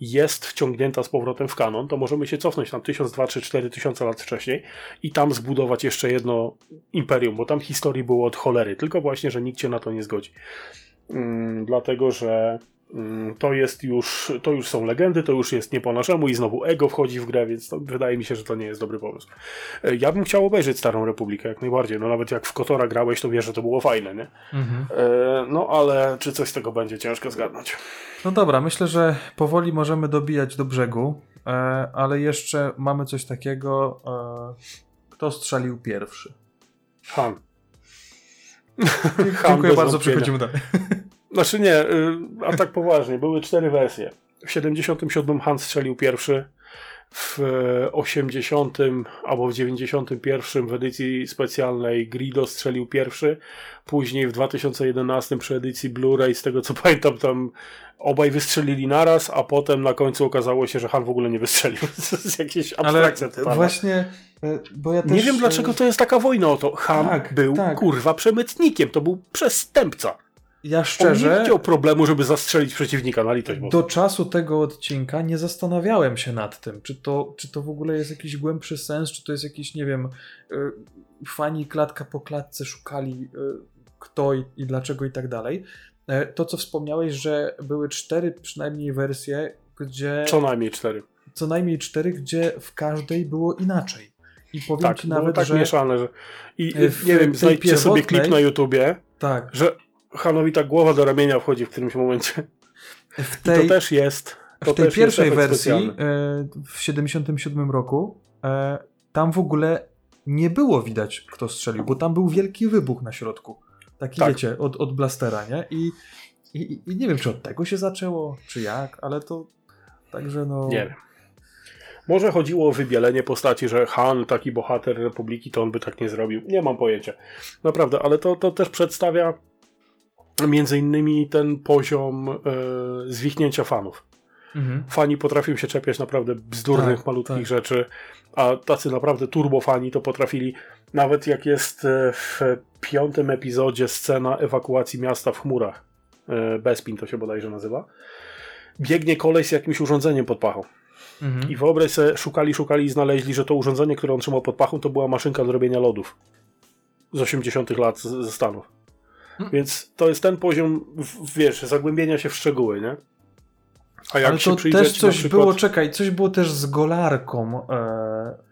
Jest wciągnięta z powrotem w kanon, to możemy się cofnąć tam 1000, 2, 3, 4 tysiące lat wcześniej i tam zbudować jeszcze jedno imperium, bo tam historii było od cholery, tylko właśnie, że nikt się na to nie zgodzi. Mm, dlatego, że to jest już, to już są legendy, to już jest nie po naszemu i znowu ego wchodzi w grę, więc wydaje mi się, że to nie jest dobry pomysł. E, Ja bym chciał obejrzeć Starą Republikę jak najbardziej, no nawet jak w Kotora grałeś, to wiesz, że to było fajne, nie? Mhm. E, No ale czy coś z tego będzie ciężko zgadnąć. No dobra, myślę, że powoli możemy dobijać do brzegu, e, ale jeszcze mamy coś takiego. Kto strzelił pierwszy? Han. Dziękuję bardzo, przechodzimy dalej. Znaczy nie, y, a tak poważnie, były cztery wersje. W 77 Han strzelił pierwszy, w 80 albo w 91 w edycji specjalnej Grido strzelił pierwszy, później w 2011 przy edycji Blu-ray, z tego co (laughs) pamiętam, tam obaj wystrzelili naraz, a potem na końcu okazało się, że Han w ogóle nie wystrzelił. (laughs) To jest jakieś abstrakcja. Ale właśnie, e, bo ja też... Nie wiem dlaczego to jest taka wojna o to. Han Tak, był tak. kurwa przemytnikiem, to był przestępca. Ja On nie szczerze, widział problemu, żeby zastrzelić przeciwnika na litość do czasu tego odcinka nie zastanawiałem się nad tym, czy to, czy to w ogóle jest jakiś głębszy sens, czy to jest jakiś, nie wiem, y, fani klatka po klatce szukali y, kto i, i dlaczego i tak dalej. E, To, co wspomniałeś, że były cztery przynajmniej wersje, gdzie Co najmniej cztery. co najmniej cztery, gdzie w każdej było inaczej. I powiem Tak, ci nawet, tak że mieszane, że i w nie wiem, znajdźcie sobie klip na YouTubie, tak, że Hanowi ta głowa do ramienia wchodzi w którymś momencie. w I tej, to też jest. To w tej pierwszej wersji e, w 77 roku e, tam w ogóle nie było widać, kto strzelił, bo tam był wielki wybuch na środku. Taki Tak. wiecie, od, od blastera, nie? I, i, I nie wiem, czy od tego się zaczęło, czy jak, ale to także no. Nie wiem. Może chodziło o wybielenie postaci, że Han, taki bohater Republiki, to on by tak nie zrobił. Nie mam pojęcia. Naprawdę, ale to, to też przedstawia między innymi ten poziom e, zwichnięcia fanów. Mhm. Fani potrafią się czepiać naprawdę bzdurnych, Tak, malutkich tak. rzeczy, a tacy naprawdę turbofani to potrafili. Nawet jak jest e, w piątym epizodzie scena ewakuacji miasta w chmurach, e, Bespin to się bodajże nazywa, biegnie koleś z jakimś urządzeniem pod pachą. Mhm. I wyobraź sobie, szukali, szukali i znaleźli, że to urządzenie, które on trzymał pod pachą, to była maszynka do robienia lodów z 80 lat ze Stanów. Mm. Więc to jest ten poziom, wiesz, zagłębienia się w szczegóły, nie? A jak Ale się to też coś przykład... było, czekaj, coś było też z golarką. E,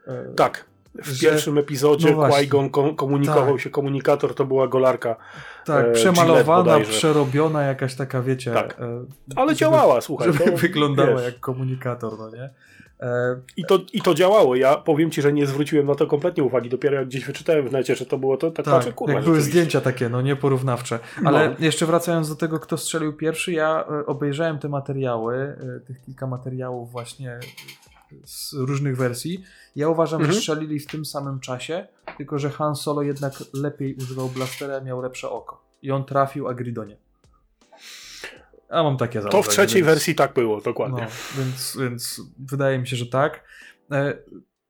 e, Tak. W że- pierwszym epizodzie no. Qui-Gon kom- komunikował Tak. się, komunikator to była golarka, tak, e, przemalowana, przerobiona jakaś taka, wiecie. Tak. e, ale żeby- działała, słuchaj. Żeby to, wyglądała wiesz, jak komunikator, no nie? E, I to, I to działało. Ja powiem ci, że nie zwróciłem na to kompletnie uwagi. Dopiero jak gdzieś wyczytałem w necie, że to było to, tak, tak, patrzę, kurwa, jak były rzeczywiście. zdjęcia takie, no nieporównawcze. Ale No. jeszcze wracając do tego, kto strzelił pierwszy, ja e, obejrzałem te materiały, e, tych kilka materiałów właśnie z różnych wersji. Ja uważam, Mhm. że strzelili w tym samym czasie, tylko że Han Solo jednak lepiej używał blastera, miał lepsze oko. I on trafił, a Grido nie. A mam takie To w założenie, trzeciej więc- wersji tak było, dokładnie. No, więc, więc wydaje mi się, że tak. E,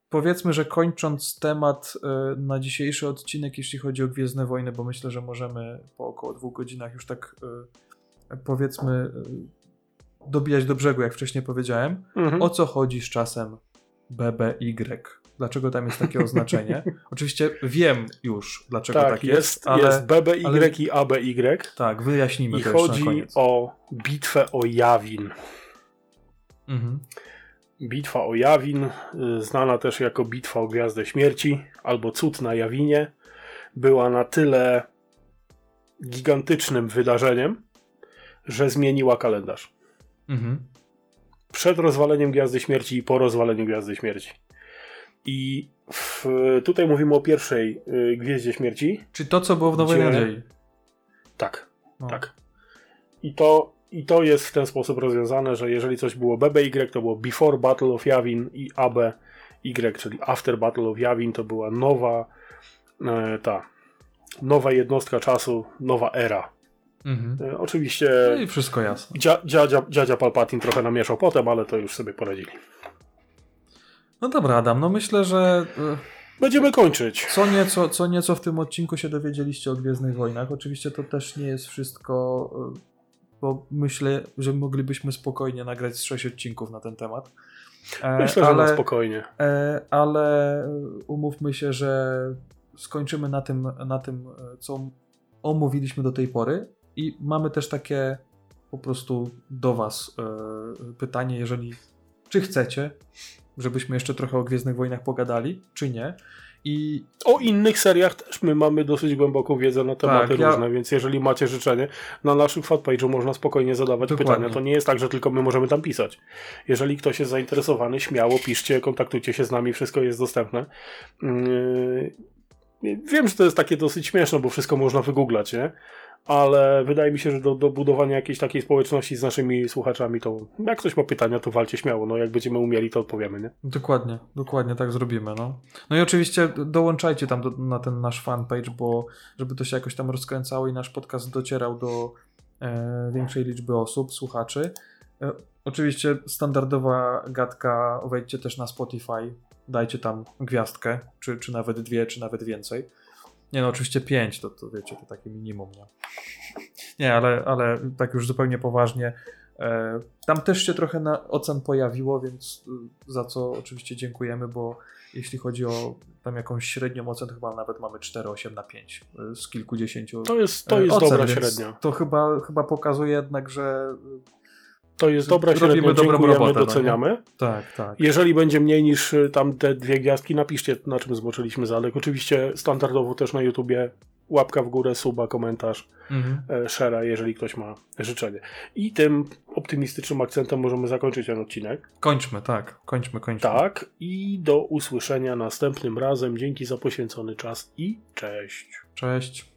powiedzmy, że kończąc temat e, na dzisiejszy odcinek, jeśli chodzi o Gwiezdne Wojny, bo myślę, że możemy po około dwóch godzinach już tak e, powiedzmy e, dobijać do brzegu, jak wcześniej powiedziałem. Mhm. O co chodzi z czasem BBY? Dlaczego tam jest takie oznaczenie? (laughs) Oczywiście wiem już, dlaczego tak, tak, jest, jest, ale jest BBY ale- i ABY tak, wyjaśnijmy i to chodzi o bitwę o Jawin. Mhm. Bitwa o Jawin, y, znana też jako Bitwa o Gwiazdę Śmierci albo Cud na Jawinie, była na tyle gigantycznym wydarzeniem, że zmieniła kalendarz. Mhm. Przed rozwaleniem Gwiazdy Śmierci i po rozwaleniu Gwiazdy Śmierci. I w, tutaj mówimy o pierwszej y, Gwieździe Śmierci. Czy to, co było w Nowej Gdzie- Nadziei? Tak, No. tak. I to, I to jest w ten sposób rozwiązane, że jeżeli coś było BBY, to było Before Battle of Yavin i ABY, czyli After Battle of Yavin, to była nowa e, ta nowa jednostka czasu, nowa era. Mhm. E, oczywiście No i wszystko jasne. dzia, dziadzia, dziadzia Palpatine trochę namieszał potem, ale to już sobie poradzili. No dobra, Adam, no myślę, że e, Będziemy kończyć. co nieco, co nieco w tym odcinku się dowiedzieliście o Gwiezdnych Wojnach. Oczywiście to też nie jest wszystko, e, bo myślę, że moglibyśmy spokojnie nagrać z sześć odcinków na ten temat. E, Myślę, że na spokojnie. Ale umówmy się, że skończymy na tym, na tym, co omówiliśmy do tej pory i mamy też takie po prostu do Was pytanie, jeżeli czy chcecie, żebyśmy jeszcze trochę o Gwiezdnych Wojnach pogadali, czy nie. I O innych seriach też my mamy dosyć głęboką wiedzę na tematy Tak, ja- różne, więc jeżeli macie życzenie, na naszym fanpage'u można spokojnie zadawać Dokładnie. pytania. To nie jest tak, że tylko my możemy tam pisać. Jeżeli ktoś jest zainteresowany, śmiało piszcie, kontaktujcie się z nami, wszystko jest dostępne. Yy, Wiem, że to jest takie dosyć śmieszne, bo wszystko można wygooglać, nie? Ale wydaje mi się, że do, do budowania jakiejś takiej społeczności z naszymi słuchaczami, to jak ktoś ma pytania, to walcie śmiało. No jak będziemy umieli, to odpowiemy, nie? Dokładnie, dokładnie tak zrobimy. No, no i oczywiście dołączajcie tam do, na ten nasz fanpage, bo żeby to się jakoś tam rozkręcało i nasz podcast docierał do e, większej liczby osób, słuchaczy. E, oczywiście standardowa gadka, wejdźcie też na Spotify, dajcie tam gwiazdkę, czy, czy nawet dwie, czy nawet więcej. Nie no, oczywiście pięć, to, to wiecie, to takie minimum, nie? Nie, ale, ale tak już zupełnie poważnie. E, tam też się trochę na ocen pojawiło, więc y, za co oczywiście dziękujemy, bo jeśli chodzi o tam jakąś średnią ocenę, chyba nawet mamy 4,8 na 5 y, z kilkudziesięciu. To jest, to jest ocen, dobra średnia. To chyba, chyba pokazuje jednak, że To jest dobra Robimy średnia, dobrą robotę, no doceniamy. tak, tak. Jeżeli będzie mniej niż y, tam te dwie gwiazdki, napiszcie na czym zboczyliśmy zadek. Oczywiście standardowo też na YouTubie łapka w górę, suba, komentarz, Mhm. e, share'a, jeżeli ktoś ma życzenie. I tym optymistycznym akcentem możemy zakończyć ten odcinek. Kończmy, tak. Kończmy, kończmy. Tak, i do usłyszenia następnym razem. Dzięki za poświęcony czas i cześć. Cześć.